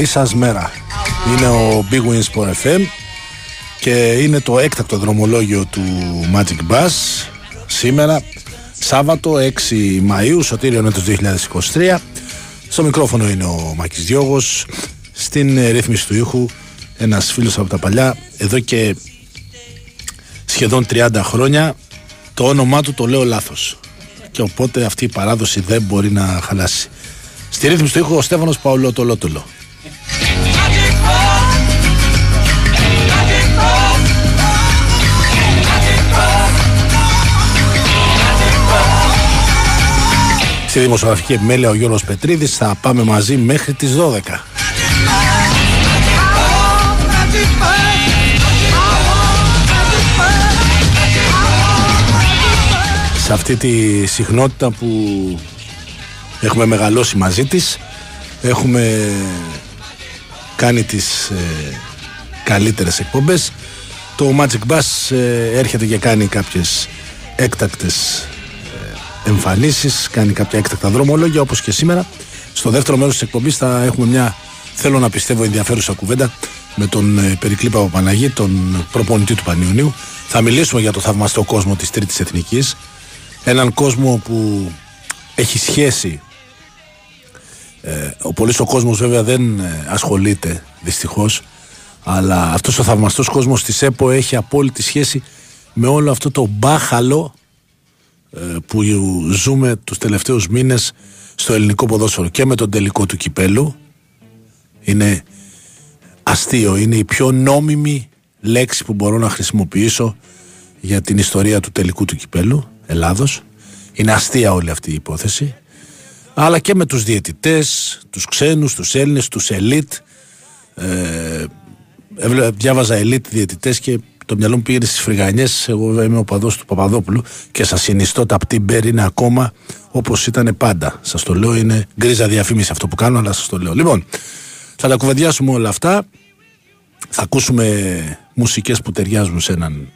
Καλή σας μέρα. Είναι ο Big Wins for FM και είναι το έκτακτο δρομολόγιο του Magic Bus σήμερα Σάββατο 6 Μαΐου, Σωτήριο έτος 2023 Στο μικρόφωνο είναι ο Μάκης Διώγος Στην ε, ρύθμιση του ήχου ένας φίλος από τα παλιά Εδώ και σχεδόν 30 χρόνια το όνομά του το λέω λάθος και οπότε αυτή η παράδοση δεν μπορεί να χαλάσει. Στη ρύθμιση του ήχου ο Στέφανος Παουλότολότολο. Στη δημοσιογραφική επιμέλεια ο Γιώργος Πετρίδης θα πάμε μαζί μέχρι τις 12. Magic love. Σε αυτή τη συχνότητα που έχουμε μεγαλώσει μαζί της έχουμε κάνει τις ε, καλύτερες εκπομπές το Magic Bus ε, έρχεται και κάνει κάποιες έκτακτες ε, εμφανίσεις κάνει κάποια έκτακτα δρομολόγια όπως και σήμερα στο δεύτερο μέρος της εκπομπής θα έχουμε μια θέλω να πιστεύω ενδιαφέρουσα κουβέντα με τον ε, Περικλή Παπαπαναγή, τον προπονητή του Πανιωνίου. Θα μιλήσουμε για το θαυμαστό κόσμο της Τρίτης Εθνικής. Έναν κόσμο που έχει σχέση ε, ο πολύς ο κόσμος βέβαια δεν ε, ασχολείται δυστυχώς αλλά αυτός ο θαυμαστός κόσμος της ΕΠΟ έχει απόλυτη σχέση με όλο αυτό το μπάχαλο ε, που ζούμε τους τελευταίους μήνες στο ελληνικό ποδόσφαιρο και με τον τελικό του κυπέλου. Είναι αστείο, είναι η πιο νόμιμη λέξη που μπορώ να χρησιμοποιήσω για την ιστορία του τελικού του κυπέλου Ελλάδος. Είναι αστεία όλη αυτή η υπόθεση. Αλλά και με τους διαιτητές, τους ξένους, τους Έλληνες, τους ελίτ. Ε, έβλε- διάβαζα ελίτ διαιτητές και το μυαλό μου πήγε στις φρυγανιές. Εγώ βέβαια είμαι ο παδός του Παπαδόπουλου και σας συνιστώ τα πτύμπερ είναι ακόμα όπως ήταν πάντα. Σας το λέω είναι γκρίζα διαφήμιση αυτό που κάνω αλλά σας το λέω. Λοιπόν θα τα κουβεντιάσουμε όλα αυτά. Θα ακούσουμε μουσικές που ταιριάζουν σε έναν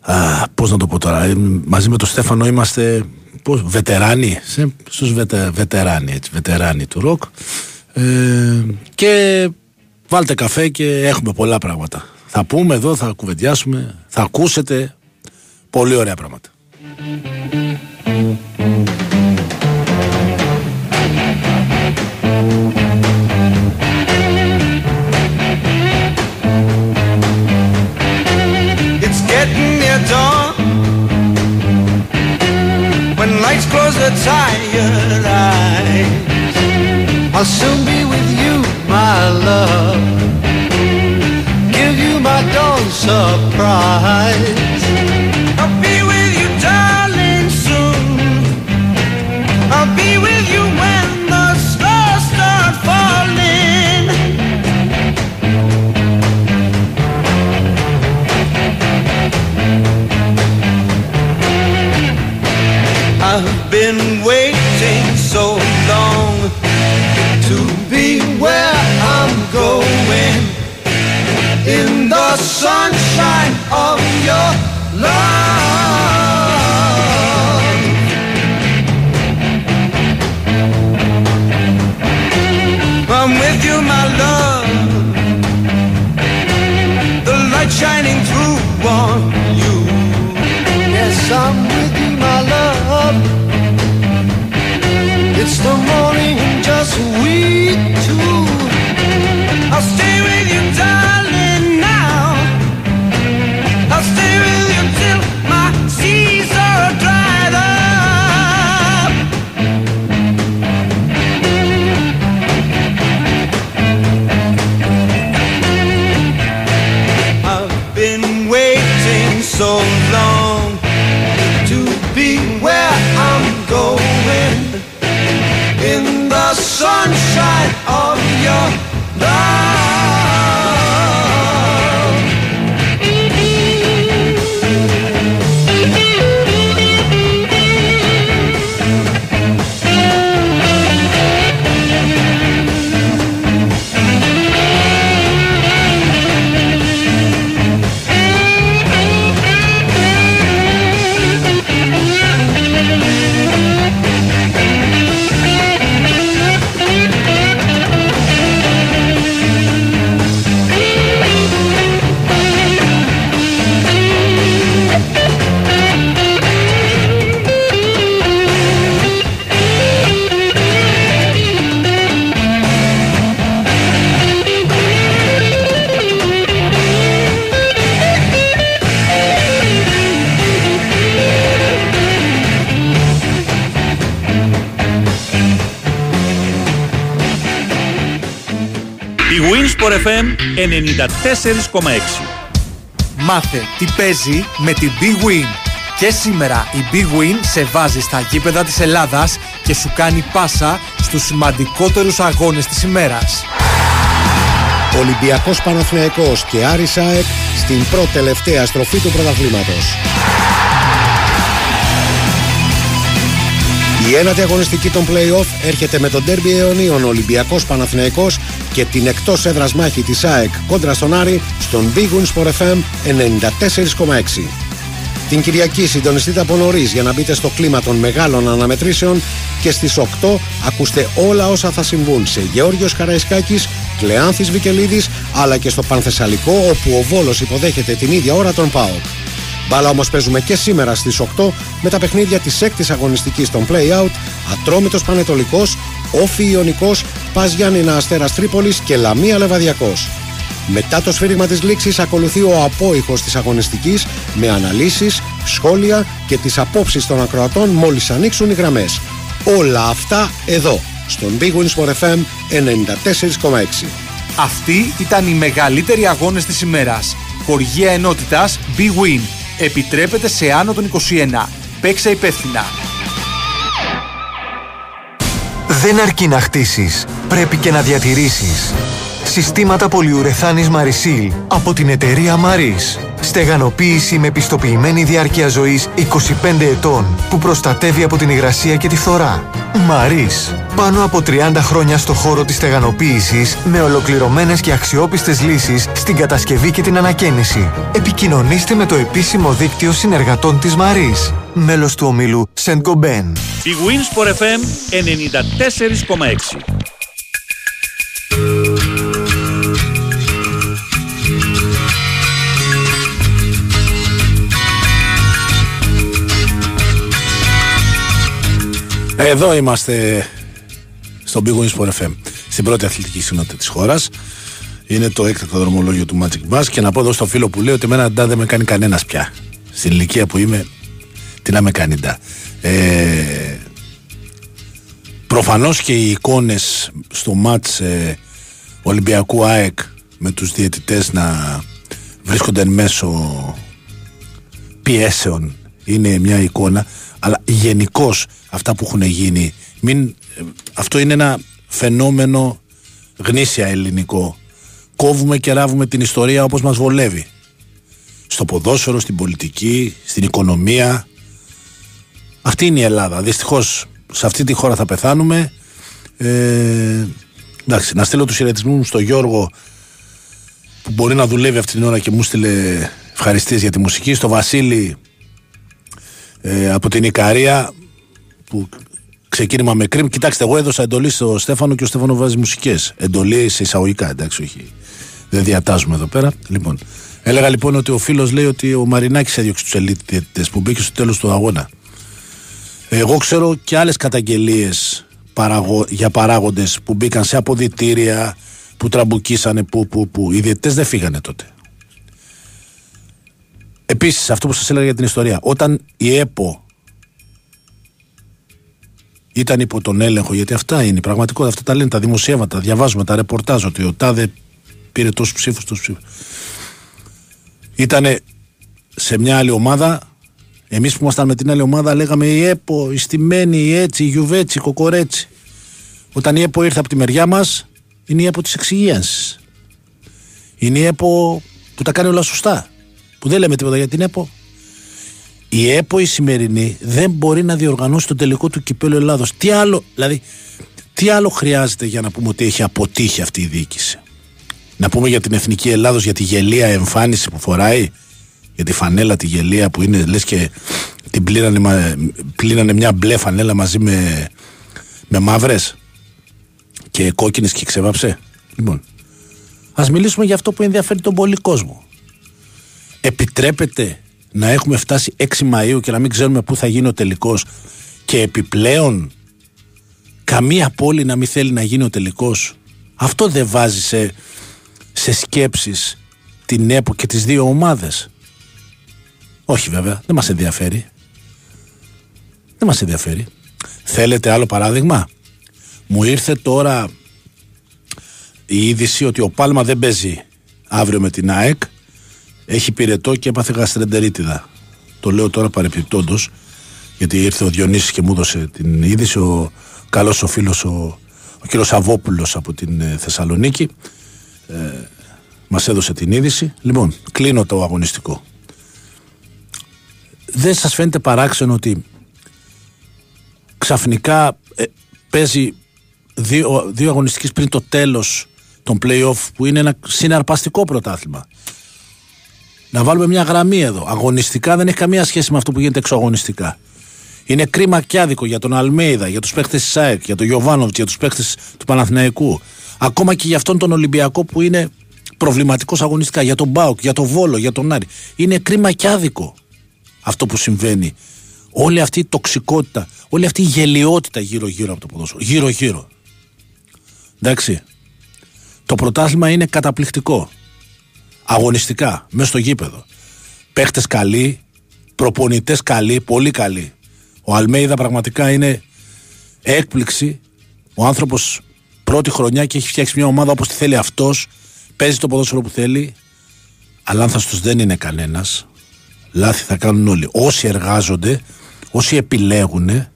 Α, πώς να το πω τώρα, ε, μαζί με τον Στέφανο είμαστε πώς, βετεράνοι, σε, στους βετε, βετεράνοι, έτσι, βετεράνοι του ροκ. Ε, και βάλτε καφέ και έχουμε πολλά πράγματα. Θα πούμε εδώ, θα κουβεντιάσουμε, θα ακούσετε πολύ ωραία πράγματα. It's getting near dawn. When lights close the tired eyes, I'll soon be with you, my love. My surprise. I'll be with you, darling, soon. I'll be with you sunshine of your love. I'm with you, my love. The light shining through on you. Yes, I'm with you, my love. It's the morning just we two. I'll stay with you, darling, 94,6 Μάθε τι παίζει με την Big Win. Και σήμερα η Big Win σε βάζει στα γήπεδα της Ελλάδας και σου κάνει πάσα στους σημαντικότερους αγώνες της ημέρας. Ολυμπιακός Παναθηναϊκός και Άρης ΑΕΚ στην πρώτη τελευταία στροφή του πρωταθλήματος. Η ένατη αγωνιστική των play-off έρχεται με τον τέρμπι αιωνίων Ολυμπιακός Παναθηναϊκός και την εκτός έδρας μάχη της ΑΕΚ κόντρα στον Άρη στον Big Win Sport FM 94,6. Την Κυριακή συντονιστείτε από νωρίς για να μπείτε στο κλίμα των μεγάλων αναμετρήσεων και στις 8 ακούστε όλα όσα θα συμβούν σε Γεώργιος Καραϊσκάκης, Κλεάνθης Βικελίδης αλλά και στο Πανθεσσαλικό όπου ο Βόλος υποδέχεται την ίδια ώρα τον ΠΑΟΚ. Μπάλα όμως παίζουμε και σήμερα στις 8 με τα παιχνίδια της έκτης αγωνιστικής των Play-Out, Ατρόμητος Πανετολικός, Όφι Ιωνικός, Πας Γιάννηνα Αστέρας Τρίπολης και Λαμία Λεβαδιακός. Μετά το σφύριγμα της λήξης ακολουθεί ο απόϊχος της αγωνιστικής με αναλύσεις, σχόλια και τις απόψεις των ακροατών μόλις ανοίξουν οι γραμμές. Όλα αυτά εδώ, στον Big Wins for FM 94,6. Αυτοί ήταν οι μεγαλύτεροι αγώνες της ημέρας. Χοργία ενότητας Big Win. Επιτρέπεται σε άνω των 21. Παίξε υπεύθυνα. Δεν αρκεί να χτίσεις, πρέπει και να διατηρήσεις. Συστήματα πολυουρεθάνης Marisil από την εταιρεία Maris. Στεγανοποίηση με πιστοποιημένη διάρκεια ζωής 25 ετών που προστατεύει από την υγρασία και τη φθορά. Maris. Πάνω από 30 χρόνια στο χώρο της στεγανοποίησης με ολοκληρωμένες και αξιόπιστες λύσεις στην κατασκευή και την ανακαίνιση. Επικοινωνήστε με το επίσημο δίκτυο συνεργατών της Maris. Μέλος του ομίλου Saint Gobain. Η Winsport FM 94,6 Εδώ είμαστε στο Big Wings for FM, στην πρώτη αθλητική συνότητα της χώρας. Είναι το έκτακτο δρομολόγιο του Magic Bus και να πω εδώ στο φίλο που λέει ότι εμένα ντά δεν με κάνει κανένας πια. Στην ηλικία που είμαι, τι να με κάνει ντά. Ε, προφανώς και οι εικόνες στο μάτς ε, Ολυμπιακού ΑΕΚ με τους διαιτητές να βρίσκονται εν μέσω πιέσεων είναι μια εικόνα αλλά γενικώς αυτά που έχουν γίνει μην, ε, αυτό είναι ένα φαινόμενο γνήσια ελληνικό. Κόβουμε και ράβουμε την ιστορία όπως μας βολεύει. Στο ποδόσφαιρο, στην πολιτική, στην οικονομία. Αυτή είναι η Ελλάδα. Δυστυχώς σε αυτή τη χώρα θα πεθάνουμε. Ε, εντάξει, να στείλω τους χαιρετισμούς μου στο Γιώργο που μπορεί να δουλεύει αυτή την ώρα και μου στείλε ευχαριστίες για τη μουσική στο Βασίλη ε, από την Ικαρία που ξεκίνημα με κρίμ. Κοιτάξτε, εγώ έδωσα εντολή στο Στέφανο και ο Στέφανο βάζει μουσικές. Εντολή σε εισαγωγικά, εντάξει, όχι. Δεν διατάζουμε εδώ πέρα. Λοιπόν, έλεγα λοιπόν ότι ο φίλος λέει ότι ο Μαρινάκης έδιωξε τους ελίτ που μπήκε στο τέλος του αγώνα. Εγώ ξέρω και άλλες καταγγελίες για παράγοντες που μπήκαν σε αποδητήρια, που τραμπουκίσανε, που, που, που. Οι διαιτητές δεν φύγανε τότε. Επίσης, αυτό που σας έλεγα για την ιστορία, όταν η ΕΠΟ ήταν υπό τον έλεγχο, γιατί αυτά είναι η πραγματικότητα, αυτά τα λένε τα δημοσιεύματα, διαβάζουμε τα ρεπορτάζ ότι ο Τάδε πήρε τόσους ψήφους, τόσους ψήφους. Ήταν σε μια άλλη ομάδα, εμείς που ήμασταν με την άλλη ομάδα, λέγαμε η ΕΠΟ, η Στημένη, η Έτσι, η Γιουβέτσι, η Κοκορέτσι. Όταν η ΕΠΟ ήρθε από τη μεριά μας, είναι η ΕΠΟ της εξυγίανσης. Είναι η ΕΠΟ που τα κάνει όλα σωστά που δεν λέμε τίποτα για την ΕΠΟ. Η ΕΠΟ η σημερινή δεν μπορεί να διοργανώσει το τελικό του κυπέλου Ελλάδος. Τι άλλο, δηλαδή, τι άλλο χρειάζεται για να πούμε ότι έχει αποτύχει αυτή η διοίκηση; Να πούμε για την Εθνική Ελλάδος, για τη γελία εμφάνιση που φοράει, για τη φανέλα τη γελία που είναι, λες και την πλήρανε, πλήρανε μια μπλε φανέλα μαζί με, με μαύρες και κόκκινες και ξεβάψε. Λοιπόν, ας μιλήσουμε για αυτό που ενδιαφέρει τον πολύ κόσμο επιτρέπεται να έχουμε φτάσει 6 Μαΐου και να μην ξέρουμε πού θα γίνει ο τελικός και επιπλέον καμία πόλη να μην θέλει να γίνει ο τελικός. Αυτό δεν βάζει σε, σε σκέψεις την ΕΠΟ και τις δύο ομάδες. Όχι βέβαια δεν μας ενδιαφέρει. Δεν μας ενδιαφέρει. Θέλετε άλλο παράδειγμα; Μου ήρθε τώρα η είδηση ότι ο Πάλμα δεν παίζει αύριο με την ΑΕΚ. Έχει πυρετό και έπαθε γαστρεντερίτιδα. Το λέω τώρα παρεπιπτόντως, γιατί ήρθε ο Διονύσης και μου έδωσε την είδηση. Ο καλός ο φίλος ο, ο κ. Σαββόπουλο από την ε, Θεσσαλονίκη ε, μας έδωσε την είδηση. Λοιπόν, κλείνω το αγωνιστικό. Δεν σας φαίνεται παράξενο ότι ξαφνικά ε, παίζει δύο, δύο αγωνιστικές πριν το τέλος των play-off που είναι ένα συναρπαστικό πρωτάθλημα. Να βάλουμε μια γραμμή εδώ. Αγωνιστικά δεν έχει καμία σχέση με αυτό που γίνεται εξωαγωνιστικά. Είναι κρίμα και άδικο για τον Αλμέιδα, για τους παίχτες της ΣΑΕΚ, για τον Γιωβάνοβιτς, για τους παίχτες του Παναθηναϊκού. Ακόμα και για αυτόν τον Ολυμπιακό που είναι προβληματικός αγωνιστικά. Για τον Μπάουκ, για τον Βόλο, για τον Άρη. Είναι κρίμα και άδικο αυτό που συμβαίνει. Όλη αυτή η τοξικότητα, όλη αυτή η γελιότητα γύρω-γύρω από το ποδόσφαιρο. Γύρω-γύρω. Εντάξει. Το πρωτάθλημα είναι καταπληκτικό. Αγωνιστικά, μέσα στο γήπεδο. Παίχτες καλοί, προπονητές καλοί, πολύ καλοί. Ο Αλμέιδα πραγματικά είναι έκπληξη. Ο άνθρωπος πρώτη χρονιά και έχει φτιάξει μια ομάδα όπως τη θέλει αυτός. Παίζει το ποδόσφαιρο που θέλει. Αλλά αν θα στου δεν είναι κανένας. Λάθη θα κάνουν όλοι. Όσοι εργάζονται, όσοι επιλέγουν,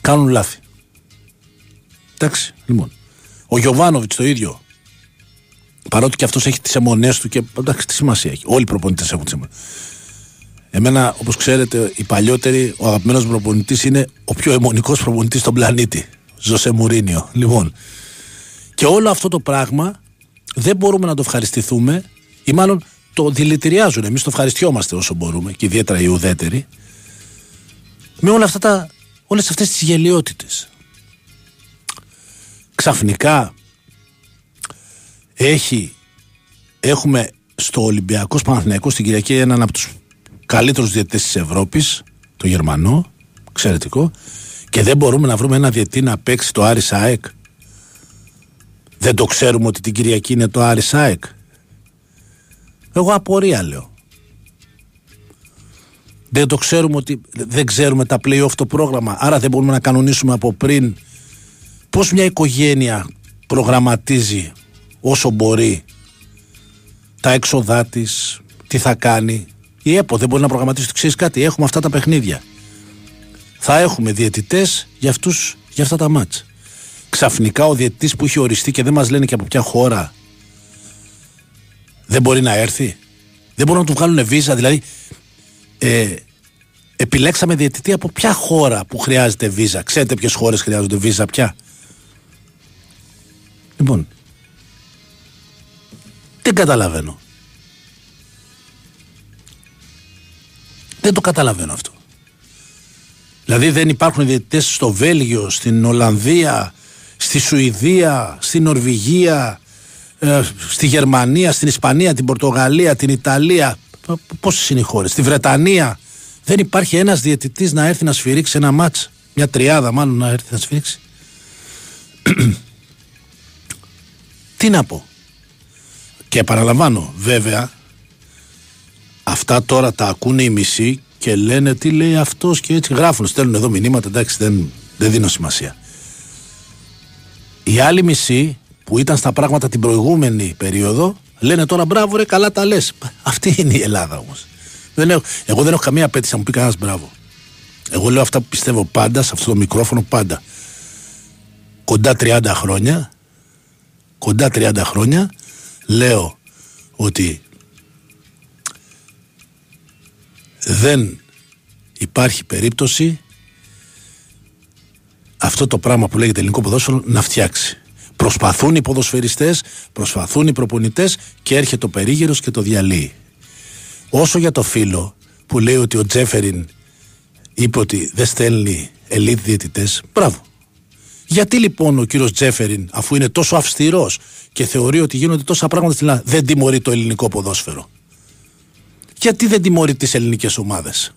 κάνουν λάθη. Εντάξει, λοιπόν. Ο Γιωβάνοβιτς το ίδιο. Παρότι και αυτός έχει τις αιμονές του και εντάξει, τι σημασία έχει. Όλοι οι προπονητές έχουν τις αιμονές. Εμένα, όπως ξέρετε, οι παλιότεροι, ο αγαπημένος μου προπονητής είναι ο πιο αιμονικός προπονητής στον πλανήτη. Ζωσέ Μουρίνιο. Λοιπόν. Και όλο αυτό το πράγμα δεν μπορούμε να το ευχαριστηθούμε, ή μάλλον το δηλητηριάζουν. Εμείς το ευχαριστιόμαστε όσο μπορούμε, και ιδιαίτερα οι ουδέτεροι, με όλα αυτά τα, όλες αυτές τις γελιότητες. Ξαφνικά έχει, έχουμε στο Ολυμπιακό Παναθηναϊκό στην Κυριακή έναν από τους καλύτερους διαιτητές της Ευρώπης, το Γερμανό, εξαιρετικό, και δεν μπορούμε να βρούμε ένα διαιτή να παίξει το Άρης ΑΕΚ. Δεν το ξέρουμε ότι την Κυριακή είναι το Άρης ΑΕΚ. Εγώ απορία λέω. Δεν το ξέρουμε ότι δεν ξέρουμε τα play-off το πρόγραμμα. Άρα δεν μπορούμε να κανονίσουμε από πριν πώς μια οικογένεια προγραμματίζει όσο μπορεί τα έξοδά της, τι θα κάνει. Η ΕΠΟ δεν μπορεί να προγραμματίσει. Ξέρεις κάτι, έχουμε αυτά τα παιχνίδια. Θα έχουμε διαιτητές για, αυτούς, για αυτά τα μάτς. Ξαφνικά ο διαιτητής που έχει οριστεί και δεν μας λένε και από ποια χώρα δεν μπορεί να έρθει. Δεν μπορούν να του βγάλουν βίζα. Δηλαδή, ε, επιλέξαμε διαιτητή από ποια χώρα που χρειάζεται βίζα. Ξέρετε ποιες χώρες χρειάζονται βίζα πια; Λοιπόν, δεν καταλαβαίνω. Δεν το καταλαβαίνω αυτό. Δηλαδή δεν υπάρχουν διαιτητές στο Βέλγιο, στην Ολλανδία, στη Σουηδία, στην Νορβηγία, ε, στη Γερμανία, στην Ισπανία, την Πορτογαλία, την Ιταλία. Πόσες είναι οι χώρες, στη Βρετανία. Δεν υπάρχει ένας διαιτητής να έρθει να σφυρίξει ένα μάτς. Μια τριάδα, μάλλον να έρθει να σφυρίξει. Τι να πω; Και παραλαμβάνω, βέβαια, αυτά τώρα τα ακούνε οι μισοί και λένε τι λέει αυτός και έτσι γράφουν, στέλνουν εδώ μηνύματα, εντάξει δεν, δεν δίνω σημασία. Οι άλλοι μισοί που ήταν στα πράγματα την προηγούμενη περίοδο λένε τώρα μπράβο ρε καλά τα λες. Αυτή είναι η Ελλάδα όμως. Δεν έχω, εγώ δεν έχω καμία απέτηση να μου πει κανένας μπράβο. Εγώ λέω αυτά που πιστεύω πάντα σε αυτό το μικρόφωνο πάντα. Κοντά 30 χρόνια κοντά 30 χρόνια λέω ότι δεν υπάρχει περίπτωση αυτό το πράγμα που λέγεται ελληνικό ποδόσφαιρο να φτιάξει. Προσπαθούν οι ποδοσφαιριστές, προσπαθούν οι προπονητές και έρχεται ο περίγυρος και το διαλύει. Όσο για το φίλο που λέει ότι ο Τζέφεριν είπε ότι δεν στέλνει ελίτ διαιτητές, μπράβο. Γιατί λοιπόν ο κύριος Τζέφεριν, αφού είναι τόσο αυστηρός και θεωρεί ότι γίνονται τόσα πράγματα στην Ελλάδα, δεν τιμωρεί το ελληνικό ποδόσφαιρο; Γιατί δεν τιμωρεί τις ελληνικές ομάδες;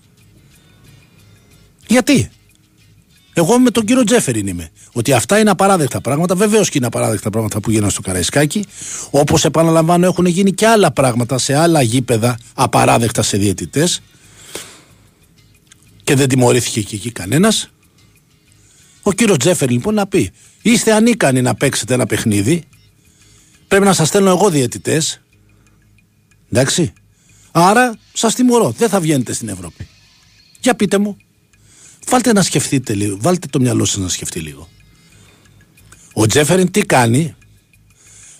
Γιατί; Εγώ με τον κύριο Τζέφεριν είμαι. Ότι αυτά είναι απαράδεκτα πράγματα. Βεβαίως και είναι απαράδεκτα πράγματα που γίνανε στο Καραϊσκάκι. Όπως επαναλαμβάνω, έχουν γίνει και άλλα πράγματα σε άλλα γήπεδα απαράδεκτα σε διαιτητές. Και δεν τιμωρήθηκε και εκεί κανένας. Ο κύριος Τζέφερ λοιπόν να πει: Είστε ανίκανοι να παίξετε ένα παιχνίδι πρέπει να σας στέλνω εγώ διαιτητές. Εντάξει. Άρα σας τιμωρώ. Δεν θα βγαίνετε στην Ευρώπη. Για πείτε μου. Βάλτε να σκεφτείτε λίγο. Βάλτε το μυαλό σας να σκεφτεί λίγο. Ο Τζέφεριν τι κάνει;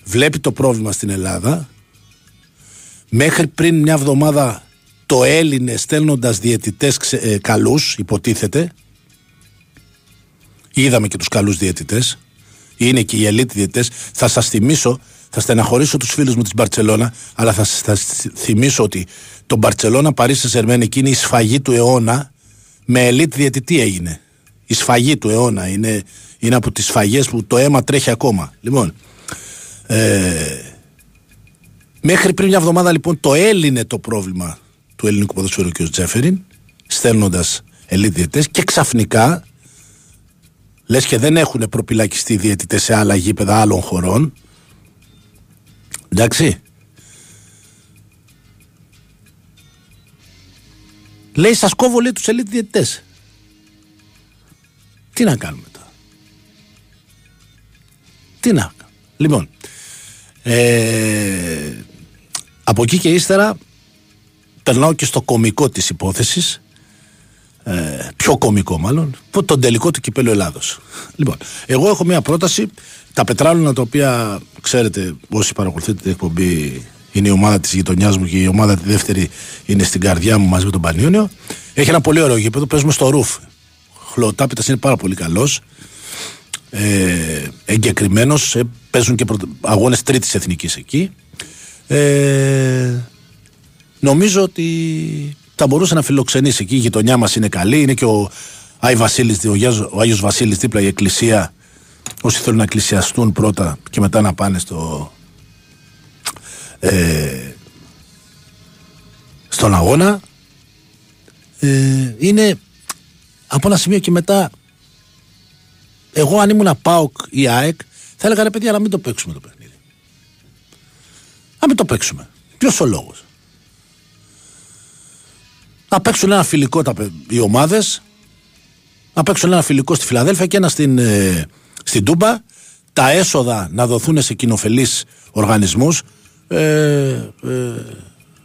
Βλέπει το πρόβλημα στην Ελλάδα. Μέχρι πριν μια εβδομάδα το έλυνε στέλνοντας διαιτητές ε, καλούς, υποτίθεται. Είδαμε και τους καλούς διαιτητές. Είναι και οι ελίτ διαιτητές. Θα σας θυμίσω, θα στεναχωρήσω τους φίλους μου της Μπαρσελόνα, αλλά θα σα θυμίσω ότι το Μπαρσελόνα Παρίσι Σερμέν εκείνη η σφαγή του αιώνα με ελίτ διαιτητή έγινε. Η σφαγή του αιώνα είναι, είναι από τις σφαγές που το αίμα τρέχει ακόμα. Λοιπόν, ε, μέχρι πριν μια εβδομάδα λοιπόν το έλυνε το πρόβλημα του ελληνικού ποδοσφαίρου και ο Τζέφεριν, στέλνοντας ελίτ διαιτητές και ξαφνικά λες και δεν έχουν προπυλακιστεί διαιτητές σε άλλα γήπεδα άλλων χωρών. Εντάξει. Λέει σας κόβω λέει τους ελίτ διαιτητές. Τι να κάνουμε τώρα; Τι να κάνουμε; Λοιπόν, ε, από εκεί και ύστερα περνάω και στο κομικό της υπόθεσης ε, πιο κομικό μάλλον που τον τελικό του κυπέλου Ελλάδος. Λοιπόν εγώ έχω μια πρόταση τα πετράλωνα τα οποία ξέρετε όσοι παρακολουθείτε την εκπομπή είναι η ομάδα της γειτονιάς μου και η ομάδα της δεύτερη είναι στην καρδιά μου μαζί με τον Πανιόνιο έχει ένα πολύ ωραίο γήπεδο παίζουμε στο ρούφ Χλωτάπητας είναι πάρα πολύ καλός. Ε, εγκεκριμένος ε, παίζουν και πρωτο, αγώνες τρίτης εθνικής εκεί. Ε, νομίζω ότι θα μπορούσε να φιλοξενήσει εκεί. Η γειτονιά μας είναι καλή. Είναι και ο, Άι Βασίλης, ο, ο Άγιος Βασίλης δίπλα η εκκλησία. Όσοι θέλουν να εκκλησιαστούν πρώτα και μετά να πάνε στο, ε, στον αγώνα. Ε, είναι από ένα σημείο και μετά εγώ αν ήμουν ΠΑΟΚ ή ΑΕΚ θα έλεγα ρε παιδιά να μην το παίξουμε το παιχνίδι. Να μην το παίξουμε. Ποιος ο λόγος; Να παίξουν ένα φιλικό τα, οι ομάδες, να παίξουν ένα φιλικό στη Φιλαδέλφια και ένα στην, ε, στην Τούμπα. Τα έσοδα να δοθούν σε κοινοφελείς οργανισμούς ε, ε,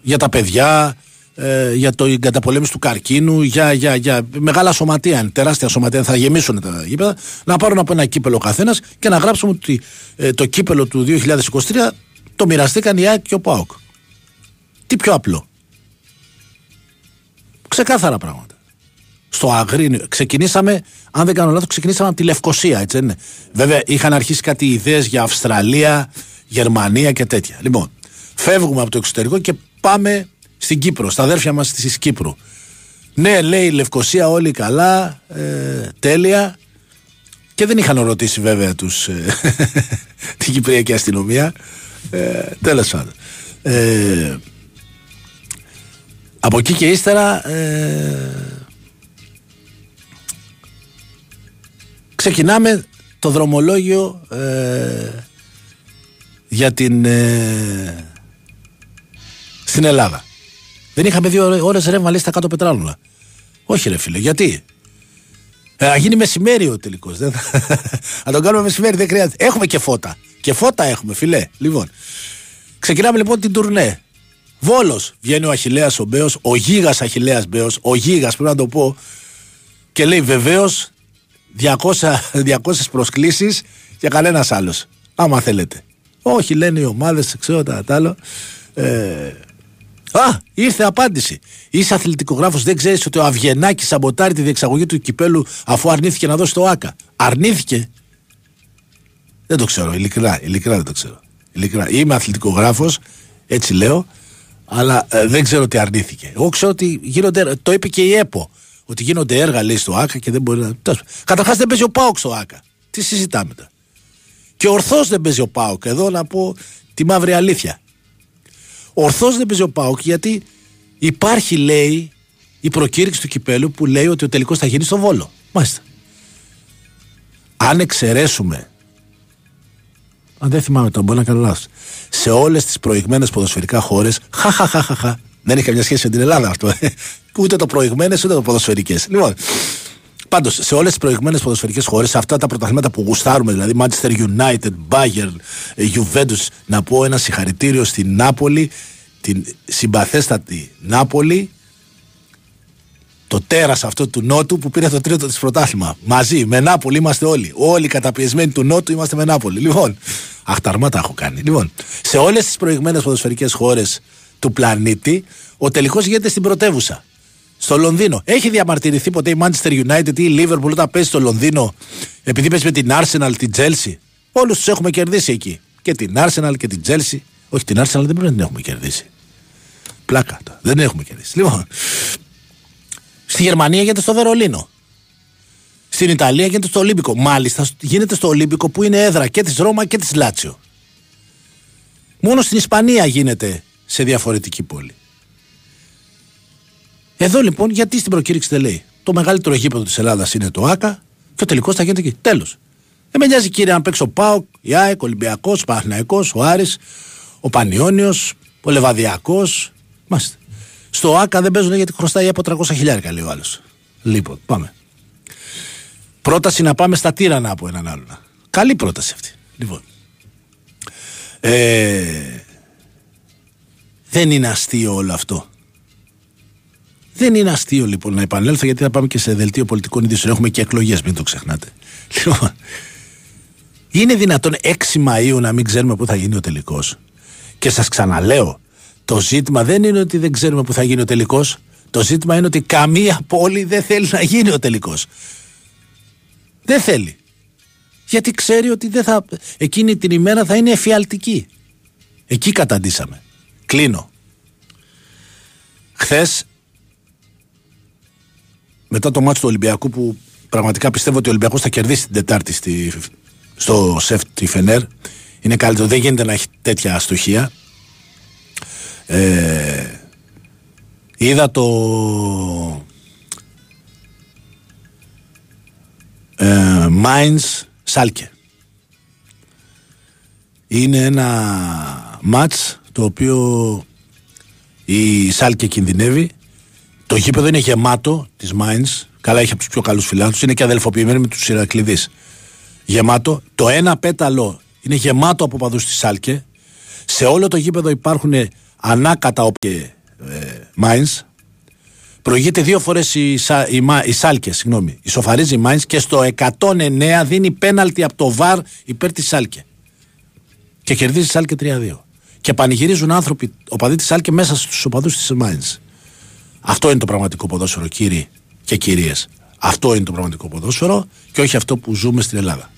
για τα παιδιά, ε, για το καταπολέμηση του καρκίνου, για, για, για μεγάλα σωματεία, τεράστια σωματεία, θα γεμίσουν τα γήπεδα, να πάρουν από ένα κύπελο ο καθένας και να γράψουμε ότι ε, το κύπελο του 2023 το μοιραστήκαν οι ΑΕΚ και ο ΠΑΟΚ. Τι πιο απλό. Ξεκάθαρα πράγματα. Στο Αγρίνιο. Ξεκινήσαμε, αν δεν κάνω λάθος, ξεκινήσαμε από τη Λευκοσία, έτσι δεν είναι. Βέβαια, είχαν αρχίσει κάτι ιδέες για Αυστραλία, Γερμανία και τέτοια. Λοιπόν, φεύγουμε από το εξωτερικό και πάμε στην Κύπρο, στα αδέρφια μας της Κύπρου. Ναι, λέει η Λευκοσία όλοι καλά, ε, τέλεια. Και δεν είχαν ρωτήσει βέβαια τους, ε, την Κυπριακή αστυνομία. Ε, Τέλος πάντων. Ε, από εκεί και ύστερα ε, ξεκινάμε το δρομολόγιο ε, για την ε, στην Ελλάδα. Δεν είχαμε δύο ώρες ρεύμα λέει στα κάτω πετράλωνα. Όχι ρε φίλε, γιατί; Ε, γίνει μεσημέρι ο τελικός. Δεν θα... Αν τον κάνουμε μεσημέρι δεν χρειάζεται. Έχουμε και φώτα. Και φώτα έχουμε φιλέ. Λοιπόν, ξεκινάμε λοιπόν την τουρνέ. Βόλος. Βγαίνει ο Αχηλέα ο Μπέος, ο γίγας Αχηλέα Μπέος, ο γίγας πρέπει να το πω. Και λέει βεβαίως 200, 200 προσκλήσεις και κανένας άλλος. Άμα θέλετε. Όχι, λένε οι ομάδες, ξέρω τα άλλο. Ε, Α, ήρθε απάντηση. Είσαι αθλητικογράφος, δεν ξέρεις ότι ο Αβγενάκης σαμποτάρει τη διεξαγωγή του κυπέλου αφού αρνήθηκε να δώσει το ΑΚΑ. Αρνήθηκε. Δεν το ξέρω, ειλικρινά, ειλικρινά δεν το ξέρω. Ειλικρινά. Είμαι αθλητικογράφος, έτσι λέω, αλλά ε, δεν ξέρω τι αρνήθηκε. Εγώ ξέρω ότι γίνονται, το είπε και η ΕΠΟ, ότι γίνονται έργα λέει στο ΑΚΑ και δεν μπορεί να. Καταρχάς δεν παίζει ο ΠΑΟΚ στο ΑΚΑ. Τι συζητάμε τώρα. Και ορθώ δεν παίζει ο ΠΑΟΚ. Εδώ να πω τη μαύρη αλήθεια. Ορθώ δεν παίζει ο ΠΑΟΚ γιατί υπάρχει, λέει, η προκήρυξη του κυπέλου που λέει ότι ο τελικός θα γίνει στο βόλο. Μάλιστα. Αν εξαιρέσουμε. Αν δεν θυμάμαι τώρα, μπορεί να κάνω λάθος. Σε όλες τις προηγμένες ποδοσφαιρικά χώρες, χαχαχαχαχα. Δεν έχει καμιά σχέση με την Ελλάδα αυτό. ούτε το προηγμένες ούτε το ποδοσφαιρικές. Λοιπόν, Πάντως, σε όλες τις προηγμένες ποδοσφαιρικές χώρες, σε αυτά τα πρωταθλήματα που γουστάρουμε, δηλαδή Manchester United, Bayern, ε, Juventus, να πω ένα συγχαρητήριο στην Νάπολη, την συμπαθέστατη Νάπολη, το τέρας αυτό του Νότου που πήρε το τρίτο της πρωτάθλημα. Μαζί, με Νάπολη είμαστε όλοι. Όλοι καταπιεσμένοι του Νότου είμαστε με Νάπολη. Λοιπόν, αχταρμάτα έχω κάνει. Λοιπόν, σε όλες τις προηγμένες ποδοσφαιρικές χώρες του πλανήτη, ο τελικός γίνεται στην πρωτεύουσα. Στο Λονδίνο. Έχει διαμαρτυρηθεί ποτέ η Manchester United ή η Liverpool όταν παίζει στο Λονδίνο επειδή παίζει με την Arsenal, την Chelsea; Όλους τους έχουμε κερδίσει εκεί. Και την Arsenal και την Chelsea. Όχι, την Arsenal δεν πρέπει να την έχουμε κερδίσει. Πλάκα. το. Δεν έχουμε κερδίσει. Λοιπόν, στη Γερμανία γίνεται στο Βερολίνο. Στην Ιταλία γίνεται στο Ολύμπικο. Μάλιστα γίνεται στο Ολύμπικο που είναι έδρα και της Ρώμα και της Λάτσιο. Μόνο στην Ισπανία γίνεται σε διαφορετική πόλη. Εδώ λοιπόν, γιατί στην προκήρυξη δεν λέει. Το μεγαλύτερο γήπεδο της Ελλάδας είναι το ΑΚΑ και ο τελικός θα γίνεται εκεί. Τέλος. Δεν με νοιάζει κύριε αν παίξει ο ΠΑΟΚ, η ΑΕΚ, ο Ολυμπιακός, ο Παναθυναϊκό, ο Άρης, ο Πανιόνιος, ο Λεβαδιακός. Μάστε. Στο ΑΚΑ δεν παίζουν γιατί χρωστάει από 300 χιλιάρικα, λέει ο άλλος. Λοιπόν, πάμε. Πρόταση να πάμε στα τύρανα από έναν άλλον. Καλή πρόταση αυτή. Λοιπόν. Ε, δεν είναι αστείο όλο αυτό. Δεν είναι αστείο λοιπόν να επανέλθω γιατί θα πάμε και σε δελτίο πολιτικών ειδήσεων. Έχουμε και εκλογές, μην το ξεχνάτε. Λοιπόν, είναι δυνατόν 6 Μαΐου να μην ξέρουμε πού θα γίνει ο τελικός. Και σας ξαναλέω, το ζήτημα δεν είναι ότι δεν ξέρουμε πού θα γίνει ο τελικός. Το ζήτημα είναι ότι καμία πόλη δεν θέλει να γίνει ο τελικός. Δεν θέλει. Γιατί ξέρει ότι δεν θα, εκείνη την ημέρα θα είναι εφιαλτική. Εκεί καταντήσαμε. Κλείνω. Χθες, μετά το μάτσο του Ολυμπιακού που πραγματικά πιστεύω ότι ο Ολυμπιακός θα κερδίσει την Τετάρτη στη, στο ΣΕΦ τη Φενέρ. Είναι καλύτερο, δεν γίνεται να έχει τέτοια αστοχία. Ε, είδα το ε, Mainz Σάλκε. Είναι ένα μάτς το οποίο η Σάλκε κινδυνεύει. Το γήπεδο είναι γεμάτο της Mainz. Καλά, έχει από τους πιο καλούς φιλάθλους. Είναι και αδελφοποιημένο με τους Ηρακλειδείς. Γεμάτο. Το ένα πέταλο είναι γεμάτο από παδού της Σάλκε. Σε όλο το γήπεδο υπάρχουν ανάκατα όπια ε, Mainz. Προηγείται δύο φορές η, Σα- η, Μα- η Σάλκες, συγγνώμη. Ισοφαρίζει η Mainz και στο 109 δίνει πέναλτι από το βαρ υπέρ της Σάλκε. Και κερδίζει η Σάλκε 3-2. Και πανηγυρίζουν άνθρωποι, οπαδοί της Σάλκε, μέσα στους οπαδούς της Mainz. Αυτό είναι το πραγματικό ποδόσφαιρο, κύριοι και κυρίες. Αυτό είναι το πραγματικό ποδόσφαιρο και όχι αυτό που ζούμε στην Ελλάδα.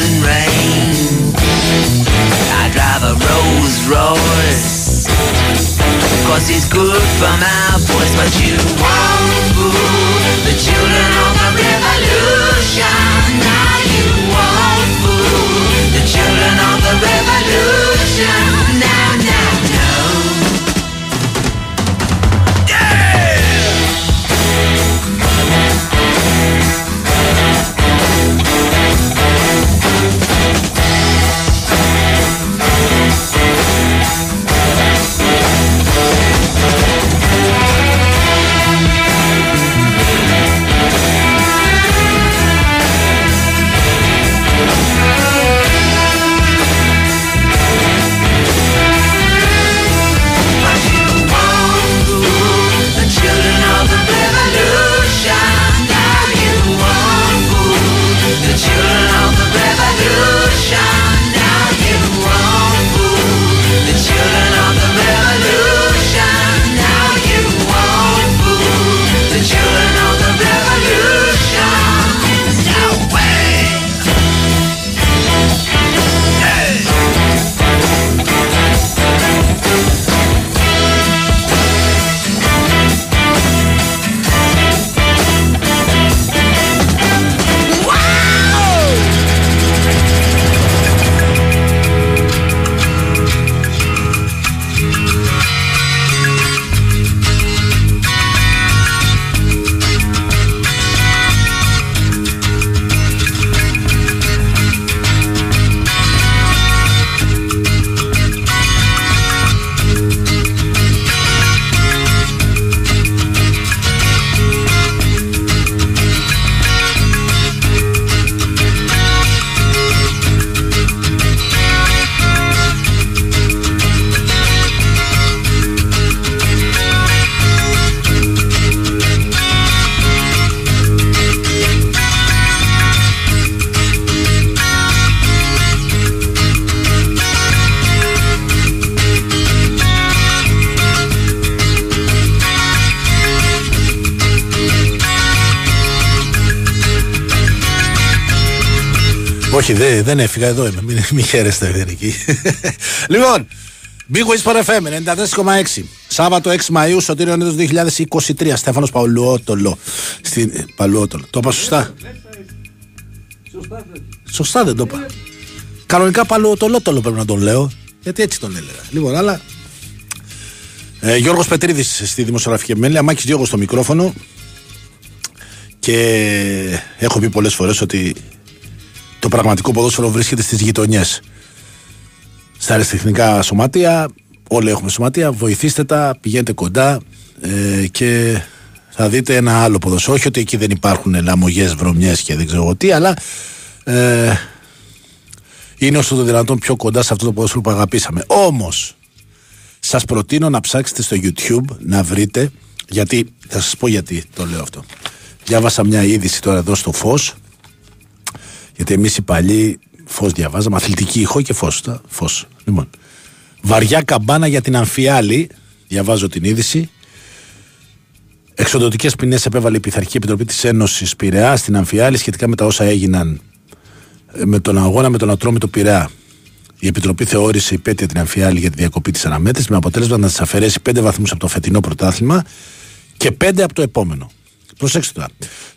Rain. I drive a Rolls Royce, cause it's good for my voice, but you won't fool the children of the revolution. Δεν, δεν έφυγα εδώ είμαι. Μην, μην χαίρεστε, δεν είναι εκεί. λοιπόν, Big Wiz for FM 94,6. Σάββατο 6 Μαου, Σωτήριο Νέτο 2023. Στέφανος Παουλουότολο. Στην... ε, Παλουότολο. Το είπα σωστά; Σωστά δεν το είπα. Κανονικά Παλουότολότολο πρέπει να τον λέω. Γιατί έτσι τον έλεγα. Λοιπόν, αλλά. Ε, Γιώργος Πετρίδης στη δημοσιογραφική επιμέλεια, Μάκης Διώγος στο μικρόφωνο και έχω πει πολλές φορές ότι το πραγματικό ποδόσφαιρο βρίσκεται στις γειτονιές. Στα αριστεχνικά σωματεία όλοι έχουμε σωματεία, βοηθήστε τα πηγαίνετε κοντά ε, και θα δείτε ένα άλλο ποδόσφαιρο. Όχι ότι εκεί δεν υπάρχουν λαμογές, βρωμιές και δεν ξέρω εγώ τι αλλά ε, είναι όσο το δυνατόν πιο κοντά σε αυτό το ποδόσφαιρο που αγαπήσαμε. Όμως σας προτείνω να ψάξετε στο YouTube να βρείτε γιατί θα σας πω γιατί το λέω αυτό. Διάβασα μια είδηση τώρα εδώ στο φως γιατί εμείς οι παλιοί φως διαβάζαμε αθλητική ηχό και φως, τα, φως. Λοιπόν, βαριά καμπάνα για την αμφιάλη διαβάζω την είδηση Εξοδοτικέ ποινές επέβαλε η Πειθαρχική Επιτροπή της Ένωσης Πειραιά στην Αμφιάλη σχετικά με τα όσα έγιναν ε, με τον αγώνα με τον Ατρόμητο Πειραιά. Η Επιτροπή θεώρησε υπέτεια την Αμφιάλη για τη διακοπή της αναμέτρησης με αποτέλεσμα να της αφαιρέσει 5 βαθμούς από το φετινό πρωτάθλημα και 5 από το επόμενο. Προσέξτε τώρα.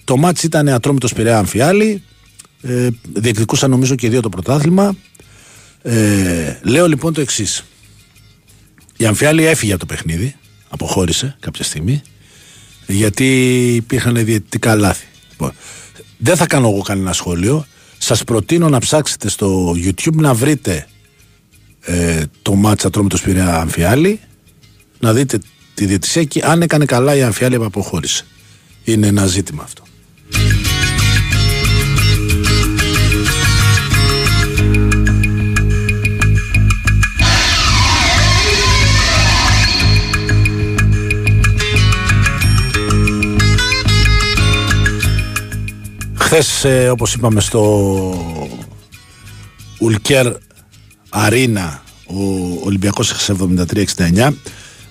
Το μάτς ήταν Ατρόμητος Πειραιά Αμφιάλη. Ε, διεκδικούσαν νομίζω και οι δύο το πρωτάθλημα. Ε, λέω λοιπόν το εξής. Η Αμφιάλη έφυγε από το παιχνίδι. Αποχώρησε κάποια στιγμή γιατί υπήρχαν διαιτητικά λάθη. Λοιπόν, δεν θα κάνω εγώ κανένα σχόλιο. Σας προτείνω να ψάξετε στο YouTube να βρείτε ε, το μάτσα Ατρόμητος Πειραιά Αμφιάλη να δείτε τη διαιτησία και αν έκανε καλά η Αμφιάλη που αποχώρησε. Είναι ένα ζήτημα αυτό. Χθες, ε, όπως είπαμε, στο Ουλκέρ Αρίνα ο Ολυμπιακός έχασε 73-69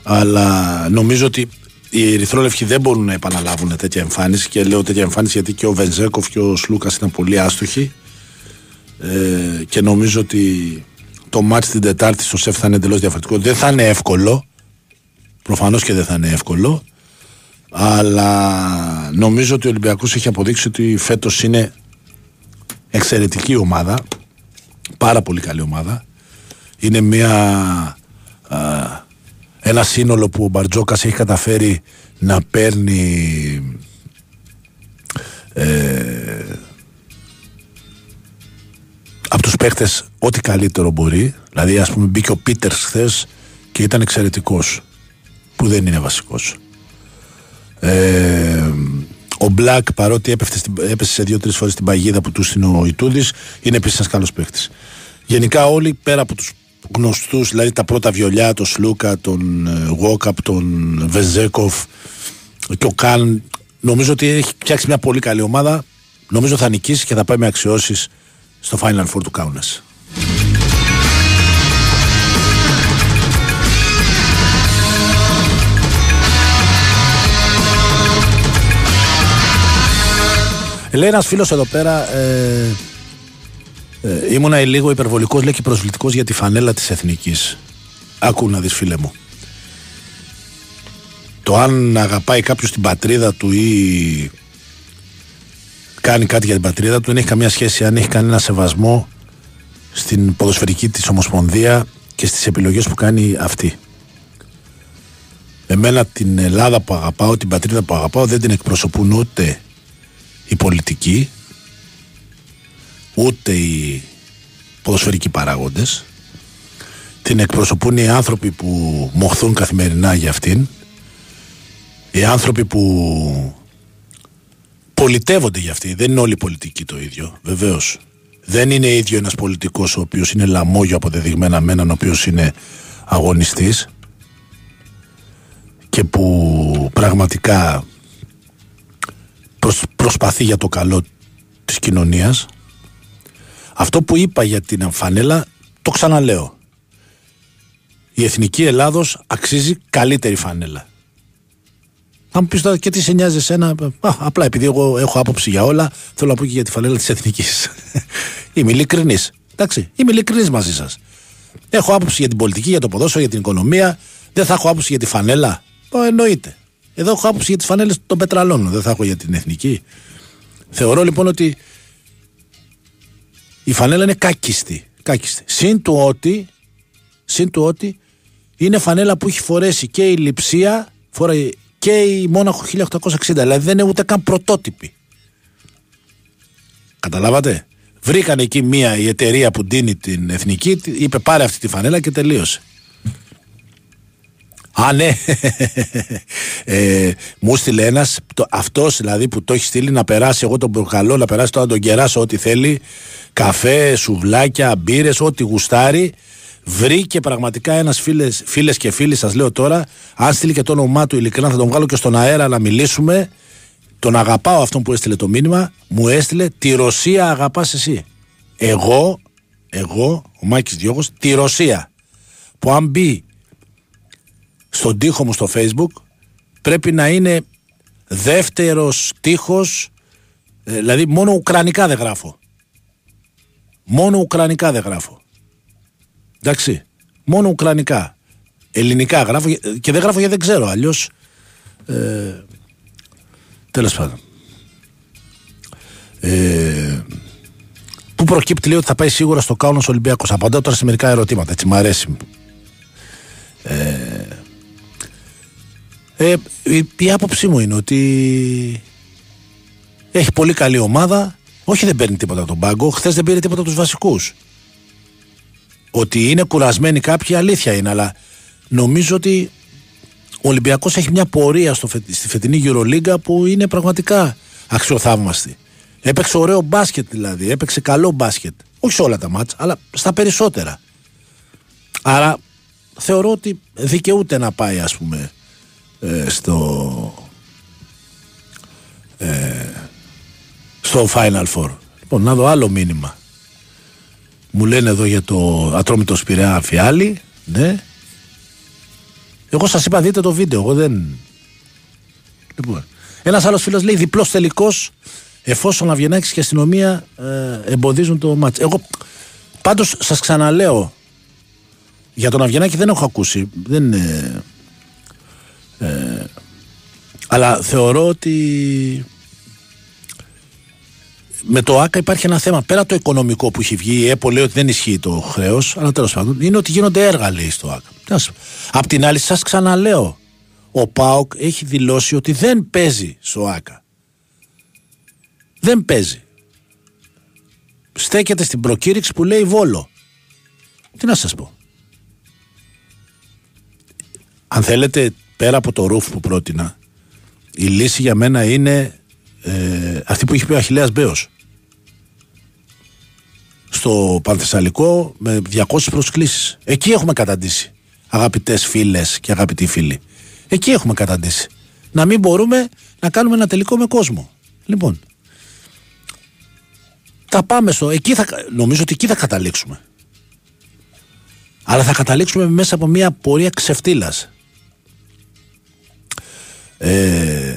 αλλά νομίζω ότι οι Ερυθρόλευκοι δεν μπορούν να επαναλάβουν τέτοια εμφάνιση και λέω τέτοια εμφάνιση γιατί και ο Βενζέκοφ και ο Σλούκας ήταν πολύ άστοχοι ε, και νομίζω ότι το μάτς την Τετάρτη στο ΣΕΦ θα είναι εντελώς διαφορετικό. Δεν θα είναι εύκολο προφανώς και δεν θα είναι εύκολο αλλά νομίζω ότι ο Ολυμπιακός έχει αποδείξει ότι φέτος είναι εξαιρετική ομάδα πάρα πολύ καλή ομάδα. Είναι μια α, ένα σύνολο που ο Μπαρτζόκας έχει καταφέρει να παίρνει ε, από τους παίχτες ό,τι καλύτερο μπορεί. Δηλαδή ας πούμε μπήκε ο Πίτερς χθες και ήταν εξαιρετικός που δεν είναι βασικός ε, ο Μπλακ παρότι έπεφτε στην, έπεσε σε δύο-τρεις φορές την παγίδα που του είναι ο Ιτούδης, είναι επίσης ένας καλός παίχτη. Γενικά όλοι πέρα από τους γνωστούς, δηλαδή τα πρώτα βιολιά, τον Σλούκα, τον Βόκαπ, τον Βεζέκοφ και ο Καν, νομίζω ότι έχει φτιάξει μια πολύ καλή ομάδα. Νομίζω θα νικήσει και θα πάει με αξιώσεις στο Final Four του Κάουνα. Λέει ένας φίλος εδώ πέρα, ε, ε, ήμουνα λίγο υπερβολικός, λέει και προσβλητικός για τη φανέλα της εθνικής. Άκου να δεις, φίλε μου. Το αν αγαπάει κάποιος την πατρίδα του ή κάνει κάτι για την πατρίδα του δεν έχει καμία σχέση αν έχει κανένα σεβασμό στην ποδοσφαιρική της ομοσπονδία και στις επιλογές που κάνει αυτή. Εμένα την Ελλάδα που αγαπάω, την πατρίδα που αγαπάω δεν την εκπροσωπούν ούτε οι πολιτικοί ούτε οι ποδοσφαιρικοί παράγοντες την εκπροσωπούν οι άνθρωποι που μοχθούν καθημερινά για αυτήν οι άνθρωποι που πολιτεύονται για αυτή. Δεν είναι όλοι οι πολιτικοί το ίδιο βεβαίως. Δεν είναι ίδιο ένας πολιτικός ο οποίος είναι λαμόγιο αποδεδειγμένα με έναν ο οποίος είναι αγωνιστής και που πραγματικά προσπαθεί για το καλό της κοινωνίας αυτό που είπα για την φανέλα το ξαναλέω η Εθνική Ελλάδος αξίζει καλύτερη φανέλα Θα μου πεις τώρα και τι σε νοιάζει εσένα. Α, απλά επειδή εγώ έχω άποψη για όλα, θέλω να πω και για τη φανέλα της εθνικής. είμαι ειλικρινής. Εντάξει, είμαι ειλικρινής μαζί σας. Έχω άποψη για την πολιτική, για το ποδόσφαιρο, για την οικονομία. Δεν θα έχω άποψη για τη φανέλα. Ω, εννοείται. Εδώ έχω άποψη για τις φανέλες των πετραλών. Δεν θα έχω για την εθνική. Θεωρώ λοιπόν ότι η φανέλα είναι κάκιστη. κάκιστη. Συν του ότι, συν του ότι είναι φανέλα που έχει φορέσει και η Λιψία, φοράει και η Μόναχο 1860. Δηλαδή δεν είναι ούτε καν πρωτότυπη. Καταλάβατε; Βρήκαν εκεί μία η εταιρεία που ντύνει την εθνική, είπε πάρε αυτή τη φανέλα και τελείωσε. Α, ναι. ε, μου στείλε ένας, αυτός δηλαδή που το έχει στείλει να περάσει. Εγώ τον προκαλώ να περάσει τώρα να τον κεράσω ό,τι θέλει. Καφέ, σουβλάκια, μπύρες, ό,τι γουστάρει. Βρήκε πραγματικά ένας φίλες και φίλοι, σας λέω τώρα. Αν στείλει και το όνομά του, ειλικρινά θα τον βγάλω και στον αέρα να μιλήσουμε. Τον αγαπάω αυτόν που έστειλε το μήνυμα. Μου έστειλε τη Ρωσία αγαπάς εσύ. Εγώ, εγώ, ο Μάκης Διώγος, τη Ρωσία. Που αν μπει στον τοίχο μου στο facebook πρέπει να είναι δεύτερος τείχος ε, δηλαδή μόνο ουκρανικά δεν γράφω. Μόνο ουκρανικά δεν γράφω. Εντάξει μόνο ουκρανικά. Ελληνικά γράφω και δεν γράφω γιατί δεν ξέρω αλλιώς ε, τέλος πάντων. Ε, που προκύπτει λέει ότι θα πάει σίγουρα στο Κάουνος Ολυμπιακός. Απαντάω τώρα σε μερικά ερωτήματα έτσι μου αρέσει. Ε, ε, η, η άποψή μου είναι ότι έχει πολύ καλή ομάδα. Όχι, δεν παίρνει τίποτα από τον πάγκο. Χθες δεν πήρε τίποτα από τους βασικούς. Ότι είναι κουρασμένοι κάποιοι, αλήθεια είναι, αλλά νομίζω ότι ο Ολυμπιακός έχει μια πορεία στο, στη φετινή Euroliga που είναι πραγματικά αξιοθαύμαστη. Έπαιξε ωραίο μπάσκετ δηλαδή. Έπαιξε καλό μπάσκετ. Όχι σε όλα τα μάτς, αλλά στα περισσότερα. Άρα θεωρώ ότι δικαιούται να πάει, ας πούμε, ε, στο ε, στο Final Four. Λοιπόν, να δω άλλο μήνυμα. Μου λένε εδώ για το ατρόμητος Σπυρέα Φιάλη. Ναι. Εγώ σας είπα δείτε το βίντεο. Εγώ δεν... Λοιπόν. Ένας άλλος φίλος λέει διπλός τελικός εφόσον Αβγενάκης και αστυνομία ε, εμποδίζουν το μάτς. Εγώ πάντως σας ξαναλέω για τον Αβγενάκη δεν έχω ακούσει. Δεν, ε, ε, αλλά θεωρώ ότι με το ΆΚΑ υπάρχει ένα θέμα. Πέρα το οικονομικό που έχει βγει, η ΕΠΟ λέει ότι δεν ισχύει το χρέος, αλλά τέλος πάντων είναι ότι γίνονται έργα, λέει στο ΆΚΑ. Απ' την άλλη, σας ξαναλέω, ο ΠΑΟΚ έχει δηλώσει ότι δεν παίζει στο ΆΚΑ. Δεν παίζει. Στέκεται στην προκήρυξη που λέει Βόλο. Τι να σας πω. Αν θέλετε πέρα από το ρούφ που πρότεινα, η λύση για μένα είναι ε, αυτή που είχε πει ο Αχιλέας Μπέος. Στο Πανθεσσαλικό με 200 προσκλήσεις. Εκεί έχουμε καταντήσει, αγαπητές φίλες και αγαπητοί φίλοι. Εκεί έχουμε καταντήσει. Να μην μπορούμε να κάνουμε ένα τελικό με κόσμο. Λοιπόν, θα πάμε στο... Εκεί θα, νομίζω ότι εκεί θα καταλήξουμε. Αλλά θα καταλήξουμε μέσα από μια πορεία ξεφτύλας. Ε,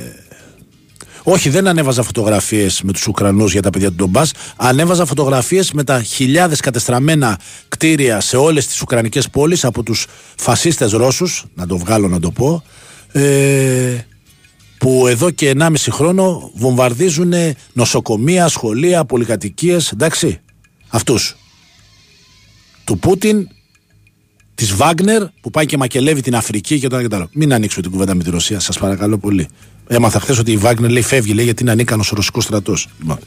όχι, δεν ανέβαζα φωτογραφίες με τους Ουκρανούς για τα παιδιά του Ντομπάς. Ανέβαζα φωτογραφίες με τα χιλιάδες κατεστραμμένα κτίρια σε όλες τις Ουκρανικές πόλεις από τους φασίστες Ρώσους, να το βγάλω να το πω, ε, που εδώ και 1,5 χρόνο βομβαρδίζουν νοσοκομεία, σχολεία, πολυκατοικίες. Εντάξει, αυτούς. Του Πούτιν της Βάγνερ που πάει και μακελεύει την Αφρική και το άλλο. Μην ανοίξουμε την κουβέντα με τη Ρωσία, σας παρακαλώ πολύ. Έμαθα χθες ότι η Βάγνερ λέει φεύγει, λέει γιατί είναι ανίκανο ο ρωσικός στρατός. Λοιπόν.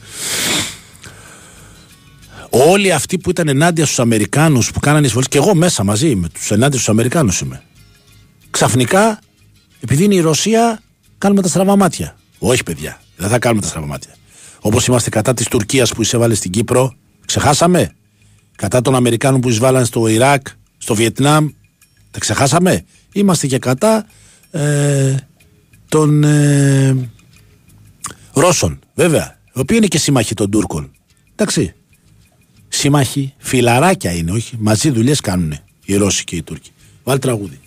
Όλοι αυτοί που ήταν ενάντια στους Αμερικάνους που κάνανε εισβολές, και εγώ μέσα μαζί με τους ενάντια στους Αμερικάνους είμαι. Ξαφνικά, επειδή είναι η Ρωσία, κάνουμε τα στραβά μάτια. Όχι, παιδιά, δεν θα κάνουμε τα στραβά μάτια. Όπως είμαστε κατά της Τουρκίας που εισέβαλε στην Κύπρο, ξεχάσαμε. Κατά των Αμερικάνων που εισβάλλαν στο Ιράκ, στο Βιετνάμ, τα ξεχάσαμε; Είμαστε και κατά ε, των ε, Ρώσων, βέβαια, οι οποίοι είναι και σύμμαχοι των Τούρκων. Εντάξει. Σύμμαχοι, φιλαράκια είναι, όχι. Μαζί δουλειές κάνουν οι Ρώσοι και οι Τούρκοι. Βάλει τραγούδι.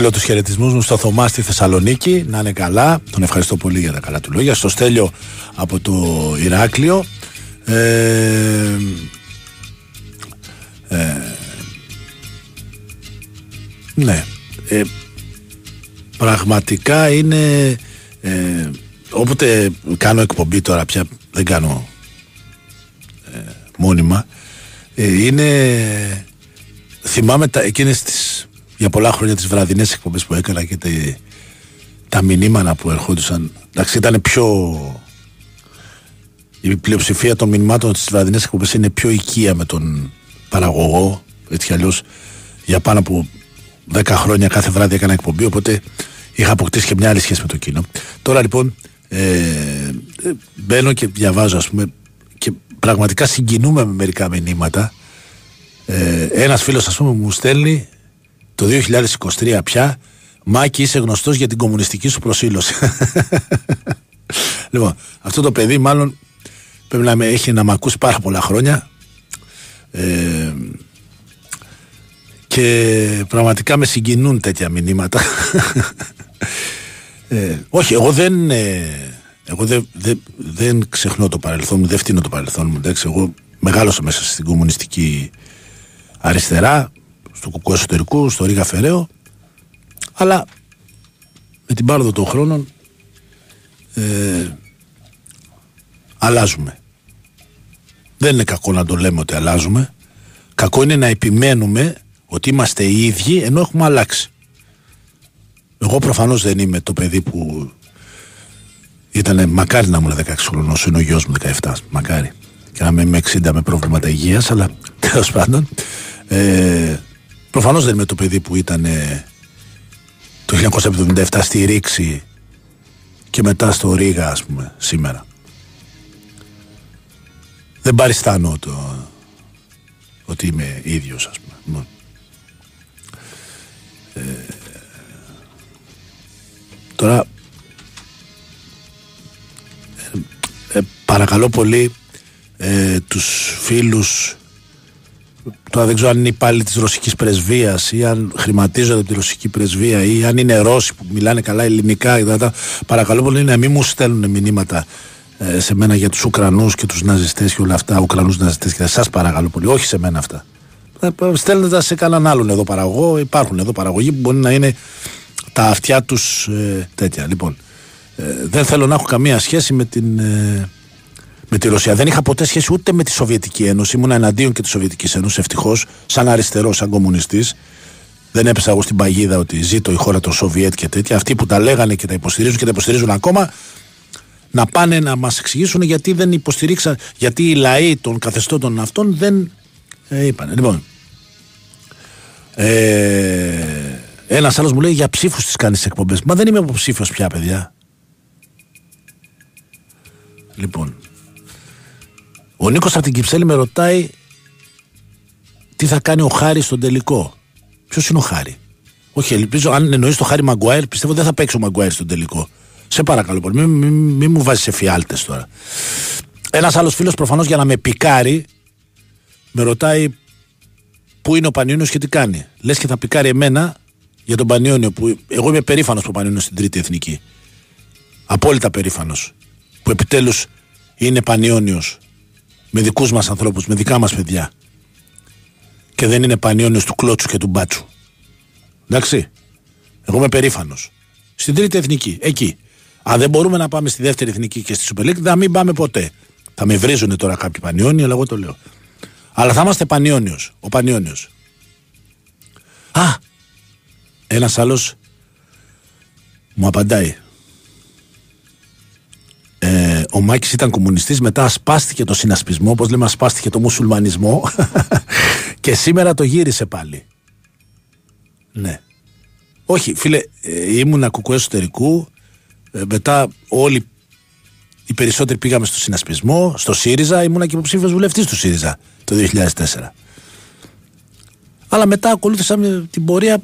Στείλω τους χαιρετισμούς μου στο Θωμά στη Θεσσαλονίκη, να είναι καλά. Τον ευχαριστώ πολύ για τα καλά του λόγια. Στο Στέλιο από το Ηράκλειο. Ε, ε, ναι. Ε, πραγματικά είναι. Ε, όποτε κάνω εκπομπή τώρα πια δεν κάνω ε, μόνιμα. Ε, είναι. Θυμάμαι τα, εκείνες τις, για πολλά χρόνια τις βραδινές εκπομπές που έκανα και τα, τα μηνύματα που ερχόντουσαν. Εντάξει, ήταν πιο. Η πλειοψηφία των μηνυμάτων στις βραδινές εκπομπές είναι πιο οικία με τον παραγωγό. Έτσι κι αλλιώς για πάνω από 10 χρόνια κάθε βράδυ έκανα εκπομπή. Οπότε είχα αποκτήσει και μια άλλη σχέση με το κοινό. Τώρα λοιπόν ε, ε, μπαίνω και διαβάζω ας πούμε και πραγματικά συγκινούμε με μερικά μηνύματα. Ε, ένας φίλος ας πούμε μου στέλνει το 2023 πια Μάκη είσαι γνωστός για την κομμουνιστική σου προσήλωση. λοιπόν, αυτό το παιδί μάλλον πρέπει να με έχει να με ακούσει πάρα πολλά χρόνια ε, και πραγματικά με συγκινούν τέτοια μηνύματα. ε, όχι, εγώ δεν, ε, εγώ δεν, δεν, δεν ξεχνώ το παρελθόν μου, δεν φτύνω το παρελθόν μου. Εντάξει, εγώ μεγάλωσα μέσα στην κομμουνιστική αριστερά, στο κουκού εσωτερικού, στο Ρίγα Φεραίο, αλλά με την πάροδο των χρόνων ε, αλλάζουμε. Δεν είναι κακό να το λέμε ότι αλλάζουμε. Κακό είναι να επιμένουμε ότι είμαστε οι ίδιοι ενώ έχουμε αλλάξει. Εγώ προφανώς δεν είμαι το παιδί που ήταν μακάρι να ήμουν 16 χρονών, είναι ο γιος μου 17, μακάρι. Και να είμαι 60 με προβλήματα υγείας, αλλά τέλος πάντων. Ε, προφανώς δεν είμαι το παιδί που ήταν ε, το 1977 στη Ρήξη και μετά στο Ρήγα, ας πούμε, σήμερα. Δεν παριστάνω το ότι είμαι ίδιος, ας πούμε. Λοιπόν. Ε, τώρα ε, ε, παρακαλώ πολύ ε, τους φίλους τώρα δεν ξέρω αν είναι υπάλληλοι της ρωσικής πρεσβείας ή αν χρηματίζονται από τη ρωσική πρεσβεία ή αν είναι Ρώσοι που μιλάνε καλά ελληνικά παρακαλώ πολύ να μην μου στέλνουν μηνύματα ε, σε μένα για τους Ουκρανούς και τους ναζιστές και όλα αυτά Ουκρανούς ναζιστές και σας παρακαλώ πολύ όχι σε μένα αυτά. Ε, στέλνετε τα σε κανέναν άλλον εδώ παραγωγό υπάρχουν εδώ παραγωγοί που μπορεί να είναι τα αυτιά τους ε, τέτοια. Λοιπόν ε, δεν θέλω να έχω καμία σχέση με την ε, με τη Ρωσία. Δεν είχα ποτέ σχέση ούτε με τη Σοβιετική Ένωση. Ήμουν εναντίον και της Σοβιετικής Ένωσης. Ευτυχώς, σαν αριστερός, σαν κομμουνιστής. Δεν έπεσα εγώ στην παγίδα ότι ζήτω η χώρα των Σοβιέτ και τέτοια. Αυτοί που τα λέγανε και τα υποστηρίζουν και τα υποστηρίζουν ακόμα, να πάνε να μας εξηγήσουν γιατί δεν υποστηρίξαν, γιατί οι λαοί των καθεστώτων αυτών δεν ε, είπαν. Λοιπόν, ε, ένας άλλος μου λέει για ψήφους τις κάνεις εκπομπές. Μα δεν είμαι υποψήφιος πια, παιδιά. Λοιπόν, ο Νίκος από την Κυψέλη με ρωτάει τι θα κάνει ο Χάρης στον τελικό. Ποιος είναι ο Χάρη; Όχι, ελπίζω, αν εννοείς το Χάρη Μαγκουάιρ, πιστεύω δεν θα παίξει ο Μαγκουάιρ στον τελικό. Σε παρακαλώ πολύ, μην μη, μη μου βάζεις σε φιάλτες τώρα. Ένας άλλος φίλος προφανώς για να με πικάρει, με ρωτάει πού είναι ο Πανιόνιος και τι κάνει; Λες και θα πικάρει εμένα για τον Πανιόνιο, που εγώ είμαι περήφανος που ο Πανιόνιος στην Τρίτη Εθνική. Απόλυτα περήφανος. Που επιτέλους είναι Πανιόνιος με δικούς μας ανθρώπους, με δικά μας παιδιά. Και δεν είναι πανιόνιος του κλότσου και του μπάτσου. Εντάξει. Εγώ είμαι περήφανος. Στην τρίτη εθνική, εκεί. Αν δεν μπορούμε να πάμε στη δεύτερη εθνική και στη Super League, θα μην πάμε ποτέ. Θα με βρίζουν τώρα κάποιοι πανιόνιοι, αλλά εγώ το λέω. Αλλά θα είμαστε πανιόνιος. Ο πανιόνιος. Α! Ένας άλλος μου απαντάει ε, ο Μάκης ήταν κομμουνιστής, μετά ασπάστηκε το συνασπισμό, όπως λέμε, ασπάστηκε το μουσουλμανισμό και σήμερα το γύρισε πάλι. Ναι. Όχι, φίλε, ε, ήμουν κουκουέ εσωτερικού. Ε, μετά όλοι οι περισσότεροι πήγαμε στο συνασπισμό, στο ΣΥΡΙΖΑ. Ήμουνα και υποψήφιος βουλευτής του ΣΥΡΙΖΑ το 2004. Αλλά μετά ακολούθησα την πορεία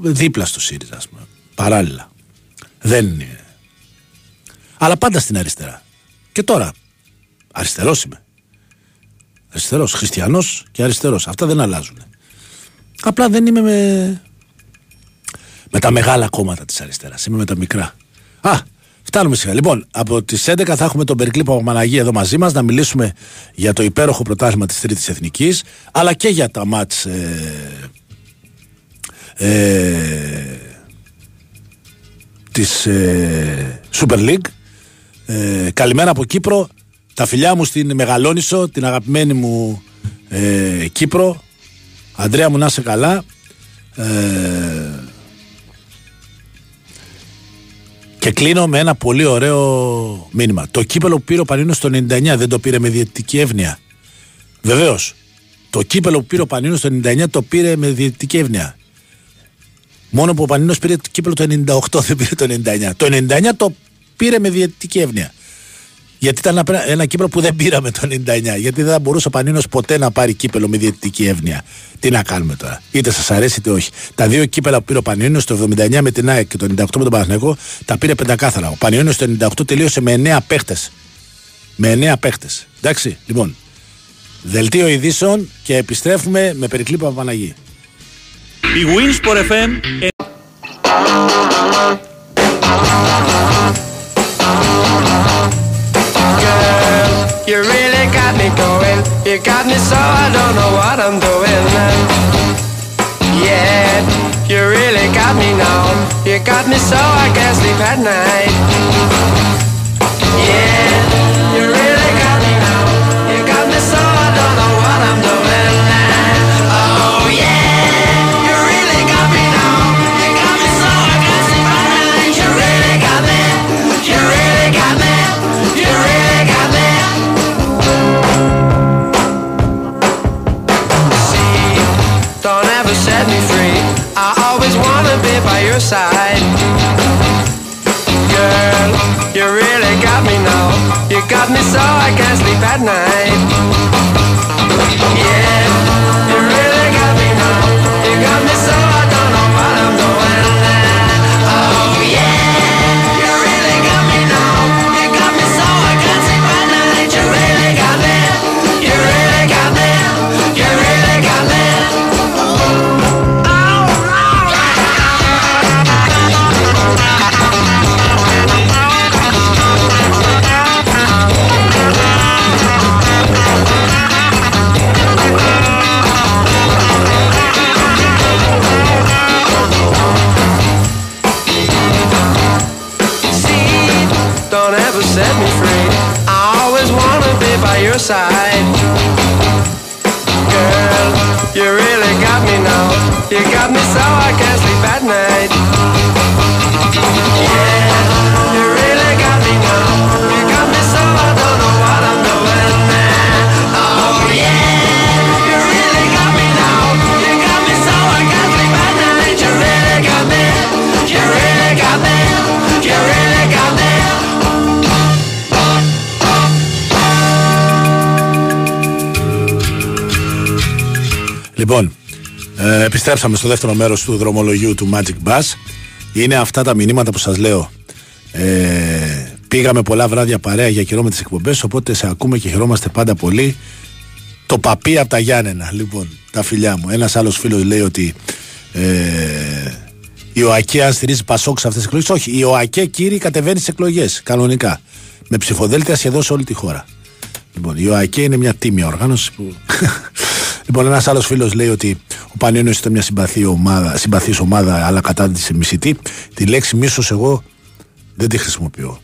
δίπλα στο ΣΥΡΙΖΑ, ας πούμε. Παράλληλα. Δεν είναι αλλά πάντα στην αριστερά. Και τώρα, αριστερός είμαι. Αριστερός, χριστιανός και αριστερός. Αυτά δεν αλλάζουν. Απλά δεν είμαι με. με τα μεγάλα κόμματα της αριστεράς. Είμαι με τα μικρά. Α, φτάνουμε σιγά. Λοιπόν, από τις 11 θα έχουμε τον Περικλή Παπαμαναγή εδώ μαζί μας να μιλήσουμε για το υπέροχο πρωτάθλημα της Τρίτης Εθνικής, αλλά και για τα μάτς. Ε, ε, της ε, Super League ε, καλημέρα από Κύπρο. Τα φιλιά μου στην Μεγαλόνισο την αγαπημένη μου ε, Κύπρο. Αντρέα μου να είσαι καλά. Ε, και κλείνω με ένα πολύ ωραίο μήνυμα. Το κύπελο που πήρε ο Πανίνος το 99 δεν το πήρε με διαιτητική εύνοια. Βεβαίως το κύπελο που πήρε ο Πανίνος το 99 το πήρε με διαιτητική εύνοια. Μόνο που ο Πανίνο πήρε το κύπελο το 98, δεν πήρε το 99. Το 99 το πήρε με διαιτητική εύνοια. Γιατί ήταν ένα, ένα κύπελο που δεν πήραμε το 99. Γιατί δεν θα μπορούσε ο Πανίνος ποτέ να πάρει κύπελο με διαιτητική εύνοια. Τι να κάνουμε τώρα. Είτε σας αρέσει είτε όχι. Τα δύο κύπελα που πήρε ο Πανίνος το 79 με την ΑΕΚ και το 98 με τον Παναθηναϊκό τα πήρε πεντακάθαρα. Ο Πανίνος το 98 τελείωσε με 9 παίχτες. Με 9 παίχτες. Εντάξει, λοιπόν. Δελτίο ειδήσεων και επιστρέφουμε με περικλή Παπαναγή. Η Winsport FM You got me so I don't know what I'm doing. Yeah, you really got me now. You got me so I can't sleep at night. Yeah, your side. Girl, you really got me now. You got me so I can't sleep at night. Don't ever set me free. I always wanna be by your side. Girl, you really got me now. You got me so I can't Λοιπόν, ε, επιστρέψαμε στο δεύτερο μέρος του δρομολογίου του Magic Bus. Είναι αυτά τα μηνύματα που σας λέω. Ε, πήγαμε πολλά βράδια παρέα για καιρό με τι εκπομπές, οπότε σε ακούμε και χαιρόμαστε πάντα πολύ. Το παπί από τα Γιάννενα, λοιπόν, τα φιλιά μου. Ένας άλλος φίλος λέει ότι ε, η ΟΑΚΕ αν στηρίζει Πασόκ σε αυτές τις εκλογές. Όχι, η ΟΑΚΕ κύριε κατεβαίνει στις εκλογές κανονικά. Με ψηφοδέλτια σχεδόν σε όλη τη χώρα. Λοιπόν, η ΟΑΚΕ είναι μια τίμια οργάνωση που. Λοιπόν, ένας άλλος φίλος λέει ότι ο Πανιόνιος ήταν μια συμπαθή ομάδα, συμπαθής ομάδα, αλλά κατά τη μισητή. Τη λέξη μίσος εγώ δεν τη χρησιμοποιώ.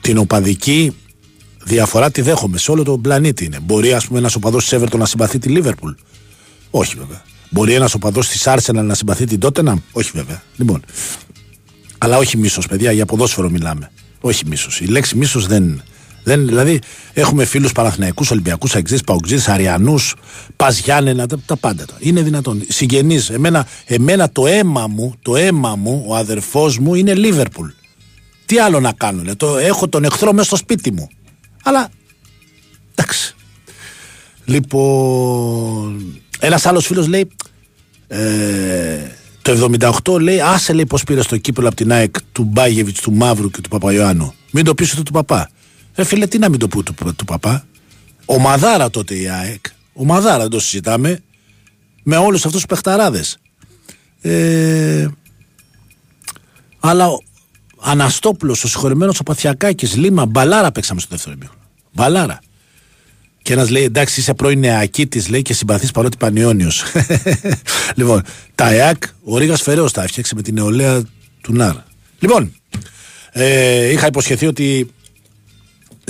Την οπαδική διαφορά τη δέχομαι. Σε όλο τον πλανήτη είναι. Μπορεί, ας πούμε, ένας οπαδός της Everton να συμπαθεί τη Λίβερπουλ; Όχι, βέβαια. Μπορεί ένας οπαδός της Arsenal να συμπαθεί την Tottenham; Όχι, βέβαια. Λοιπόν. Αλλά όχι μίσος, παιδιά, για ποδόσφαιρο μιλάμε. Όχι μίσος. Η λέξη μίσος δεν. Δεν δηλαδή, έχουμε φίλους Παναθηναϊκούς, Ολυμπιακούς, Αγγλίε, Παουτζίδε, Αριανούς, Πα Γιάννενα, τα, τα πάντα. τώρα. Είναι δυνατόν. Συγγενείς. Εμένα, εμένα το αίμα μου, το αίμα μου, ο αδερφός μου είναι Λίβερπουλ. Τι άλλο να κάνω, λέει. Το, έχω τον εχθρό μέσα στο σπίτι μου. Αλλά. Εντάξει. Λοιπόν. Ένας άλλος φίλος λέει. Ε, το 78 λέει, άσε λέει πώ πήρε το κύπελο από την ΑΕΚ του Μπάγεβιτς, του Μαύρου και του Παπαϊωάννου. Μην το πει ούτε του παπά. Ε, φίλε, τι να μην το πω του, του παπά. Ο Μαδάρα τότε η ΑΕΚ. Ο Μαδάρα δεν το συζητάμε. Με όλους αυτούς τους παιχταράδες. Ε, Αλλά ο Αναστόπουλος, ο συγχωρημένος ο Παθιακάκης, Λίμα, μπαλάρα παίξαμε στο δεύτερο ημίχρονο. Μπαλάρα. Και ένας λέει: Εντάξει, είσαι πρώην νεακίτη, λέει και συμπαθείς παρότι πανιόνιο. λοιπόν, τα ΕΑΚ, ο Ρίγα Φεραίος τα έφτιαξε με την νεολαία του ΝΑΡ. Λοιπόν, ε, είχα υποσχεθεί ότι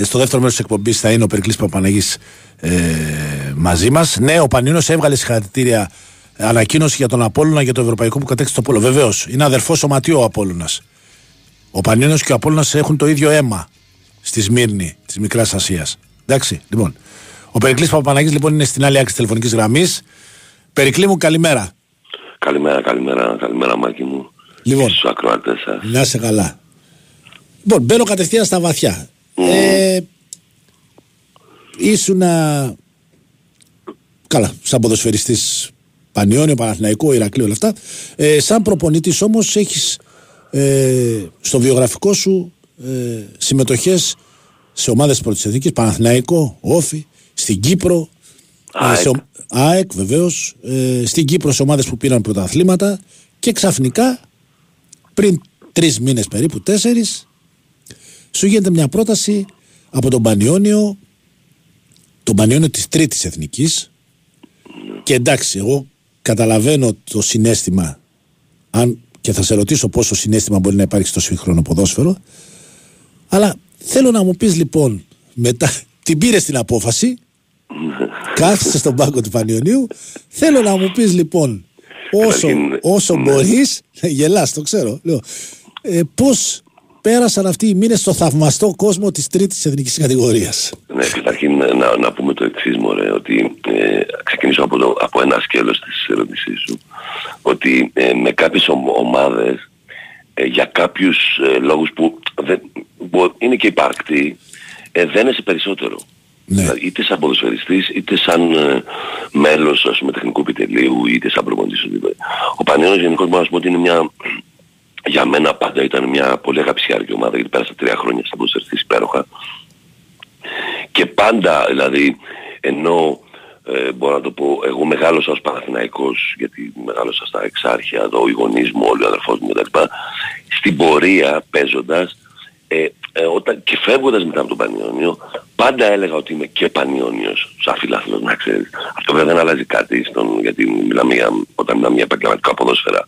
στο δεύτερο μέρος της εκπομπής θα είναι ο Περικλής Παπαναγής ε, μαζί μας. Ναι, ο Πανιόνιο έβγαλε συγχαρητήρια ανακοίνωση για τον Απόλυνα για το ευρωπαϊκό που κατέκτησε το Πόλο. Βεβαίως, είναι αδερφός σωματείο ο Απόλυνα. Ο Πανιόνιο και ο Απόλυνα έχουν το ίδιο αίμα στη Σμύρνη της Μικράς Ασίας. Εντάξει, λοιπόν. Ο Περικλής Παπαναγής λοιπόν είναι στην άλλη άκρη της τηλεφωνικής γραμμής. Περικλή μου, καλημέρα. Καλημέρα, καλημέρα, καλημέρα Μάκη μου. Λοιπόν. Στους ακροατές σας. Να είσαι καλά. Λοιπόν, μπαίνω κατευθείαν στα βαθιά. Ε, ήσουνα καλά, σαν ποδοσφαιριστής Πανιόνιο, Παναθηναϊκό, Ηρακλείο, όλα αυτά. Ε, σαν προπονητής όμως έχεις ε, στο βιογραφικό σου ε, συμμετοχές σε ομάδες πρώτης εθνικής, Παναθηναϊκό, Όφη, στην Κύπρο, ε, ΑΕΚ. σε ο- ΑΕΚ βεβαίως, ε, στην Κύπρο σε ομάδες που πήραν πρωταθλήματα και ξαφνικά πριν τρεις μήνες περίπου, τέσσερις, σου γίνεται μια πρόταση από τον Πανιόνιο, τον Πανιόνιο της τρίτης εθνικής. Και εντάξει, εγώ καταλαβαίνω το συνέστημα αν, και θα σε ρωτήσω πόσο συνέστημα μπορεί να υπάρχει στο σύγχρονο ποδόσφαιρο. Αλλά θέλω να μου πεις λοιπόν μετά την πήρες την απόφαση κάθισε στον πάγκο του Πανιωνίου θέλω να μου πεις λοιπόν όσο, Καταρχήν, όσο ναι. μπορείς γελάς το ξέρω λέω, ε, πως πέρασαν αυτοί οι μήνες στο θαυμαστό κόσμο της τρίτης εθνικής κατηγορίας Ναι, καταρχήν να, να πούμε το εξής μωρέ, ότι ε, ξεκινήσω από, το, από ένα σκέλος της ερώτησής σου, ότι ε, με κάποιες ομ- ομάδες ε, για κάποιους ε, λόγους που δεν, μπο- είναι και υπαρκτοί, ε, δεν είσαι περισσότερο. Ναι. Δηλαδή, είτε σαν ποδοσφαιριστής, είτε σαν ε, μέλος ας πούμε, τεχνικού επιτελείου, είτε σαν προπονητής. οτιδήποτε. Ο Πανιόνιος γενικώς μπορώ να σου πω ότι είναι μια, για μένα πάντα ήταν μια πολύ αγαπησιάρικη ομάδα, γιατί πέρασα τρία χρόνια σαν ποδοσφαιριστής υπέροχα. Και πάντα, δηλαδή, ενώ ε, μπορώ να το πω, εγώ μεγάλωσα ως Παναθηναϊκός, γιατί μεγάλωσα στα εξάρχεια, εδώ οι γονείς μου, όλοι ο αδερφός μου κτλ. Στην πορεία παίζοντας, ε, ε, όταν, και φεύγοντας μετά από τον Πανιόνιο, πάντα έλεγα ότι είμαι και Πανιόνιος, σαν φιλάθλος να ξέρεις. Αυτό βέβαια δεν αλλάζει κάτι, στον, γιατί μιλάμε για, όταν μιλάμε για επαγγελματικά ποδόσφαιρα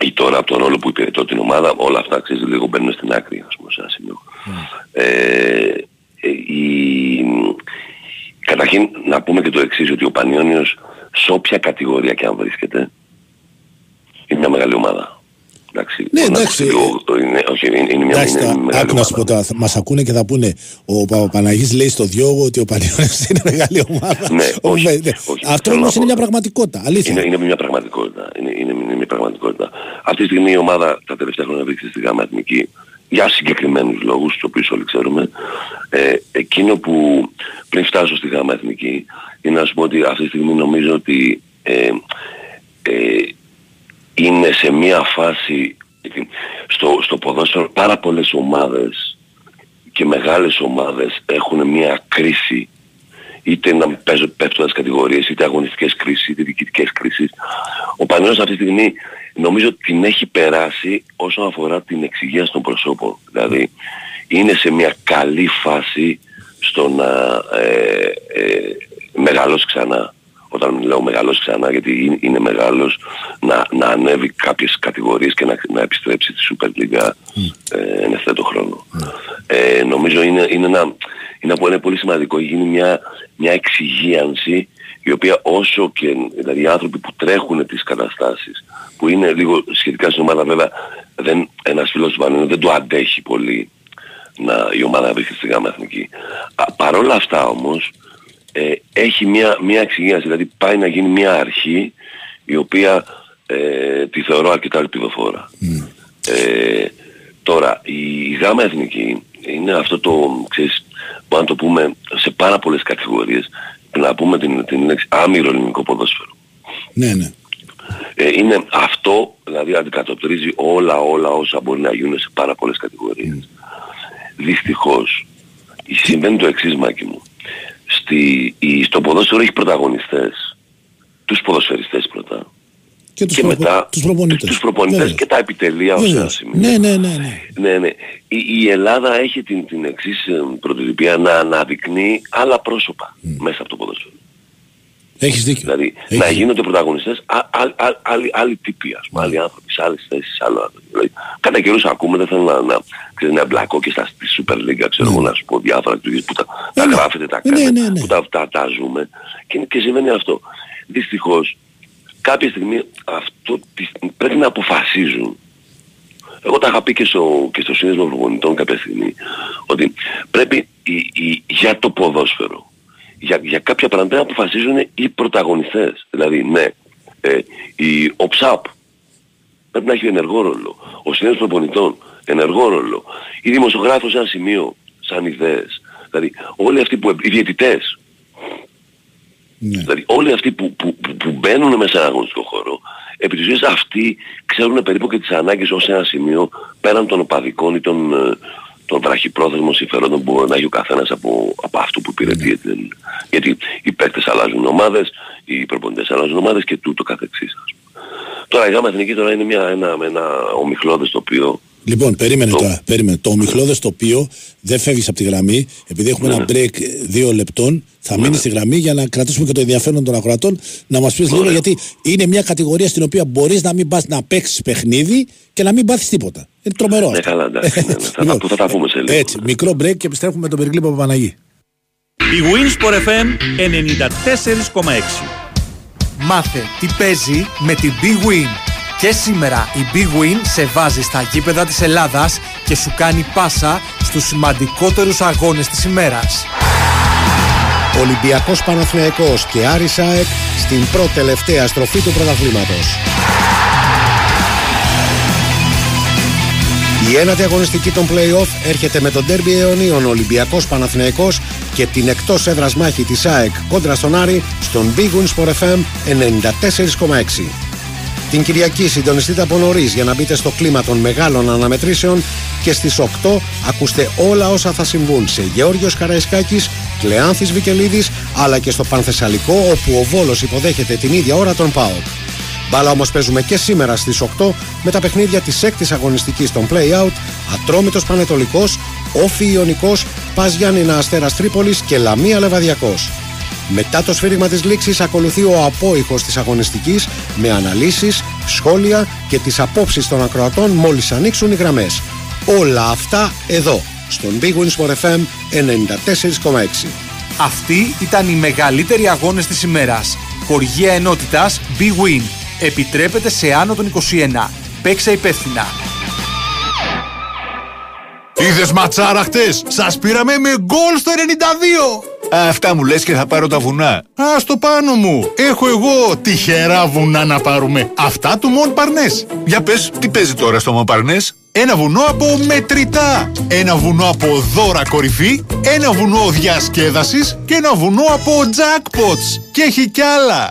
ή τώρα από τον ρόλο που υπηρετώ την ομάδα, όλα αυτά ξέρεις λίγο μπαίνουν στην άκρη, ας πούμε, σε ένα σημείο. Ε, ε, η, καταρχήν να πούμε και το εξής, ότι ο Πανιόνιος σε όποια κατηγορία και αν βρίσκεται, είναι μια μεγάλη ομάδα. Εντάξει, Ναι, μπορεί να εντάξει. ακουστεί λίγο- είναι, όχι, είναι, είναι μια, Εντάξει, είναι τα- μεγάλη άκου να σου πω ομάδα. τώρα, θα- μας ακούνε και θα πούνε ο Παπαναγής λέει στο διόγο ότι ο Πανιόνιος είναι μεγάλη ομάδα. Ναι, Ο- όχι, ναι. όχι, Αυτό θέλω να όμως είναι πω- μια πραγματικότητα, αλήθεια. Είναι, είναι μια πραγματικότητα. Είναι, είναι, είναι μια πραγματικότητα. Αυτή τη στιγμή η ομάδα τα τελευταία χρόνια βρίσκεται στη ΓΑΜΑ Εθνική για συγκεκριμένους λόγους, τους οποίους όλοι ξέρουμε. Ε, εκείνο που πριν φτάσω στη ΓΑΜΑ Εθνική είναι να σου πω ότι αυτή τη στιγμή νομίζω ότι ε, ε, είναι σε μια φάση στο, στο ποδόσφαιρο πάρα πολλές ομάδες και μεγάλες ομάδες έχουν μια κρίση είτε να παίζουν πέφτοντας κατηγορίες, είτε αγωνιστικές κρίσεις, είτε διοικητικές κρίσεις. Ο Πανιόνιος αυτή τη στιγμή νομίζω την έχει περάσει όσον αφορά την εξυγίαση των προσώπων. Δηλαδή είναι σε μια καλή φάση στο να ε, ε, μεγαλώσει ξανά. Όταν λέω μεγαλώσει ξανά γιατί είναι, είναι μεγάλος να, να ανέβει κάποιες κατηγορίες και να, να επιστρέψει στη Super League ε, εν ευθέτω χρόνο. Ε, νομίζω είναι, είναι, ένα, είναι, ένα- είναι πολύ σημαντικό. Γίνει μια, μια εξυγίανση η οποία όσο και δηλαδή οι άνθρωποι που τρέχουν τις καταστάσεις που είναι λίγο σχετικά στην ομάδα βέβαια δεν, ένας φίλος του Πανιόνιου δεν το αντέχει πολύ να, η ομάδα βρίσκεται στη γάμα εθνική. Α, παρόλα αυτά όμως ε, έχει μια, μια εξυγίανση, δηλαδή πάει να γίνει μια αρχή η οποία ε, τη θεωρώ αρκετά ελπιδοφόρα. Ε, τώρα, η, η γάμα εθνική είναι αυτό το, ξέρεις, μπορούμε να το πούμε σε πάρα πολλές κατηγορίες, να πούμε την, την λέξη άμυρο ελληνικό ποδόσφαιρο. Ναι, ναι. Ε, είναι αυτό, δηλαδή αντικατοπτρίζει όλα όλα όσα μπορεί να γίνουν σε πάρα πολλές κατηγορίες. Δυστυχώς, συμβαίνει το εξής Μάκη μου. Στη, η, στο ποδόσφαιρο έχει πρωταγωνιστές, τους ποδοσφαιριστές πρώτα, Και τους και προπο- μετά τους προπονητές. τους προπονητές Βέβαια. και τα επιτελεία ως ένα Βεβαίως. σημείο. Ναι, ναι, ναι, ναι. Ναι, ναι. Η, η Ελλάδα έχει την, την εξής ε, πρωτοτυπία να αναδεικνύει άλλα πρόσωπα μέσα από το ποδόσφαιρο. Έχεις δίκιο. Δηλαδή Έχεις να δίκιο. γίνονται πρωταγωνιστές α, α, α, άλλοι, άλλοι τύποι, ας πούμε, άλλοι άνθρωποι σε άλλες θέσεις, άλλο άνθρωποι. Δηλαδή, κατά καιρούς ακούμε, δεν θέλω να, να, ξέρεις, να εμπλακώ και στα στη Super League, ξέρω εγώ, να σου πω διάφορα λειτουργίες που τα, τα Ναι, ναι. γράφετε, τα Ναι, κάνετε, ναι, ναι. που τα, τα, τα ζούμε και, και συμβαίνει αυτό. Δυστυχώς, κάποια στιγμή αυτό τη- πρέπει να αποφασίζουν εγώ τα είχα πει και στο, και στο σύνδεσμο προπονητών κάποια στιγμή ότι πρέπει η, η, για το ποδόσφαιρο για, για κάποια πράγματα να αποφασίζουν οι πρωταγωνιστές. Δηλαδή, ναι, ε, η, ο ΨΑΠ πρέπει να έχει ενεργό ρόλο. Ο συνέδριος προπονητών ενεργό ρόλο. Οι δημοσιογράφοι σε ένα σημείο σαν ιδέες. Δηλαδή, όλοι αυτοί που... οι διαιτητές. Ναι. Δηλαδή, όλοι αυτοί που, που, που, που μπαίνουν μέσα σε έναν αγωνιστικό χώρο, επί της ουσίας αυτοί ξέρουν περίπου και τις ανάγκες ως ένα σημείο πέραν των οπαδικών ή των, ε, των βραχυπρόθεσμων συμφερόντων που μπορεί να έχει ο καθένας από, από αυτό που υπηρετεί. την- Γιατί οι παίκτες αλλάζουν ομάδες, οι προπονητές αλλάζουν ομάδες και τούτο καθεξής. ας πούμε. Τώρα η ΓΑΜΑ Εθνική τώρα είναι μια, ένα, ένα ομιχλώδες το οποίο Λοιπόν, περίμενε Το- τώρα. Περίμενε. Το ομιχλώδες τοπίο δεν φεύγει από τη γραμμή. Επειδή έχουμε ένα break δύο λεπτών, θα μείνει στη γραμμή για να κρατήσουμε και το ενδιαφέρον των ακροατών. Να μας πεις λίγο, γιατί είναι μια κατηγορία στην οποία μπορείς να μην πας να παίξεις παιχνίδι και να μην πάθεις τίποτα. Είναι τρομερό. Ναι, αυτό. καλά, εντάξει, ναι, ναι. Θα τα- θα τα πούμε σε λίγο. Έτσι, μικρό break και επιστρέφουμε με τον Περικλή Παπαναγή. Η Winsport FM 94,6. Μάθε τι παίζει με την Big Win. Και σήμερα η Big Win σε βάζει στα γήπεδα της Ελλάδας και σου κάνει πάσα στους σημαντικότερους αγώνες της ημέρας. Ολυμπιακός Παναθηναϊκός και Άρης ΑΕΚ στην πρώτη τελευταία στροφή του πρωταθλήματος. Η ένατη αγωνιστική των play-off έρχεται με τον τέρμπι αιωνίων Ολυμπιακός Παναθηναϊκός και την εκτός έδρας μάχη της ΑΕΚ κόντρα στον Άρη στον Big Win Sport FM 94,6. Την Κυριακή συντονιστείτε από νωρίς για να μπείτε στο κλίμα των μεγάλων αναμετρήσεων και στις 8 ακούστε όλα όσα θα συμβούν σε Γεώργιος Καραϊσκάκης, Κλεάνθης Βικελίδης αλλά και στο Πανθεσσαλικό όπου ο Βόλος υποδέχεται την ίδια ώρα τον ΠΑΟΚ. Μπάλα όμως παίζουμε και σήμερα στις 8 με τα παιχνίδια της έκτης αγωνιστικής των Play-Out, Ατρόμητος Πανετολικός, Όφι Ιωνικός, Πας Γιάννηνα Αστέρας Τρίπολης και Λαμία Λεβαδιακός. Μετά το σφύριγμα της λήξης ακολουθεί ο απόϊχος της αγωνιστικής με αναλύσεις, σχόλια και τις απόψεις των ακροατών μόλις ανοίξουν οι γραμμές. Όλα αυτά εδώ, στον Big Wins for FM 94,6. Αυτοί ήταν οι μεγαλύτεροι αγώνες της ημέρας. Χοργία ενότητας Big Win. Επιτρέπεται σε άνω των 21. Παίξε υπεύθυνα. Είδες ματσάρα χτες; Σας πήραμε με γκολ στο 92. Αυτά μου λες και θα πάρω τα βουνά. Α στο πάνω μου. Έχω εγώ τυχερά βουνά να πάρουμε. Αυτά του Μον Παρνές. Για πες, τι παίζει τώρα στο Μοπαρνές. Ένα βουνό από μετρητά. Ένα βουνό από δώρα κορυφή. Ένα βουνό διασκέδασης. Και ένα βουνό από jackpots. Και έχει κι άλλα.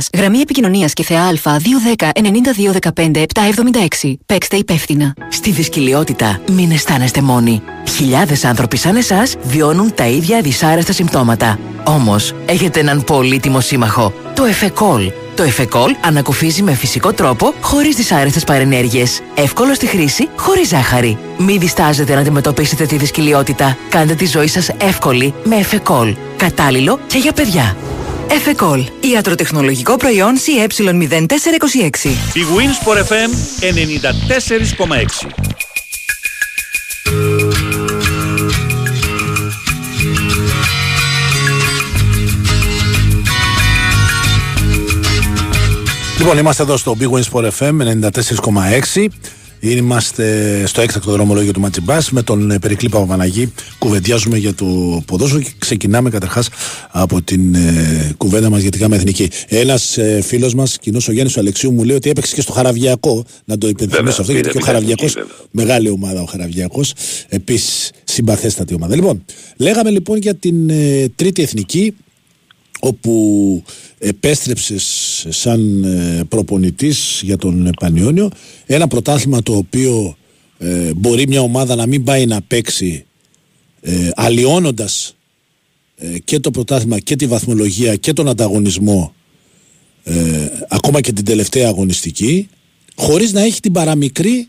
Γραμμή επικοινωνίας και θεά Α 210 9215 776. Παίξτε υπεύθυνα. Στη δυσκολιότητα μην αισθάνεστε μόνοι. Χιλιάδες άνθρωποι σαν εσάς βιώνουν τα ίδια δυσάρεστα συμπτώματα. Όμως έχετε έναν πολύτιμο σύμμαχο. Το Εφεκόλ. Το Εφεκόλ ανακουφίζει με φυσικό τρόπο, χωρίς δυσάρεστες παρενέργειες. Εύκολο στη χρήση, χωρίς ζάχαρη. Μην διστάζετε να αντιμετωπίσετε τη δυσκολιότητα. Κάντε τη ζωή σας εύκολη με Εφεκόλ. Κατάλληλο και για παιδιά. Εφεκόλ. Ιατροτεχνολογικό προϊόν CE0426. Η Winsport FM 94,6. Λοιπόν, είμαστε εδώ στο Big Wins Sport FM 94,6. Είμαστε στο έκτακτο δρομολόγιο του Ματσιμπάς με τον ε, Περικλή Παπαμαναγή. Κουβεντιάζουμε για το ποδόσφαιρο και ξεκινάμε καταρχάς από την ε, κουβέντα μας για τη γάμα εθνική. Ένας ε, φίλος μας, κοινός ο Γιάννης Αλεξίου, μου λέει ότι έπαιξε και στο Χαραβιακό. Να το υπενθυμίσω αυτό, γιατί και ο Χαραβιακός, μεγάλη ομάδα ο Χαραβιακός, επίσης συμπαθέστατη ομάδα. Λοιπόν, λέγαμε λοιπόν για την ε, τρίτη εθνική, όπου επέστρεψες σαν ε, προπονητής για τον Πανιόνιο ένα πρωτάθλημα το οποίο ε, μπορεί μια ομάδα να μην πάει να παίξει ε, αλλοιώνοντας ε, και το πρωτάθλημα και τη βαθμολογία και τον ανταγωνισμό ε, ακόμα και την τελευταία αγωνιστική χωρίς να έχει την παραμικρή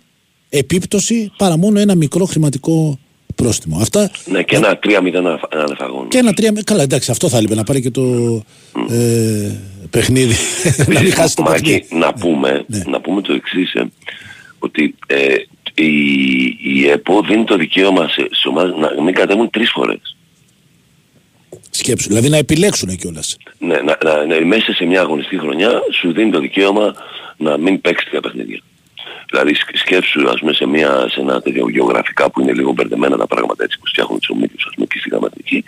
επίπτωση παρά μόνο ένα μικρό χρηματικό πρόστιμο. Αυτά, Ναι, και ένα 3-0 ανα- αναφαγόν. και ένα τρία. Καλά, εντάξει, αυτό θα έλειπε να πάρει και το ε, παιχνίδι. να μην χάσει το Μάκη, παιχνίδι. να πούμε, Ναι. να πούμε το εξής, ε, ότι ε, η, η ΕΠΟ δίνει το δικαίωμα σε, σε ομάδες να μην κατέβουν τρεις φορές. Σκέψου. Δηλαδή να επιλέξουν κιόλας. Ναι, να, να, να, μέσα σε μια αγωνιστική χρονιά σου δίνει το δικαίωμα να μην παίξεις τα παιχνίδια. Δηλαδή σκ- σκέψου ας πούμε σε, μια, σε ένα τέτοιο γεωγραφικά που είναι λίγο μπερδεμένα τα πράγματα έτσι που φτιάχνουν τους ομίλους ας πούμε και στη γραμματική.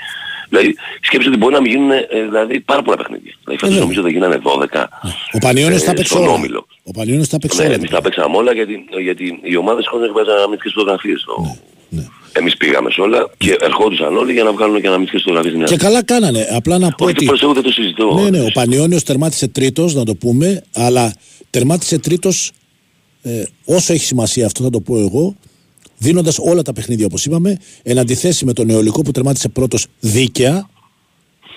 Δηλαδή σκέψου ότι μπορεί να μην γίνουν ε, δηλαδή, πάρα πολλά παιχνίδια. Δηλαδή φέτος Βέβαια. νομίζω δεν γίνανε 12. Ο Πανιόνιος ε, θα παίξει στον όλα. όμιλο. Ο Πανιόνιος θα παίξει Ναι, όλα. εμείς τα παίξαμε όλα γιατί, γιατί οι ομάδες χωρίς παίζαν αναμυντικές φωτογραφίες. στο- Ναι, Εμείς πήγαμε σε όλα και ερχόντουσαν όλοι για να βγάλουν και αναμυντικές φωτογραφίες. στην Και αρχή. καλά κάνανε. Απλά να πω Όχι, ότι. το προσέχω δεν το συζητώ. Ναι, ναι, ο Πανιόνιος τερμάτισε τρίτος, να το πούμε, αλλά τερμάτισε τρίτος ε, όσο έχει σημασία αυτό θα το πω εγώ, δίνοντας όλα τα παιχνίδια όπως είπαμε, εν αντιθέσει με τον Εωλικό που τερμάτισε πρώτος δίκαια.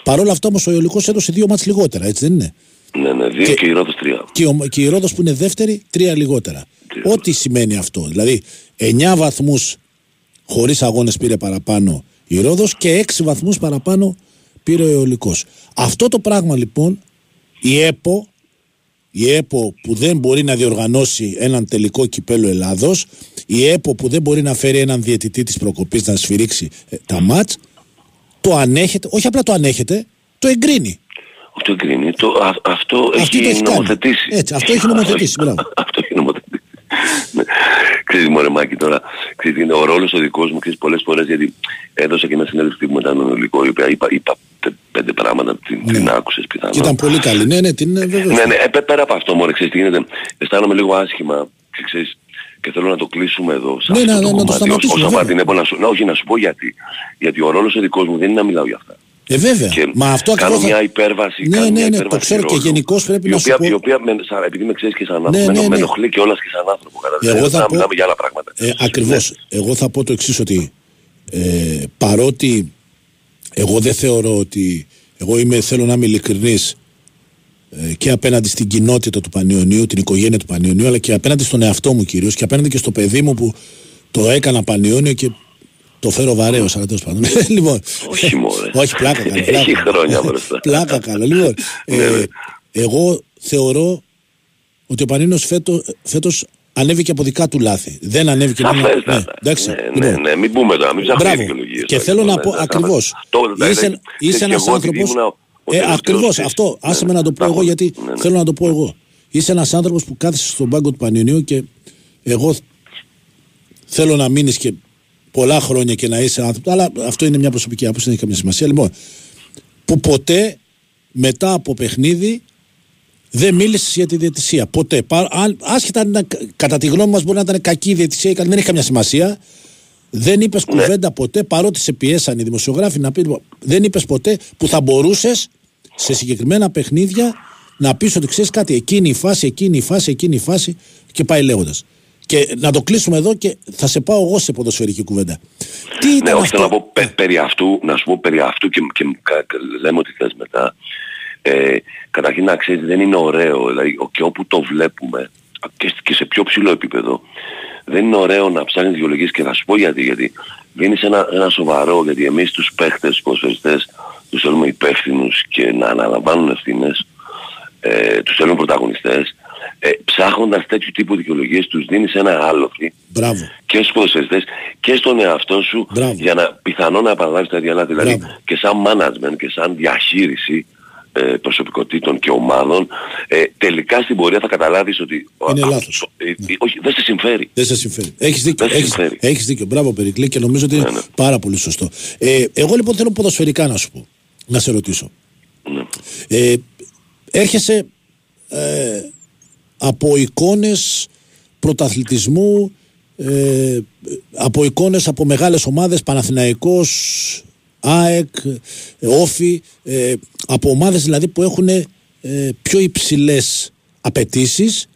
Παρ' όλα αυτά όμως ο Εωλικός έδωσε δύο μάτς λιγότερα, έτσι δεν είναι; Ναι, ναι, δύο και, η Ρόδος τρία. Και, ο, και η Ρόδος που είναι δεύτερη, τρία λιγότερα. Ό,τι σημαίνει αυτό. Δηλαδή, 9 βαθμούς χωρίς αγώνες πήρε παραπάνω η Ρόδος και 6 βαθμούς παραπάνω πήρε ο Αεολικός. Αυτό το πράγμα λοιπόν, η ΕΠΟ, η ΕΠΟ που δεν μπορεί να διοργανώσει έναν τελικό κυπέλο Ελλάδος, η ΕΠΟ που δεν μπορεί να φέρει έναν διαιτητή της προκοπής να σφυρίξει ε, τα μάτς, το ανέχεται, όχι απλά το ανέχεται, το εγκρίνει. Αυτό εγκρίνει. Το, α, αυτό Αυτή το έχει έχει κάνει. νομοθετήσει. Έτσι, αυτό έχει νομοθετήσει, μπράβο. αυτό έχει νομοθετήσει. Ναι. Ξέρεις μωρέ Μάκη τώρα, ξέρεις, είναι ο ρόλος ο δικός μου, ξέρεις πολλές φορές γιατί έδωσα και μια συνέντευξη που μετά με τον Ολικό, η οποία είπα, είπα πε- πέντε πράγματα, την, την άκουσες πιθανόν. Και ήταν πολύ καλή. Ναι, ναι, την βέβαια. Ναι, ναι, ε, πέ- πέρα από αυτό μωρέ, ξέρεις τι γίνεται, αισθάνομαι λίγο άσχημα και ξέρεις, και θέλω να το κλείσουμε εδώ σε Ναι, αυτό ναι, το ναι, να το κομμάτι. σταματήσουμε, Όσο βέβαια. αφορά την ΕΠΟ, να σου, να, όχι, να σου πω γιατί. Γιατί ο ρόλος ο δικός μου δεν είναι να μιλάω για αυτά. Ε, βέβαια. Και Μα αυτό κάνω ακριβώς θα- μια υπέρβαση. Ναι, κάνω ναι, μια ναι, το υπέρβαση ξέρω και ρόλου, γενικώς πρέπει η να σου οποία, πω- Η οποία, με, σαν, επειδή με ξέρεις και σαν άνθρωπο, Ναι, με, ναι, με ναι. ενοχλεί και όλας και σαν άνθρωπο. καταλαβαίνεις. Εγώ θα να πω- μιλάμε για άλλα πράγματα. Ε, ακριβώς. Εγώ θα πω το εξής ότι ε, παρότι εγώ δεν θεωρώ ότι εγώ είμαι, θέλω να είμαι ειλικρινής ε, και απέναντι στην κοινότητα του Πανιωνίου, την οικογένεια του Πανιωνίου, αλλά και απέναντι στον εαυτό μου κυρίως και απέναντι και στο παιδί μου που το έκανα Πανιόνιο και το φέρω βαρέως, αλλά τέλος πάντων. λοιπόν, Όχι μωρέ. όχι, πλάκα κάνω. Έχει πλάκα κάνω. χρόνια μπροστά. πλάκα κάνω. Λοιπόν, Ναι, ε, ναι. εγώ θεωρώ ότι ο Πανίνος φέτος, φέτος ανέβηκε από δικά του λάθη. Δεν ανέβηκε μόνο- Σαφέστατα. Ναι, εντάξει. Ναι, Λοιπόν, ναι, ναι, μην πούμε τώρα, μην ψάχνουμε Μπράβο. δικαιολογίες. Και όχι, θέλω να ναι, πω ναι, ακριβώς. σαφές. Το- Είσαι, δηλαδή, είσαι και ένας εγώ επειδή άνθρωπος... ήμουνα ο Ε, τελευταίος ακριβώς της- αυτό. Άσε ναι, με να το πω μπράβο. εγώ γιατί Ναι, ναι. θέλω να το πω εγώ. Είσαι ένας άνθρωπος που κάθεσαι στον πάγκο του Πανιωνίου και εγώ θέλω να μείνεις και πολλά χρόνια και να είσαι άνθρωπο. Αλλά αυτό είναι μια προσωπική άποψη, δεν έχει καμία σημασία. Λοιπόν, που ποτέ μετά από παιχνίδι δεν μίλησες για τη διαιτησία. Ποτέ. Πα- αν- Άσχετα αν ήταν, κατά τη γνώμη μας μπορεί να ήταν κακή η διαιτησία ή καλή, δεν έχει καμιά σημασία. Δεν είπες Ναι. κουβέντα ποτέ, παρότι σε πιέσαν οι δημοσιογράφοι να πεις. Δεν είπες ποτέ που θα μπορούσες σε συγκεκριμένα παιχνίδια να πεις ότι ξέρεις κάτι, εκείνη η φάση, εκείνη η φάση, εκείνη η φάση και πάει λέγοντας. Και να το κλείσουμε εδώ και θα σε πάω εγώ σε ποδοσφαιρική κουβέντα. Τι Ναι, ήταν όχι, αυτό; θέλω να πω πε- περί αυτού, να σου πω περί αυτού και, και κα- κα- λέμε ότι θες μετά. Ε, καταρχήν να ξέρεις δεν είναι ωραίο, δηλαδή ο- και όπου το βλέπουμε και, σ- και σε πιο ψηλό επίπεδο δεν είναι ωραίο να ψάχνεις δικαιολογίες και θα σου πω γιατί, γιατί βγαίνεις ένα, ένα σοβαρό, γιατί εμείς τους παίχτες, τους ποδοσφαιριστές τους θέλουμε υπεύθυνους και να αναλαμβάνουν ευθύνες, ε, τους θέλουμε πρωταγωνιστές, ε, ψάχνοντας τέτοιου τύπου δικαιολογίες τους δίνεις ένα άλοθη Μπράβο. και στους ποδοσφαιριστές και στον εαυτό σου Μπράβο. για να πιθανόν να επαναλάβεις τα ίδια λάθη. Δηλαδή Μπράβο. και σαν management και σαν διαχείριση ε, προσωπικότητων και ομάδων, ε, τελικά στην πορεία θα καταλάβεις ότι... Είναι α, λάθος. ε, ε, όχι, δεν σε συμφέρει. Δεν σε συμφέρει. Έχεις δίκιο. Δεν σε Έχεις, συμφέρει. έχεις δίκιο. Μπράβο, Περικλή, και νομίζω ότι είναι Ναι, ναι. πάρα πολύ σωστό. Ε, εγώ λοιπόν θέλω ποδοσφαιρικά να σου πω, να σε ρωτήσω. Ναι. Ε, έρχεσαι ε, από εικόνες πρωταθλητισμού, ε, από εικόνες από μεγάλες ομάδες, Παναθηναϊκός, ΑΕΚ, ε, Όφη, ε, από ομάδες δηλαδή που έχουν ε, πιο υψηλές απαιτήσεις,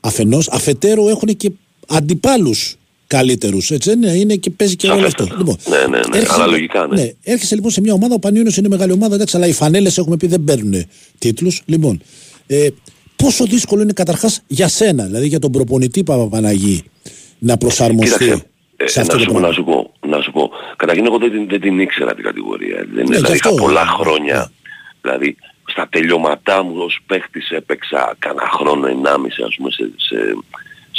αφενός, αφετέρου έχουν και αντιπάλους καλύτερους, έτσι δεν είναι, είναι και παίζει και όλο αυτό. Λοιπόν, Ναι, ναι, ναι, έρχεσαι- αναλογικά, ναι. ναι. Έρχεσαι λοιπόν σε μια ομάδα, ο Πανιόνιος είναι μεγάλη ομάδα, εντάξει, αλλά οι φανέλες έχουμε πει δεν παίρνουν τίτλους. Λοιπόν, ε, πόσο δύσκολο είναι καταρχάς για σένα, δηλαδή για τον προπονητή Παπαπαναγή, να προσαρμοστεί Κοίταξε, ε, σε αυτό να, το σου, πω, πράγμα; να σου πω, να σου πω. Καταρχήν εγώ δεν, την- δεν την ήξερα την κατηγορία. Δεν, Ναι, δηλαδή γι' είχα αυτό. πολλά Ναι. χρόνια. Δηλαδή στα τελειώματά μου ως παίχτης έπαιξα κανένα χρόνο ενάμιση ας πούμε σε, σε,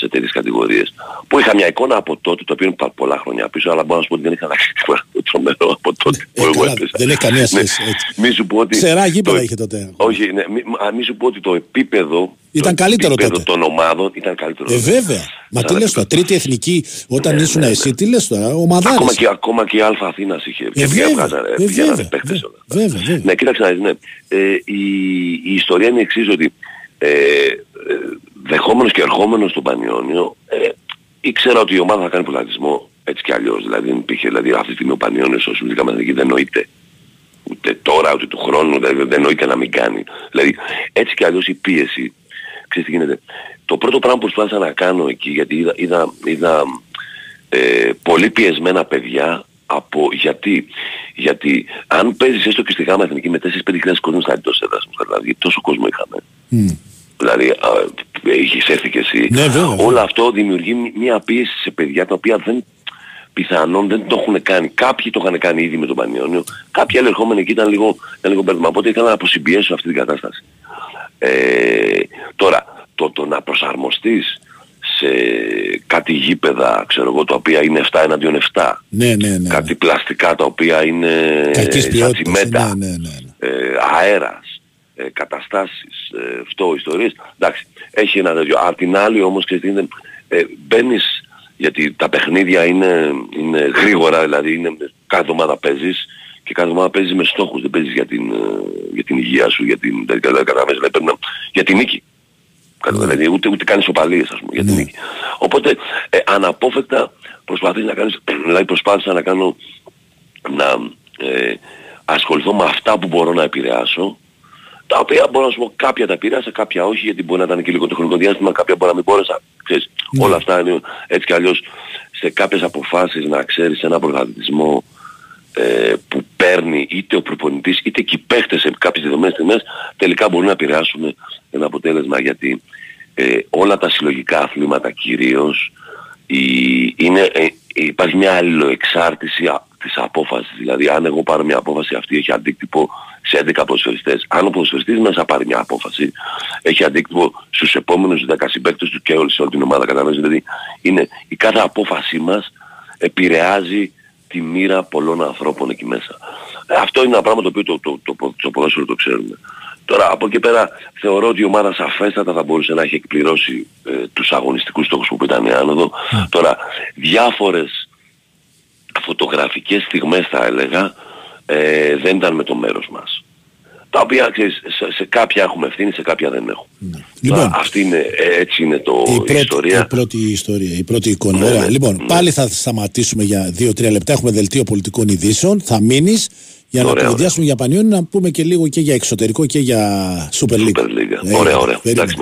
σε τέτοιες κατηγορίες. Που είχα μια εικόνα από τότε, το οποίο είναι πα- πολλά χρόνια πίσω, αλλά μπορώ να σου πω ότι δεν είχα αλλάξει τίποτα τρομερό από τότε που Ε, εγώ καλά, έπαιζα. δεν έχει καμία Ναι, σχέση, έτσι. Μη σου πω ότι... Ξερά γήπεδα το- είχε τότε. Όχι, ναι, μη, μα, μη σου πω ότι το επίπεδο Ήταν το καλύτερο επίπεδο τότε. των ομάδων ήταν καλύτερο. Ε, βέβαια. Μα τι Σαν λες τώρα, τρίτη εθνική, όταν Ναι, ήσουν ναι, εσύ, τι λες τώρα, ομαδάρες. Ακόμα και, ακόμα και η Αλφα Αθήνας είχε. Ε, και βέβαια, βγάζανε- ε, βγαίνανε βέβαια, παίκτες βέβαια, όλα αυτά. βέβαια, βέβαια. Ναι, κοίταξε να δεις, ναι. Ε, η, η ιστορία είναι η εξής ότι ε, ε, δεχόμενος και ερχόμενος στον Πανιόνιο ε, ήξερα ότι η ομάδα θα κάνει πρωταθλητισμό έτσι κι αλλιώς. Δηλαδή δεν υπήρχε, δηλαδή αυτή τη στιγμή ο Πανιόνιος ως Σουλίκα Μεθνική δεν νοείται. Ούτε τώρα ούτε του χρόνου δηλαδή, δεν νοείται να μην κάνει. Δηλαδή έτσι κι αλλιώς η πίεση, ξέρεις τι γίνεται. Το πρώτο πράγμα που προσπάθησα να κάνω εκεί γιατί είδα, είδα, είδα ε, πολύ πιεσμένα παιδιά από γιατί, γιατί αν παίζεις έστω και στη γάμα εθνική με 4-5 κόσμος θα εντός έδρας μου, δηλαδή τόσο κόσμο είχαμε. Μμ. Δηλαδή, α, είχες έρθει και εσύ. Ναι, βέβαια, βέβαια. Όλο αυτό δημιουργεί μ- μια πίεση σε παιδιά τα οποία δεν πιθανόν δεν το έχουν κάνει. Κάποιοι το είχαν κάνει ήδη με τον Πανιόνιο, κάποιοι άλλοι ερχόμενοι εκεί ήταν λίγο, ήταν λίγο μπέρδεμα. Οπότε ήθελα να αποσυμπιέσω αυτή την κατάσταση. Ε, τώρα, το, το να προσαρμοστείς σε κάτι γήπεδα, ξέρω εγώ, τα οποία είναι 7 εναντίον 7, Ναι, ναι, ναι. κάτι πλαστικά τα οποία είναι Κακής σαν ποιότητας. τσιμέντα, Ναι, ναι, ναι. ναι. ε, αέρας, ε, καταστάσεις, ε, αυτό, ιστορίες. Εντάξει, έχει ένα τέτοιο. Απ' την άλλη όμως και είναι, ε, μπαίνεις, γιατί τα παιχνίδια είναι, είναι γρήγορα, δηλαδή είναι, κάθε εβδομάδα παίζεις και κάθε εβδομάδα παίζεις με στόχους, δεν παίζεις για την, ε, για την υγεία σου, για την, δεν καταλαβαίνεις, δηλαδή πρέπει να- για την νίκη. Καταλαβαίνεις, Δηλαδή ούτε, ούτε κάνεις οπαλίες ας πούμε για την Ναι. νίκη. Οπότε ε, αναπόφευκτα προσπαθείς να κάνεις, δηλαδή προσπάθησα να κάνω να ε, ασχοληθώ με αυτά που μπορώ να επηρεάσω τα οποία μπορώ να σου πω κάποια τα επηρέασα, κάποια όχι γιατί μπορεί να ήταν και λίγο το χρονικό διάστημα, κάποια μπορεί να μην μπόρεσα. Ξέρεις, Ναι. όλα αυτά είναι έτσι κι αλλιώς σε κάποιες αποφάσεις να ξέρεις ένα πρωταθλητισμό ε, που παίρνει είτε ο προπονητής είτε και οι παίχτες σε κάποιες δεδομένες στιγμές τελικά μπορούν να επηρεάσουν ένα αποτέλεσμα γιατί ε, όλα τα συλλογικά αθλήματα κυρίως η- είναι, ε, υπάρχει μια αλληλοεξάρτηση α- της απόφασης. Δηλαδή αν εγώ πάρω μια απόφαση αυτή έχει αντίκτυπο σε 11 ποδοσφαιριστές. Αν ο ποδοσφαιριστής μέσα πάρει μια απόφαση έχει αντίκτυπο στους επόμενους 10 συμπαίκτες του και όλη, σε όλη την ομάδα. Καταλαβαίνεις δηλαδή είναι η κάθε απόφασή μας επηρεάζει τη μοίρα πολλών ανθρώπων εκεί μέσα. Ε, Αυτό είναι ένα πράγμα το οποίο το, το, το, το, το ποδόσφαιρο το ξέρουμε. Τώρα από εκεί πέρα θεωρώ ότι η ομάδα σαφέστατα θα μπορούσε να έχει εκπληρώσει ε, τους αγωνιστικούς στόχους που ήταν η άνοδο. Τώρα διάφορες φωτογραφικές στιγμές θα έλεγα ε, δεν ήταν με το μέρος μας. Τα οποία ξέρεις, σε, σε κάποια έχουμε ευθύνη, σε κάποια δεν έχουμε. Λοιπόν. Τώρα, αυτή είναι, ε, έτσι είναι το, η, η, πρώτη, ιστορία. η πρώτη ιστορία, η πρώτη εικόνα. Ναι, Ωραία. ναι, λοιπόν, ναι. πάλι θα σταματήσουμε για 2-3 λεπτά. Έχουμε δελτίο πολιτικών ειδήσεων. Θα μείνεις για να Ωραία, κουβεντιάσουμε για Πανιόνι, να πούμε και λίγο και για εξωτερικό και για Super League. Super League. Ε, Ωραία, ωραία. περίμενε. Εντάξει,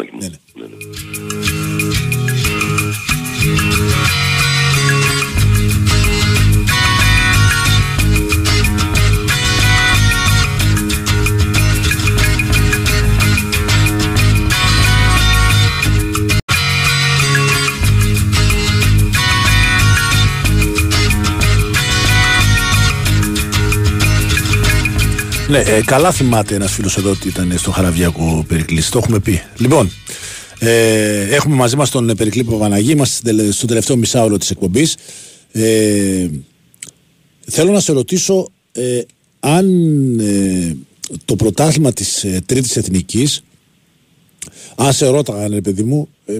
Ναι, ναι. Ναι, ναι. Ναι, ε, καλά θυμάται ένας φίλος εδώ ότι ήταν στο Χαραβιακό Περικλή. Το έχουμε πει. Λοιπόν, ε, έχουμε μαζί μας τον Περικλή Παπαναγή. Είμαστε στην τελε- στο τελευταίο μισάωρο της εκπομπής. Ε, θέλω να σε ρωτήσω ε, αν ε, το πρωτάθλημα της ε, τρίτης εθνικής αν σε ρώταγαν ρε παιδί μου ε,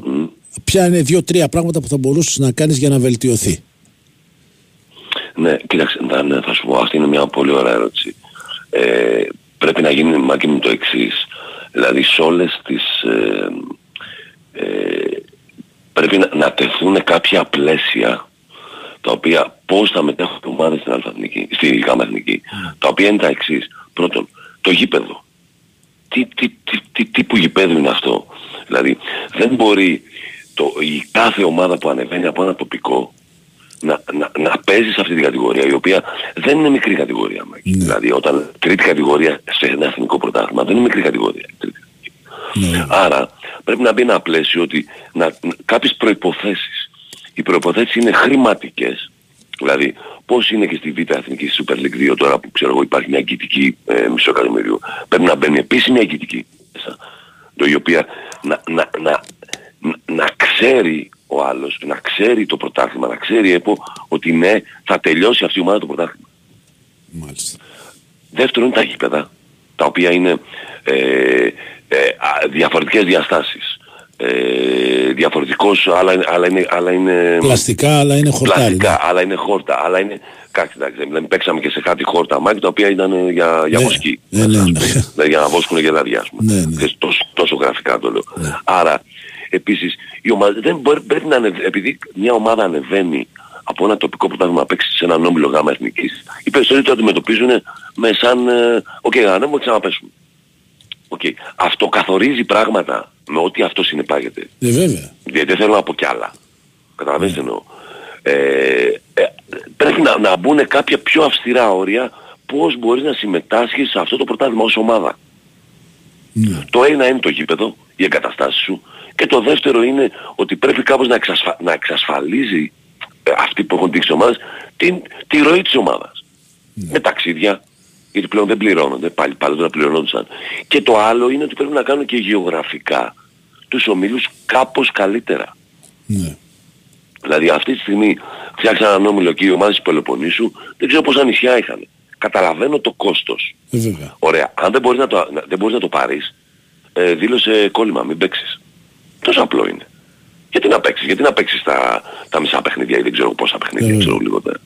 ποια είναι δύο-τρία πράγματα που θα μπορούσες να κάνεις για να βελτιωθεί; Ναι, κοίταξε, ναι, ναι, θα σου πω, αυτή είναι μια πολύ ωραία ερώτηση. Ε, πρέπει να γίνει μάκη μου το εξής. Δηλαδή σε όλες τις... Ε, ε, πρέπει να, να τεθούν κάποια πλαίσια τα οποία πώς θα μετέχουν οι ομάδες στην Αλφαθνική, στη Γάμα Εθνική, τα οποία είναι τα εξής. Πρώτον, το γήπεδο. Τι, τι, τι, τι τύπου γηπέδου είναι αυτό. Δηλαδή, δεν μπορεί το, η κάθε ομάδα που ανεβαίνει από ένα τοπικό να, να, να παίζεις σε αυτή την κατηγορία, η οποία δεν είναι μικρή κατηγορία. Μάκη. Δηλαδή, όταν τρίτη κατηγορία σε ένα εθνικό πρωτάθλημα δεν είναι μικρή κατηγορία. η Τρίτη. Άρα πρέπει να μπει ένα πλαίσιο ότι να, να- κάποιες προϋποθέσεις. Οι προϋποθέσεις είναι χρηματικές. Δηλαδή πώς είναι και στη Β' Εθνική Super League 2 τώρα που ξέρω εγώ υπάρχει μια αγκητική ε, μισό εκατομμύριο. Πρέπει να μπαίνει επίσημη αγκητική μέσα. Το η οποία να, να, να, να, να ξέρει ο άλλος, να ξέρει το πρωτάθλημα, να ξέρει ΕΠΟ ότι ναι θα τελειώσει αυτή η ομάδα το πρωτάθλημα. Μάλιστα. Δεύτερον είναι τα γήπεδα, τα οποία είναι ε, ε, α, διαφορετικές διαστάσεις. Ε, διαφορετικός, άλλα είναι, άλλα είναι, άλλα είναι Πλαστικά αλλά είναι χορτάρι. πλαστικά, άλλα είναι χόρτα, άλλα είναι... Κάτι, εντάξει, δηλαδή παίξαμε και σε κάτι χόρτα μάκη, τα οποία ήταν ε, για, για Ναι, βοσκή. ναι, ναι, ναι. Δηλαδή για να βόσκουν γελάδια, ας πούμε. Ναι, ναι. Ξέρεις, τόσο, τόσο γραφικά το λέω. Άρα, επίσης, η ομάδα δεν μπορεί, πρέπει να ανεβαίνει, επειδή μια ομάδα ανεβαίνει από ένα τοπικό που να παίξει σε έναν όμιλο γάμα εθνικής, οι περισσότεροι το αντιμετωπίζουν με σαν, ε, οκ, ανέβουμε και ξαναπέσουμε. Οκ. Αυτό καθορίζει πράγματα με ό,τι αυτό συνεπάγεται. Ε, βέβαια. Γιατί δεν θέλω να πω κι άλλα. Καταλαβαίνεις τι εννοώ. Ε, ε, πρέπει να, να μπουν κάποια πιο αυστηρά όρια πώς μπορείς να συμμετάσχεις σε αυτό το πρωτάθλημα ως ομάδα. Το ένα είναι το γήπεδο, οι εγκαταστάσεις σου και το δεύτερο είναι ότι πρέπει κάπως να, εξασφα... να εξασφαλίζει ε, αυτοί που έχουν δείξει ομάδες την, τη ροή της ομάδας. Με ταξίδια, γιατί πλέον δεν πληρώνονται, πάλι πάλι δεν πληρώνονταν. Και το άλλο είναι ότι πρέπει να κάνουν και γεωγραφικά τους ομίλους κάπως καλύτερα. Ναι. Δηλαδή αυτή τη στιγμή φτιάξαν έναν όμιλο και οι ομάδες της Πελοποννήσου δεν ξέρω πόσα νησιά είχαν. Καταλαβαίνω το κόστος. Ε, βέβαια. Ωραία. Αν δεν μπορείς να το, να- δεν μπορείς να το πάρεις, ε, δήλωσε κόλλημα, μην παίξεις. Τόσο απλό είναι. Γιατί να παίξεις, γιατί να παίξεις τα, τα μισά παιχνίδια ή δεν ξέρω πόσα παιχνίδια, ξέρω λιγότερα.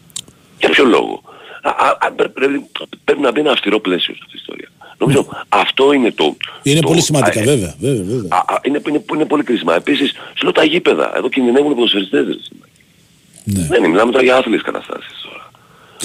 Για ποιο λόγο; Α, α, α, πρέ- πρέπει, πρέπει να μπει ένα αυστηρό πλαίσιο σε αυτή την ιστορία. Νομίζω αυτό είναι το... Είναι το- πολύ σημαντικά, α, ε, βέβαια. βέβαια, βέβαια. Α, α, είναι, είναι, είναι πολύ κρίσιμα. Επίσης, σου λέω τα γήπεδα. Εδώ κινδυνεύουν οι ποδοσφαιριστές. ρε, σήμερα. Ναι. Δεν είναι, μιλάμε τώρα για άθλιες καταστάσεις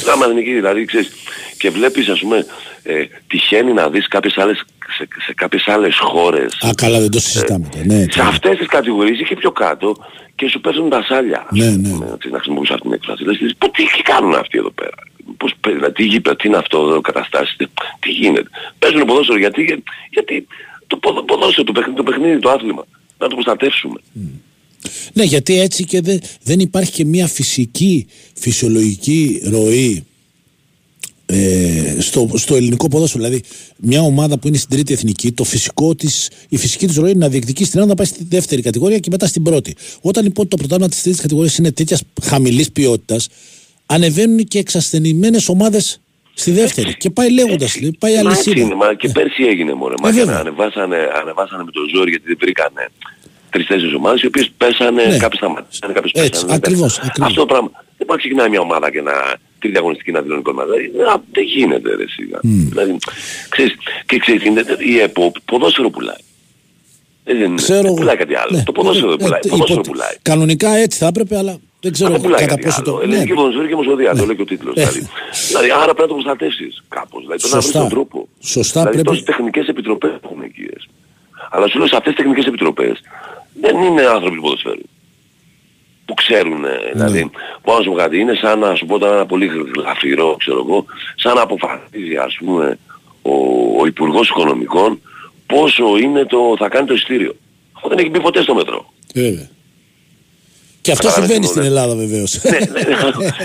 τώρα. Γάμα εθνική, δηλαδή, ξέρεις, και βλέπεις, ας πούμε, ε, τυχαίνει να δεις κάποιες άλλες, σε, σε κάποιες άλλες χώρες, Α, καλά, δεν το συζητάμε. τώρα. Ναι, σε τώρα. αυτές τις κατηγορίες ή και πιο κάτω, και σου παίζουν τα σάλια. Ναι, ναι. Ε, ξέρεις, να χρησιμοποιήσω αυτή την έκφραση. Δηλαδή, λες, «Πω, τι, τι κάνουν αυτοί εδώ πέρα; Πώς, παίζουν, δηλαδή, τι γήπεδο, τι είναι αυτό εδώ, καταστάσεις, τι, τι γίνεται; Παίζουν ποδόσφαιρο γιατί, για- γιατί το ποδο- ποδόσφαιρο, το παιχνίδι, το, παιχνίδι, το άθλημα. Να το προστατεύσουμε. Ναι, γιατί έτσι και δεν, δεν υπάρχει και μια φυσική, φυσιολογική ροή ε, στο, στο ελληνικό ποδόσφαιρο. Δηλαδή, μια ομάδα που είναι στην τρίτη εθνική, το φυσικό της, η φυσική της ροή είναι να διεκδικεί στην Ελλάδα να πάει στη δεύτερη κατηγορία και μετά στην πρώτη. Όταν λοιπόν το πρωτάθλημα της τρίτης κατηγορίας είναι τέτοιας χαμηλής ποιότητας, ανεβαίνουν και εξασθενημένες ομάδες στη δεύτερη. Και πάει λέγοντας, λέει, πάει Μα έτσι αλυσίδα. είναι, μα και πέρσι έγινε μωρέ. Μα Ε, και βέβαια. ανεβάσανε, ανεβάσανε με το ζόρι γιατί δεν βρήκανε τρεις-τέσσερις ομάδες οι οποίες πέσανε, Ναι. κάποιες σταματήσανε, κάποιες Έτσι, πέσανε. ακριβώς, ακριβώς. Αυτό το πράγμα. Δεν μπορεί να ξεκινάει μια ομάδα και να τρίτη αγωνιστική να δηλώνει κόμμα. Δηλαδή, α, δεν γίνεται ρε σιγά. Δηλαδή, ξέρεις, και ξέρεις, είναι, η ΕΠΟ ποδόσφαιρο πουλάει. Ε, Δεν, Ξέρω δεν εγώ. πουλάει κάτι άλλο. Ναι, το ποδόσφαιρο ναι, δεν πουλάει. ναι, ποδόσφαιρο υπό- πουλάει. Κανονικά έτσι θα έπρεπε, αλλά δεν ξέρω Δεν πουλάει κατά κάτι πόσο άλλο. το. Ναι, Ελληνική ποδοσφαιρική και ομοσπονδία, το λέει και ο τίτλος. Δηλαδή, δηλαδή, άρα πρέπει να το προστατεύσεις κάπως. Δηλαδή, πρέπει να βρεις Σωστά. τον τρόπο. Σωστά, δηλαδή, πρέπει- τόσες τεχνικές επιτροπές έχουμε εκεί. ρε. Αλλά σου λέω σε αυτές τις τεχνικές επιτροπές δεν είναι άνθρωποι του ποδοσφαίρου. Που ξέρουν, Ναι. δηλαδή, μπορώ να σου πω κάτι, είναι σαν να σου πω τώρα ένα πολύ γλαφυρό, ξέρω εγώ, σαν να αποφασίζει, ας πούμε, ο, ο Υπουργός Οικονομικών πόσο είναι το, θα κάνει το ειστήριο. Αυτό δεν έχει μπει ποτέ στο μετρό. Βέβαια. Και αυτό Καταλάβες συμβαίνει τι στην εννοώ, Ελλάδα βεβαίως. ναι, ναι,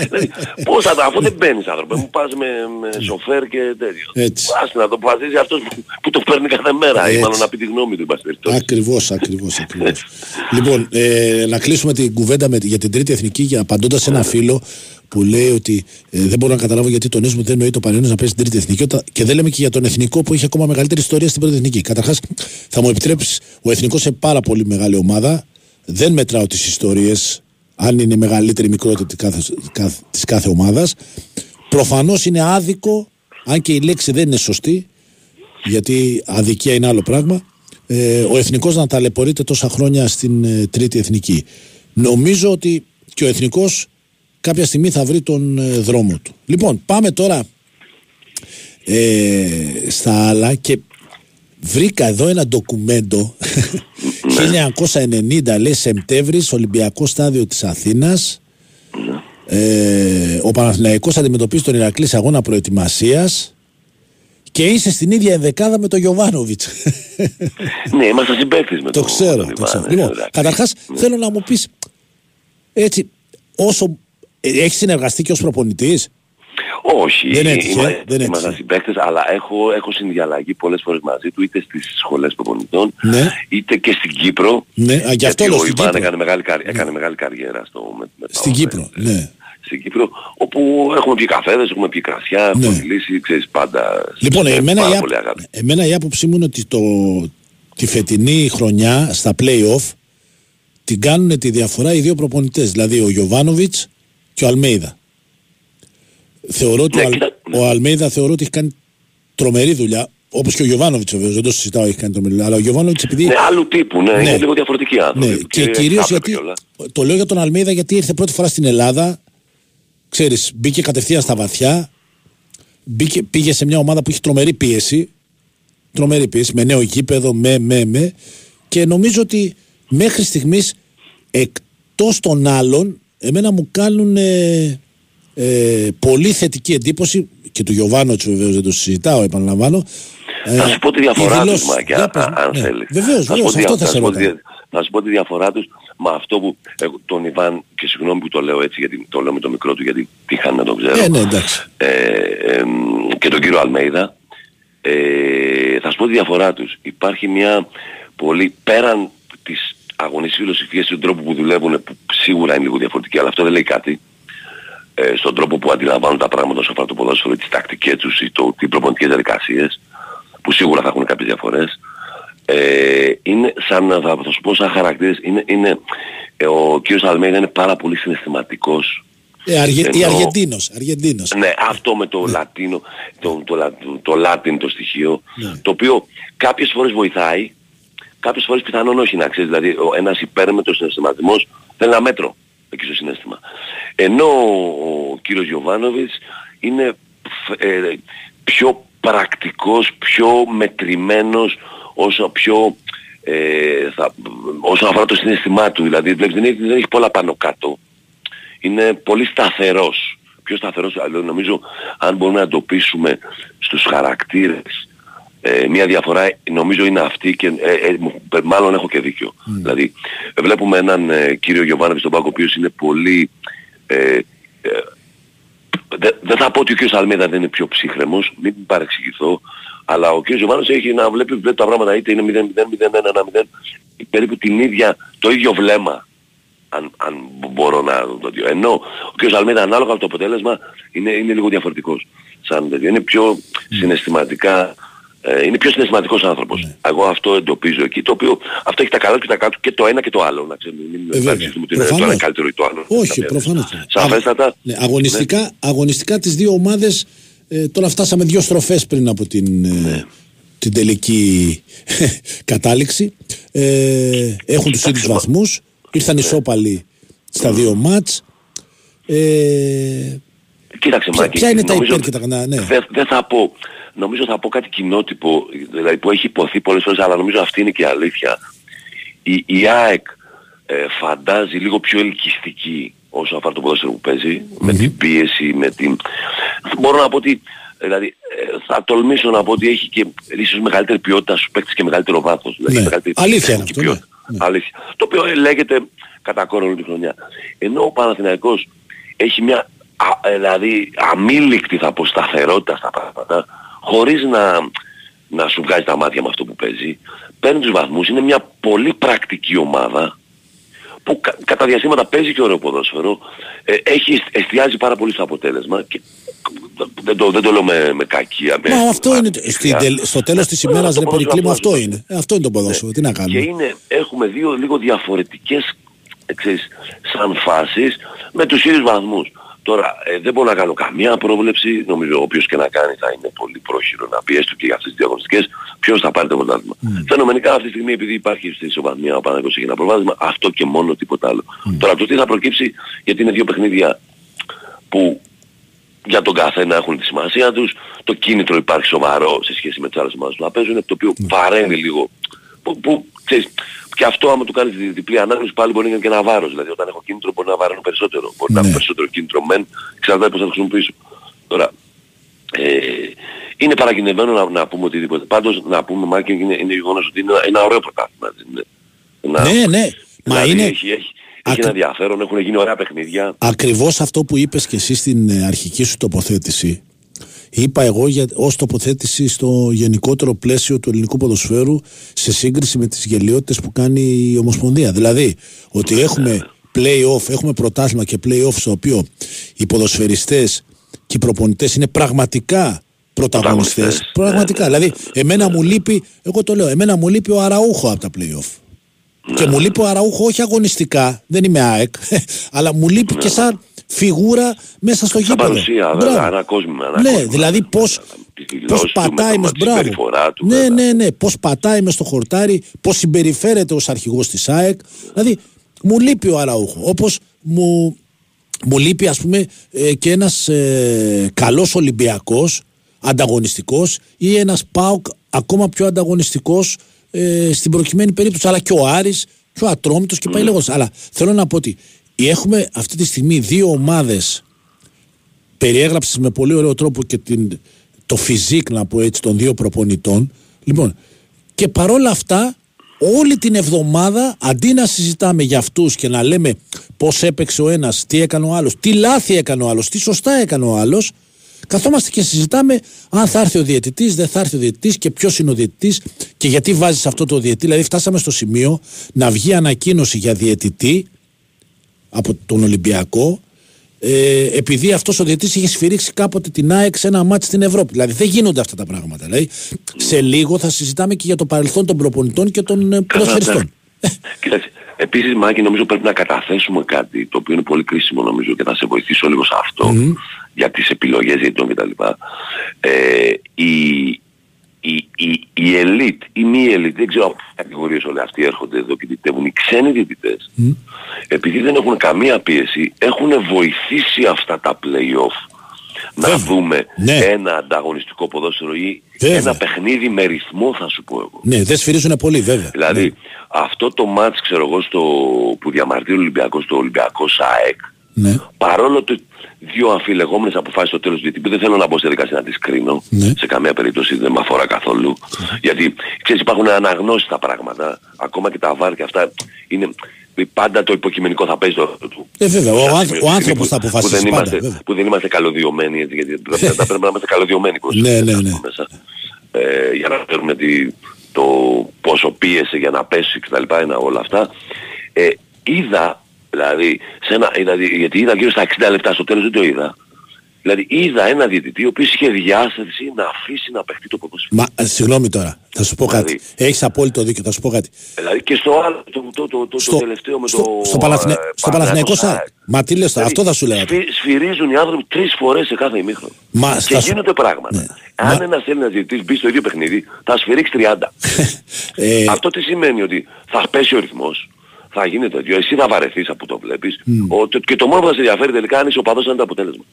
δηλαδή, πώς θα τα, αφού δεν μπαίνεις άνθρωπε μου, πας με, με σοφέρ και τέτοιο. Έτσι. Ας να το αποφασίζει αυτός που, που το παίρνει κάθε μέρα ή Έτσι. μάλλον να πει τη γνώμη του, εν πάση περιπτώσει. Ακριβώς, ακριβώς. Ακριβώς. λοιπόν, ε, να κλείσουμε την κουβέντα με, για την τρίτη εθνική για απαντώντας σε ένα φίλο που λέει ότι ε, δεν μπορώ να καταλάβω γιατί τονίζουμε ότι δεν εννοεί το Πανιόνιο να παίζει την τρίτη εθνική όταν- και δεν λέμε και για τον εθνικό που έχει ακόμα μεγαλύτερη ιστορία στην πρώτη εθνική. Καταρχάς, θα μου επιτρέψεις ο εθνικός σε πάρα πολύ μεγάλη ομάδα. Δεν μετράω τις ιστορίες, αν είναι μεγαλύτερη ή μικρότερη της κάθε, κάθε, της κάθε ομάδας. Προφανώς είναι άδικο, αν και η λέξη δεν είναι σωστή, γιατί αδικία είναι άλλο πράγμα. Ε, ο εθνικός να ταλαιπωρείται τόσα χρόνια στην ε, τρίτη εθνική. Νομίζω ότι και ο εθνικός κάποια στιγμή θα βρει τον ε, δρόμο του. Λοιπόν, πάμε τώρα ε, στα άλλα και βρήκα εδώ ένα ντοκουμέντο 1990 λέει Σεπτέμβρης Ολυμπιακό στάδιο της Αθήνας ε, ο Παναθηναϊκός αντιμετωπίζει τον Ηρακλή σε αγώνα προετοιμασίας και είσαι στην ίδια ενδεκάδα με τον Γιωβάνοβιτς Ναι, είμαστε συμπαίκτες με το τον ξέρω, τον το Ιβάν, ξέρω. ε, Λοιπόν, εντάξει. καταρχάς Ναι. θέλω να μου πεις έτσι όσο ε, έχεις συνεργαστεί και ως προπονητής; Όχι, Δεν έτυχε, είμα- δεν έτυχε. ήμασταν συμπαίκτες, αλλά έχω, έχω συνδιαλλαγή πολλές φορές μαζί του, είτε στις σχολές προπονητών, Ναι. είτε και στην Κύπρο. Ναι, α, γι' αυτό γιατί λέω, ο στην Ιβάν Κύπρο. έκανε μεγάλη, καρι- έκανε μεγάλη καριέρα στο, με, με στην τα- Κύπρο ναι. στην Κύπρο, όπου έχουμε πιει καφέδες, έχουμε πιει κρασιά, Ναι. έχουμε μιλήσει, ξέρεις, πάντα Λοιπόν, με εμένα πάρα η, πολύ άπ- αγάπη. εμένα η άποψή μου είναι ότι το, τη φετινή χρονιά στα play-off την κάνουν τη διαφορά οι δύο προπονητές, δηλαδή ο Γιωβάνοβιτς και ο Αλμέιδα. Θεωρώ ότι Ναι, ο, Αλ- κοίτα, ο Αλμέιδα θεωρώ ότι έχει κάνει τρομερή δουλειά, όπως και ο Γιωβάνοβιτς βεβαίω, δεν το συζητάω, έχει κάνει τρομερή δουλειά, αλλά ο Γιωβάνοβιτς επειδή... Ναι, άλλου τύπου, ναι, Ναι. είναι λίγο διαφορετική άνθρωποι. Ναι, και κυρίως θα έπρεπε γιατί. κιόλας. Το λέω για τον Αλμέιδα γιατί ήρθε πρώτη φορά στην Ελλάδα. Ξέρεις, μπήκε κατευθείαν στα βαθιά. Μπήκε, πήγε σε μια ομάδα που έχει τρομερή πίεση. Τρομερή πίεση, με νέο γήπεδο, με, με, με. Και νομίζω ότι μέχρι στιγμής εκτός των άλλων, εμένα μου κάνουν ε, ε, πολύ θετική εντύπωση και του Γιωβάνοτς βεβαίως δεν το συζητάω, επαναλαμβάνω. Θα σου πω τη διαφορά οι τους, δηλώσεις- Μάκη, Για α- πες α- μου. αν Ναι. θέλεις. Βεβαίως, Θα σου πω βεβαίως, τη αυτό δια- θα σε σου πω τη ρωτάω. δια- Θα σου πω τη διαφορά τους με αυτό που εγώ, τον Ιβάν και συγγνώμη που το λέω έτσι γιατί το λέω με το μικρό του γιατί τύχαν να τον ξέρω Ε, ναι, εντάξει. ε, εμ, και τον κύριο Αλμέιδα ε, θα σου πω τη διαφορά τους υπάρχει μια πολύ πέραν της αγωνιστικής φιλοσοφίας του τρόπου που δουλεύουν που σίγουρα είναι λίγο διαφορετική αλλά αυτό δεν λέει κάτι ε, στον τρόπο που αντιλαμβάνουν τα πράγματα όσον αφορά το ποδόσφαιρο, τις τακτικές τους ή το, τι προπονητικές διαδικασίες που σίγουρα θα έχουν κάποιες διαφορές ε, είναι σαν, θα, θα σου πω σαν χαρακτήρες, είναι, είναι, ε, ο κύριος Αλμέιδα είναι πάρα πολύ συναισθηματικός. Ε, Αργε... Η Εννοώ- Αργεντίνος, Αργεντίνος. Ναι, αυτό με το λατίνο, το, το, λα- το, το Latin το στοιχείο, Ναι. το οποίο κάποιες φορές βοηθάει, κάποιες φορές πιθανόν όχι να ξέρεις, δηλαδή ο, ένας υπέρμετος συναισθηματισμός θέλει ένα μέτρο εκεί στο συνέστημα. Ενώ ο, ο κύριος Γιωβάνοβιτς είναι φ- ε, πιο πρακτικός, πιο μετρημένος, όσο πιο ε, θα, όσον αφορά το συναίσθημά του, δηλαδή βλέπεις, δεν, έχει, δεν έχει πολλά πάνω κάτω. Είναι πολύ σταθερός. Πιο σταθερός, αλλά νομίζω αν μπορούμε να εντοπίσουμε στους χαρακτήρες ε, μια διαφορά νομίζω είναι αυτή και ε, ε, μου- μάλλον έχω και δίκιο. Δηλαδή ε, βλέπουμε έναν ε, κύριο Γιωβάνοβιτς στον πάγκο ο οποίος είναι πολύ ε, ε, δεν δεν θα πω ότι ο κ. Αλμίδα δεν είναι πιο ψύχρεμος, μην παρεξηγηθώ, αλλά ο κ. Γιωβάνος έχει να βλέπει, βλέπει τα πράγματα είτε είναι 0-0, 0-1, 1-0, περίπου την ίδια, το ίδιο βλέμμα, αν, αν μπορώ να το δω. Ενώ ο κ. Αλμίδα ανάλογα από το αποτέλεσμα είναι, είναι λίγο διαφορετικός. Σαν τέτοιο. Είναι πιο συναισθηματικά, ε, είναι πιο συναισθηματικός άνθρωπος. Εγώ αυτό εντοπίζω εκεί, το οποίο αυτό έχει τα καλά του και τα κάτω και το ένα και το άλλο. Να ξέρουμε, μην Ε, βέβαια. παρεξηγηθούμε ότι είναι το Προφανώς. ένα καλύτερο ή το άλλο. Όχι, Καμία προφανώς. σχέση. Σαφέστατα. Ναι, αγωνιστικά, αγωνιστικά τις δύο ομάδες ε, τώρα φτάσαμε δύο στροφές πριν από την, ε, Ναι. την τελική κατάληξη. Ε, έχουν τους ίδιους βαθμούς. Ήρθαν ισόπαλοι στα δύο μάτς. Ε, Κοίταξε Ποια- Μάκη, ποια είναι τα νομίζω υπέρ και τα κατά, ναι. Δεν δεν θα πω, νομίζω θα πω κάτι κοινότυπο, δηλαδή που έχει υποθεί πολλές φορές, αλλά νομίζω αυτή είναι και η αλήθεια. Η, η ΑΕΚ ε, φαντάζει λίγο πιο ελκυστική όσο αφορά το ποδόσφαιρο που παίζει, με την πίεση, με την... Μπορώ να πω ότι, δηλαδή, ε, θα τολμήσω να πω ότι έχει και ίσως μεγαλύτερη ποιότητα στους παίκτες και μεγαλύτερο βάθος. Δηλαδή, Ναι. μεγαλύτερη Αλήθεια είναι τεχνική αυτό, ναι. ποιότητα. Αλήθεια. Το οποίο ε, λέγεται κατά κόρο όλη τη χρονιά. Ενώ ο Παναθηναϊκός έχει μια α, ε, δηλαδή αμήλικτη θα πω σταθερότητα στα πράγματα χωρίς να, να σου βγάζει τα μάτια με αυτό που παίζει. Παίρνει τους βαθμούς, είναι μια πολύ πρακτική ομάδα που κα- κατά διαστήματα παίζει και ωραίο ποδόσφαιρο, ε, έχει, εστιάζει πάρα πολύ στο αποτέλεσμα και δεν το, δεν το λέω με, με κακία. Με, Μα αυτό είναι. με Στην, τελ- στο τέλος της Το- ημέρας, το ρε ποδόσφαιρο Περικλή μου, αυτό αυτό είναι. Ε, Αυτό είναι το ποδόσφαιρο. Τι να και κάνουμε. είναι, έχουμε δύο λίγο διαφορετικές ε, ξέρεις, σαν φάσεις με τους ίδιους βαθμούς. Τώρα ε, δεν μπορώ να κάνω καμία πρόβλεψη, νομίζω όποιος και να κάνει θα είναι πολύ πρόχειρο να πει έστω και για αυτές τις διαγωνιστικές ποιος θα πάρει το πρωτάθλημα. Φαινομενικά αυτή τη στιγμή επειδή υπάρχει στη ισοβαθμία ο Παναγικός έχει ένα προβάδισμα, αυτό και μόνο τίποτα άλλο. Τώρα το τι θα προκύψει γιατί είναι δύο παιχνίδια που για τον καθένα έχουν τη σημασία τους. Το κίνητρο υπάρχει σοβαρό σε σχέση με τις άλλες ομάδες που θα παίζουν, το οποίο βαραίνει λίγο. Που, που, ξέρεις, και αυτό άμα του κάνεις τη διπλή ανάγνωση πάλι μπορεί να είναι και ένα βάρος. Δηλαδή όταν έχω κίνητρο μπορεί να βαραίνω περισσότερο. Μπορεί να έχω περισσότερο κίνητρο μεν, εξαρτάται πώς θα το χρησιμοποιήσω. Τώρα, ε, είναι παρακινδεμένο να, να πούμε οτιδήποτε. Πάντως να πούμε Μάκη είναι, είναι γεγονός ότι είναι ένα, ένα ωραίο πρωτάθλημα. έτσι, είναι. Ένα- Ναι, ναι. Μα δηλαδή είναι Έχει, έχει, έχει ένα ενδιαφέρον, έχουν γίνει ωραία παιχνίδια. ακριβώς αυτό που είπες και εσύ στην ε, αρχική σου τοποθέτηση. Είπα εγώ για, ως τοποθέτηση στο γενικότερο πλαίσιο του ελληνικού ποδοσφαίρου σε σύγκριση με τις γελιότητες που κάνει η Ομοσπονδία. Δηλαδή ότι έχουμε play-off, έχουμε πρωτάθλημα και play-off στο οποίο οι ποδοσφαιριστές και οι προπονητές είναι πραγματικά πρωταγωνιστές. Πραγματικά. Δηλαδή εμένα μου λείπει, εγώ το λέω, εμένα μου λείπει ο Αραούχο από τα play-off. Και μου λείπει ο Αραούχο όχι αγωνιστικά, δεν είμαι ΑΕΚ, αλλά μου λείπει και σαν φιγούρα μέσα στο Σαν γήπεδο. παρουσία, Μπράβο. βέβαια, ανακόσμημα. Ναι, δηλαδή πώς, πώς πατάει μες, μπράβο. ναι, ναι, ναι, πώς πατάει μες στο χορτάρι, πώς συμπεριφέρεται ως αρχηγός της ΑΕΚ. Δηλαδή, μου λείπει ο Αραούχο. Όπως μου, μου λείπει ας πούμε ε, και ένας ε, καλός Ολυμπιακός, ανταγωνιστικός ή ένας ΠΑΟΚ ακόμα πιο ανταγωνιστικός ε, στην προκειμένη περίπτωση. Αλλά και ο Άρης και ο Ατρόμητος και πάει λέγοντας. Αλλά θέλω να πω ότι έχουμε αυτή τη στιγμή δύο ομάδες περιέγραψες με πολύ ωραίο τρόπο και την, το φιζίκ να πω έτσι των δύο προπονητών. Λοιπόν και παρόλα αυτά όλη την εβδομάδα αντί να συζητάμε για αυτούς και να λέμε πως έπαιξε ο ένας, τι έκανε ο άλλος, τι λάθη έκανε ο άλλος, τι σωστά έκανε ο άλλος καθόμαστε και συζητάμε αν θα έρθει ο διαιτητής, δεν θα έρθει ο διαιτητής και ποιος είναι ο διαιτητής και γιατί βάζεις αυτό το διαιτητή. Δηλαδή φτάσαμε στο σημείο να βγει ανακοίνωση για διαιτητή από τον Ολυμπιακό ε, επειδή αυτός ο διαιτητής είχε σφυρίξει κάποτε την ΑΕΚ σε ένα μάτι στην Ευρώπη. Δηλαδή δεν γίνονται αυτά τα πράγματα. Δηλαδή, σε λίγο θα συζητάμε και για το παρελθόν των προπονητών και των ε, ποδοσφαιριστών. Κοίταξε, επίσης Μάκη νομίζω πρέπει να καταθέσουμε κάτι το οποίο είναι πολύ κρίσιμο νομίζω και θα σε βοηθήσω λίγο σε αυτό για τις επιλογές διαιτητών κτλ. Ε, η, η, η, η elite, η μη elite, δεν ξέρω από ποιες κατηγορίες όλοι αυτοί έρχονται εδώ και διτεύουν, οι ξένοι διαιτητές, επειδή δεν έχουν καμία πίεση, έχουν βοηθήσει αυτά τα play-off να δούμε ένα ανταγωνιστικό ποδόσφαιρο ή Βέβαια. ένα παιχνίδι με ρυθμό θα σου πω εγώ. Ναι, δεν σφυρίζουν πολύ βέβαια. Δηλαδή αυτό το μάτς ξέρω εγώ στο, που διαμαρτύρει ο Ολυμπιακός στο Ολυμπιακός ΣΑΕΚ Ναι. παρόλο ότι δύο αμφιλεγόμενες αποφάσεις στο τέλος του διετή που δεν θέλω να μπω σε δικασία να τις κρίνω Ναι. σε καμία περίπτωση δεν με αφορά καθόλου γιατί ξέρεις υπάρχουν αναγνώσεις τα πράγματα ακόμα και τα βάρ και αυτά είναι πάντα το υποκειμενικό θα παίζει το ρόλο του Ε, βέβαια, ο, Στα άνθρω- σημεία ο του άνθρωπος θα που- αποφασίσει που δεν, πάντα. είμαστε, βέβαια. που δεν είμαστε καλωδιωμένοι έτσι, γιατί πρέπει, να- πρέπει να είμαστε καλωδιωμένοι προς Ναι, ναι, ναι. μέσα ε, για να ξέρουμε τι, το πόσο πίεσε για να πέσει και τα λοιπά, είναι όλα αυτά. Ε, είδα, δηλαδή, σε ένα, είδα, γιατί είδα γύρω στα 60 λεπτά στο τέλος δεν το είδα. Δηλαδή είδα ένα διαιτητή ο οποίος είχε διάσταση να αφήσει να παιχτεί το ποδόσφαιρο. Μα ε, συγγνώμη τώρα, θα σου πω κάτι. Έχεις απόλυτο δίκιο, θα σου πω κάτι. Δηλαδή και στο άλλο, το, το, το, το, το τελευταίο με στο, το... στο, Παλαθηνε... ε, στο Παναθηναϊκό Παναθηναϊκό ΣΑΕΚ. Μα τι λες τώρα, Δηλαδή, αυτό θα σου λέγα. σφυ- σφυρίζουν οι άνθρωποι τρεις φορές σε κάθε ημίχρονο. Μα, και θα σου- γίνονται πράγματα. Αν ένας Έλληνας διαιτητής μπει στο ίδιο παιχνίδι, θα σφυρίξει 30. Ε, Αυτό τι σημαίνει ότι θα πέσει ο ρυθμός, θα γίνει τέτοιο, εσύ θα βαρεθείς από το βλέπεις, ο, το- και το μόνο που θα σε ενδιαφέρει τελικά αν είσαι ο παδός είναι το αποτέλεσμα.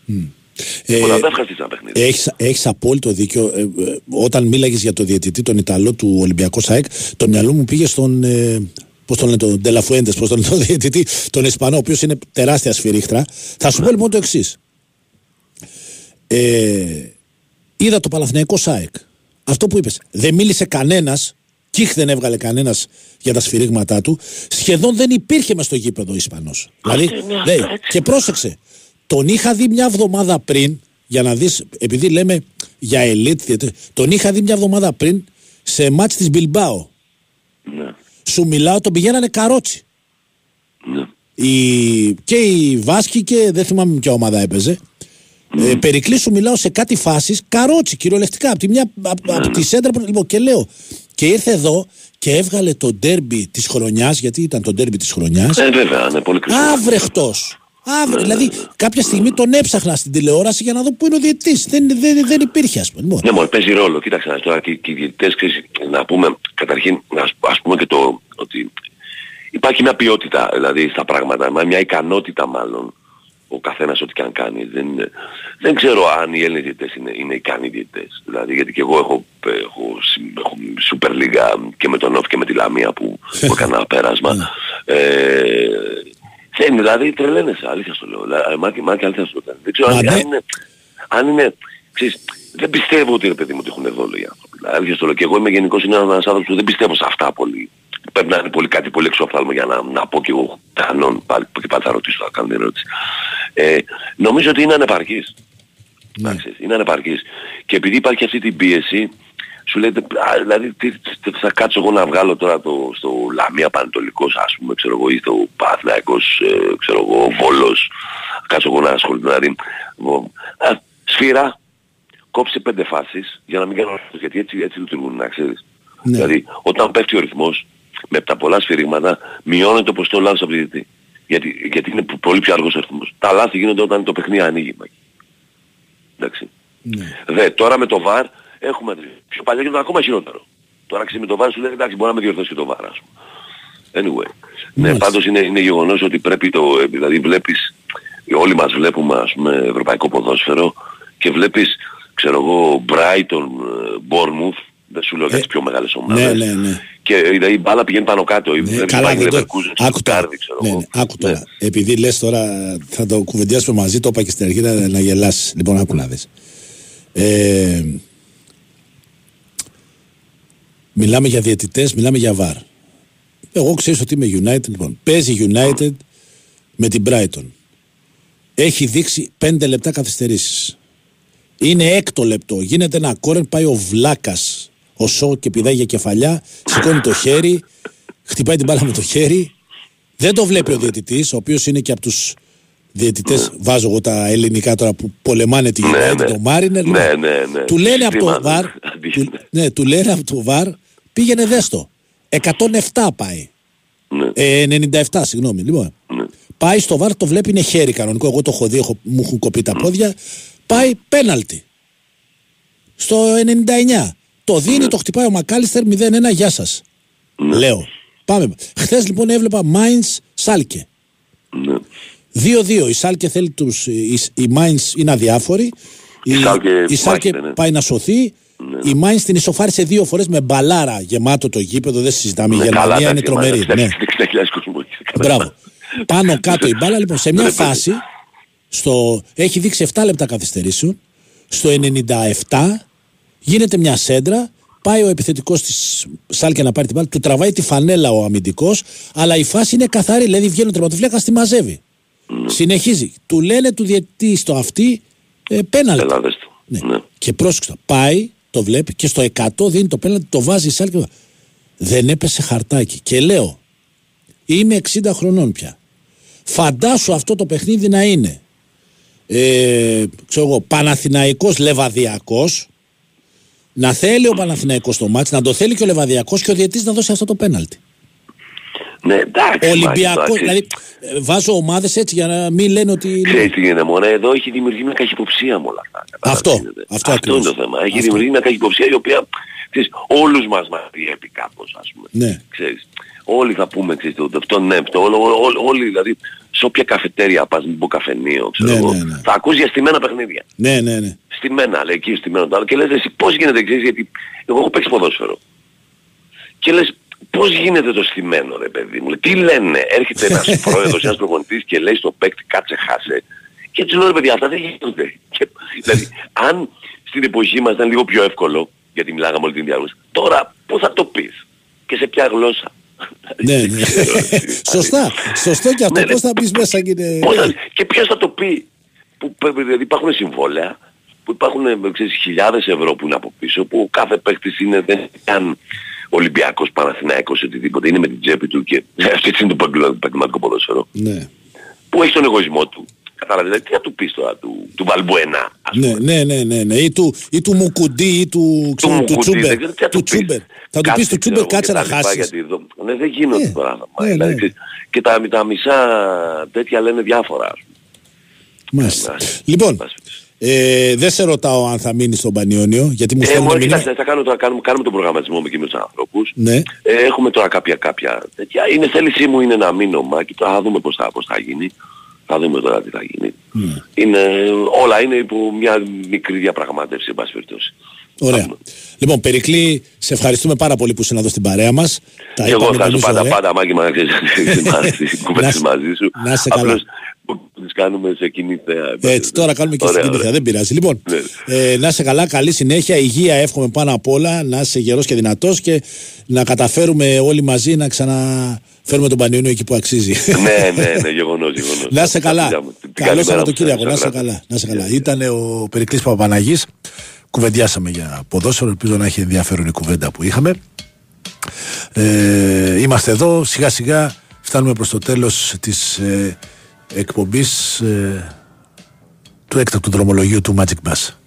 Ε, Πολλά δεν ευχαριστείς ένα παιχνίδι. Έχεις, έχεις απόλυτο δίκιο. Ε, ε, όταν μίλαγες για το διαιτητή, τον Ιταλό του Ολυμπιακού ΣΑΕΚ, το μυαλό μου πήγε στον. Ε, Πώς τον λένε, τον Ντελαφουέντες, πώς τον λένε, τον διαιτητή, τον Ισπανό, ο οποίος είναι τεράστια σφυρίχτρα. Θα σου πω λοιπόν το εξής. Ε, είδα το Παλαθηναϊκό ΣΑΕΚ. Αυτό που είπες. Δεν μίλησε κανένας Κίχ δεν έβγαλε κανένας για τα σφυρίγματά του. Σχεδόν δεν υπήρχε μες στο γήπεδο ο Ισπανός. Δηλαδή, ναι, λέει, έτσι. και πρόσεξε, τον είχα δει μια εβδομάδα πριν, για να δεις, επειδή λέμε για elite, τον είχα δει μια εβδομάδα πριν σε μάτς της Μπιλμπάο. Ναι. Σου μιλάω, τον πηγαίνανε καρότσι. Ναι. Η, και η Βάσκη και δεν θυμάμαι ποια ομάδα έπαιζε. Ε, Περικλής σου μιλάω σε κάτι φάσεις καρότσι κυριολεκτικά από τη, μια, απ- απ' τη σέντρα που- λοιπόν, και λέω και ήρθε εδώ και έβγαλε το ντέρμπι της χρονιάς γιατί ήταν το ντέρμπι της χρονιάς Ε, βέβαια, είναι πολύ κρίσιμο. Άβρεχτος. Άβρε, δηλαδή κάποια στιγμή τον έψαχνα στην τηλεόραση για να δω πού είναι ο διαιτητής. Δεν, δεν, δεν υπήρχε ας πούμε. Λοιπόν, Ναι, μόνο παίζει ρόλο. Κοίταξε να δεις τώρα και, και οι διαιτητές, ξέρεις, να πούμε καταρχήν, να ας, ας πούμε και το ότι υπάρχει μια ποιότητα δηλαδή στα πράγματα, μα- μια ικανότητα μάλλον ο καθένας ό,τι και αν κάνει. Δεν, είναι- δεν ξέρω αν οι Έλληνες διαιτητές είναι, είναι ικανοί διαιτητές. Δηλαδή γιατί και εγώ έχω, έχω, συμ- έχω Super League και με τον Όφ και με τη Λαμία που, που έκανα ένα πέρασμα. ε, δεν, δηλαδή τρελαίνεσαι, αλήθεια στο λέω. Δηλαδή, Μάκη, Μάκη, αλήθεια στο λέω. Δεν ξέρω αν, Μα αν ναι. είναι, αν είναι, ξέρεις, δεν πιστεύω ότι ρε παιδί μου ότι έχουν δόλο οι άνθρωποι. Δηλαδή, αλήθεια στο λέω. Και εγώ είμαι γενικός είναι ένας άνθρωπος που δεν πιστεύω σε αυτά πολύ. Πρέπει να είναι πολύ, κάτι πολύ εξωφθάλμο για να, να πω και εγώ κανόν, πάλι, και πάλι θα ρωτήσω, θα κάνω την ερώτηση. Ε, νομίζω ότι είναι ανεπαρκής. Εντάξει, είναι ανεπαρκής. Και επειδή υπάρχει αυτή την πίεση, σου λέτε, α, δηλαδή τι, τι θα κάτσω εγώ να βγάλω τώρα το, στο Λαμία Πανετολικός ας πούμε, ξέρω εγώ, ή στο Παναθηναϊκός, ε, ξέρω εγώ, Βόλος, κάτσω εγώ να ασχοληθώ, δηλαδή, βο- α, σφύρα, κόψε πέντε φάσεις για να μην κάνω λάθος, γιατί έτσι, έτσι λειτουργούν, να ξέρεις. Ναι. Δηλαδή, όταν πέφτει ο ρυθμός, με τα πολλά σφυρίγματα, μειώνεται το ποσοστό λάθος από τη διαιτητή. Γιατί, γιατί είναι πο- πολύ πιο αργός ο ρυθμός. Τα λάθη γίνονται όταν το παιχνίδι ανοίγει. Μάκη. Εντάξει. ναι. Δε, τώρα με το VAR έχουμε πιο παλιά γινόταν ακόμα χειρότερο. Τώρα ξέρεις με το VAR σου λέει εντάξει μπορεί να με διορθώσει και το VAR ας πούμε. Anyway. Ναι, Μάλιστα. πάντως είναι, είναι γεγονός ότι πρέπει το, ε, δηλαδή βλέπεις, όλοι μας βλέπουμε ας πούμε ευρωπαϊκό ποδόσφαιρο και βλέπεις, ξέρω εγώ, Brighton, ε, Bournemouth, δεν σου λέω για τις πιο μεγάλες ομάδες. ναι, ναι, ναι. Και ε, δηλαδή η μπάλα πηγαίνει πάνω κάτω. Ναι, βλέπεις καλά, Bayern δεν το... Leverkusen στο Άκου τώρα. Stuttgart, ξέρω Ναι, εγώ. ναι, άκου τώρα. Επειδή λες τώρα θα το κουβεντιάσουμε μαζί, το είπα και στην αρχή να, να γελάσεις. Λοιπόν, άκου να δεις. Ε, μιλάμε για διαιτητές, μιλάμε για βαρ. Εγώ ξέρεις ότι είμαι United. Λοιπόν, παίζει United με την Brighton. Έχει δείξει πέντε λεπτά καθυστερήσεις. Είναι έκτο λεπτό. Γίνεται ένα κόρεν, πάει ο Βλάκας, ο Σο και πηδάει για κεφαλιά, σηκώνει το χέρι, χτυπάει την μπάλα με το χέρι. Δεν το βλέπει ο διαιτητής, ο οποίος είναι και από τους διαιτητές, βάζω εγώ τα ελληνικά τώρα που πολεμάνε τη Ναι, United, ναι. το Μάρινερ. Ναι, ναι, ναι. Του λένε από το Συστήμα, βαρ, αντίστοιχα. του, ναι, του λένε από το βαρ, πήγαινε δέστο. 107 πάει. Ναι. Ε, 97, συγγνώμη. Λοιπόν, Ναι. πάει στο βαρ, το βλέπει, είναι χέρι κανονικό. Εγώ το έχω δει, έχω, μου έχουν κοπεί τα πόδια. Πάει πέναλτι. Στο 99. Το δίνει, το χτυπάει ο Μακάλιστερ 0-1, γεια σας. Λέω. Πάμε. Χθες λοιπόν έβλεπα Mainz Σάλκε. Ναι. 2-2. Η Σάλκε θέλει τους. Η, η Mainz είναι αδιάφορη. Η, Σάλκε η Σάλκε μάχεται, ναι. πάει να σωθεί. Η Mainz την ισοφάρισε δύο φορές με μπαλάρα γεμάτο το γήπεδο. Δεν συζητάμε. Η Ναι, καλά, Γερμανία είναι εντάξει, τρομερή. μάλλον, Ναι. 60.000 κόσμο έχει. Καλά. Μπράβο. Πάνω κάτω η μπάλα, λοιπόν, σε μια Ναι, παιδί. φάση στο, έχει δείξει 7 λεπτά καθυστερήσεων. Στο 97 γίνεται μια σέντρα. Πάει ο επιθετικός της Σάλκε να πάρει την μπάλα. Του τραβάει τη φανέλα ο αμυντικός. Αλλά η φάση είναι καθαρή. Δηλαδή βγαίνει ο τερματοφύλακας, τη μαζεύει. Συνεχίζει. Του λένε του διαιτητή στο αυτή ε, πέναλτι. Έλα, δες το. Ναι. Ναι. Και πρόσεξε. Πάει, το βλέπει και στο 100 δίνει το πέναλτι, το βάζει η Σάλκε. Δεν έπεσε χαρτάκι. Και λέω, είμαι 60 χρονών πια. Φαντάσου αυτό το παιχνίδι να είναι ε, ξέρω εγώ, Παναθηναϊκός Λεβαδιακός να θέλει ο Παναθηναϊκός το μάτς, να το θέλει και ο Λεβαδιακός και ο διαιτής να δώσει αυτό το πέναλτι. Ναι, εντάξει. Ολυμπιακός, Μάκη, δηλαδή ε, βάζω ομάδες έτσι για να μην λένε ότι... Ξέρεις τι γίνεται μόνο, εδώ έχει δημιουργεί μια καχυποψία με όλα αυτά. Κατάλαβες Αυτό, τι γίνεται. αυτό αυτό ακριβώς. είναι το θέμα. Έχει Αυτό. δημιουργεί μια καχυποψία η οποία, ξέρεις, όλους μας μας διέπει κάπως, ας πούμε. Ναι. Ξέρεις, όλοι θα πούμε, ξέρεις, το, αυτό ναι, το, όλο, όλο, όλοι, δηλαδή, σε όποια καφετέρια πας, μην πω καφενείο, ξέρω Ναι, εγώ, ναι, ναι. θα ακούς για στημένα παιχνίδια. Ναι, ναι, ναι. Στημένα, λέει, εκεί στημένο το άλλο. Και λες, εσύ πώς γίνεται, ξέρεις, γιατί εγώ έχω παίξει ποδόσφαιρο. Και λες, πώς γίνεται το στημένο, ρε παιδί μου. Τι λένε, έρχεται ένας πρόεδρος, ένας προπονητής και λέει στο παίκτη, κάτσε χάσε. Και έτσι λέω, ρε παιδιά, αυτά δεν γίνονται. Και, δηλαδή, αν στην εποχή μας ήταν λίγο πιο εύκολο, γιατί μιλάγαμε όλη την διάρκεια, τώρα πώς θα το πεις. και σε ποια γλώσσα. Ναι, ναι. Σωστά. Σωστό και αυτό Ναι, ναι. πώς θα μπεις μέσα και είναι... Πώς θα- και ποιος θα το πει. Που, π- δηλαδή υπάρχουν συμβόλαια που υπάρχουν ε, ξέρεις, χιλιάδες ευρώ που είναι από πίσω που ο κάθε παίκτης είναι δεν είναι καν Ολυμπιακός, Παναθηναϊκός, οτιδήποτε. Είναι με την τσέπη του και αυτή είναι το επαγγελμα- επαγγελματικό ποδόσφαιρο. Ναι. Που έχει τον εγωισμό του. Κατάλαβες, δηλαδή τι θα του πεις τώρα του, του Βαλμπουένα. ας Ναι, ναι, ναι, ναι, ναι. Ή του, ή του Μουκουντή ή του, ξέρω, του, Μουκουντή, Τσούμπερ. δεν ξέρω τι θα Του του πεις. Τσούμπερ. Θα του Κάτσε, πεις του Τσούμπερ ξέρω, κάτσε και να τα λοιπά, χάσεις. γιατί εδώ- Ναι, δεν γίνονται Ναι, πράγματα. ναι, δηλαδή, ναι. ξέρεις, Και τα, τα μισά τέτοια λένε διάφορα. ας πούμε. Μάλιστα. Λοιπόν, ε, δεν σε ρωτάω αν θα μείνεις στον Πανιόνιο, γιατί μου Ε, στέλνουν μόνο μήνυμα. κοιτάξτε, θα κάνω τώρα, κάνουμε, κάνουμε τον προγραμματισμό με εκείνους τους ανθρώπους. Ναι. Ε, έχουμε τώρα κάποια, κάποια τέτοια. Είναι θέλησή μου είναι να μείνω μα και τώρα θα δούμε πώς θα, πώς θα γίνει. Θα δούμε τώρα τι θα γίνει. Ναι. Είναι, όλα είναι υπό μια μικρή διαπραγμάτευση, εν πάση περιπτώσει. Ωραία. Λοιπόν, Περικλή, σε ευχαριστούμε πάρα πολύ που είσαι εδώ στην παρέα μας. Τα Και εγώ είπαμε ευχαριστώ νομίζω πάντα, ωραία. πάντα Μάκη μου να ξέρεις τις κουβέντες Να- μαζί σου. να είσαι καλά. Απλώς τις κάνουμε σε κοινή θέα. Έτσι, τώρα κάνουμε και Ωραία, στην ωραία. Κίνηθα, δεν πειράζει. Λοιπόν, ε, να είσαι καλά, καλή συνέχεια, υγεία εύχομαι πάνω απ' όλα, να είσαι γερός και δυνατός και να καταφέρουμε όλοι μαζί να ξαναφέρουμε τον Πανιόνιο εκεί που αξίζει. ναι, ναι, ναι, γεγονός, γεγονός. Να είσαι καλά. Φιλιά μου. Την Καλό καλημέρα Σαββατοκύριακο. μου, Να είσαι Σακράτη. καλά. Να είσαι καλά. Ήταν ο Περικλής Παπαναγής. Κουβεντιάσαμε για ποδόσφαιρο. Ελπίζω να έχει ενδιαφέρον η κουβέντα που είχαμε. Ε, είμαστε εδώ. Σιγά σιγά φτάνουμε προς το τέλος της ε, εκπομπής ε, του έκτακτου δρομολογίου του Magic Bus.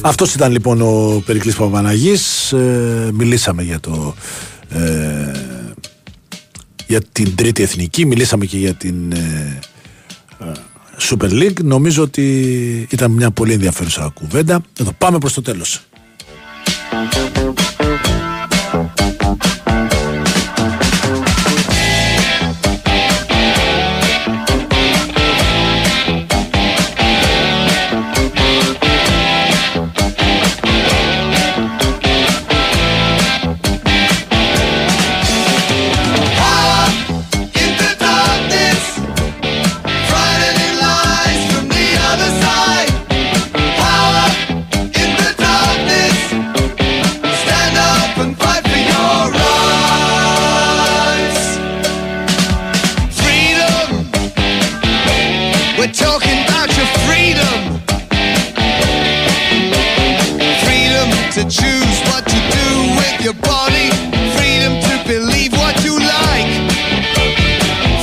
Αυτός ήταν λοιπόν ο Περικλής Παπαναγής. Ε, μιλήσαμε για το ε, για την τρίτη εθνική, μιλήσαμε και για την ε, ε, Super League. Νομίζω ότι ήταν μια πολύ ενδιαφέρουσα κουβέντα. Εδώ πάμε προς το τέλος. To choose what to do with your body. Freedom to believe what you like.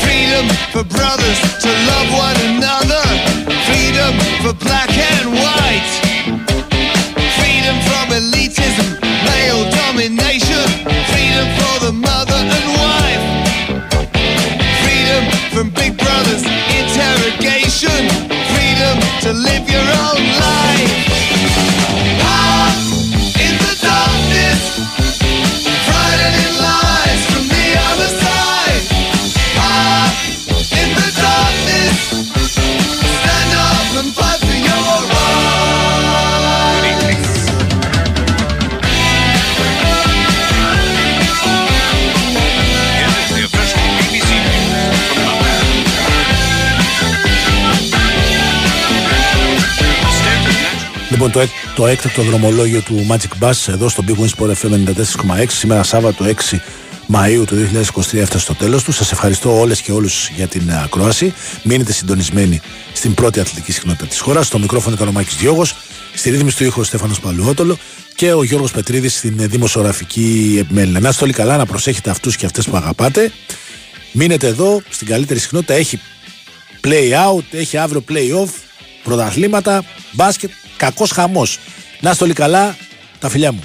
Freedom for brothers to love one another. Freedom for black and white. Freedom from elitism, male domination. Freedom for the mother and wife. Freedom from big brother's interrogation. Freedom to live your own life. Λοιπόν, το, έκ- το έκτακτο δρομολόγιο του Magic Bus εδώ στο Big Wins Sport FM 94,6 σήμερα Σάββατο 6 Μαΐου του 2023 έφτασε στο τέλος του. Σας ευχαριστώ όλες και όλους για την ε, ακρόαση. Μείνετε συντονισμένοι στην πρώτη αθλητική συχνότητα της χώρας. Στο μικρόφωνο ήταν ο Μάκης Διώγος, στη ρύθμιση του ήχου ο Στέφανος Παλουότολο και ο Γιώργος Πετρίδης στην ε, δημοσιογραφική επιμέλεια. Να είστε όλοι καλά, να προσέχετε αυτούς και αυτές που αγαπάτε. Μείνετε εδώ στην καλύτερη συχνότητα. Έχει play out, έχει αύριο play off, πρωταθλήματα, Μπάσκετ, κακός χαμός. Να είστε όλοι καλά. Τα φιλιά μου.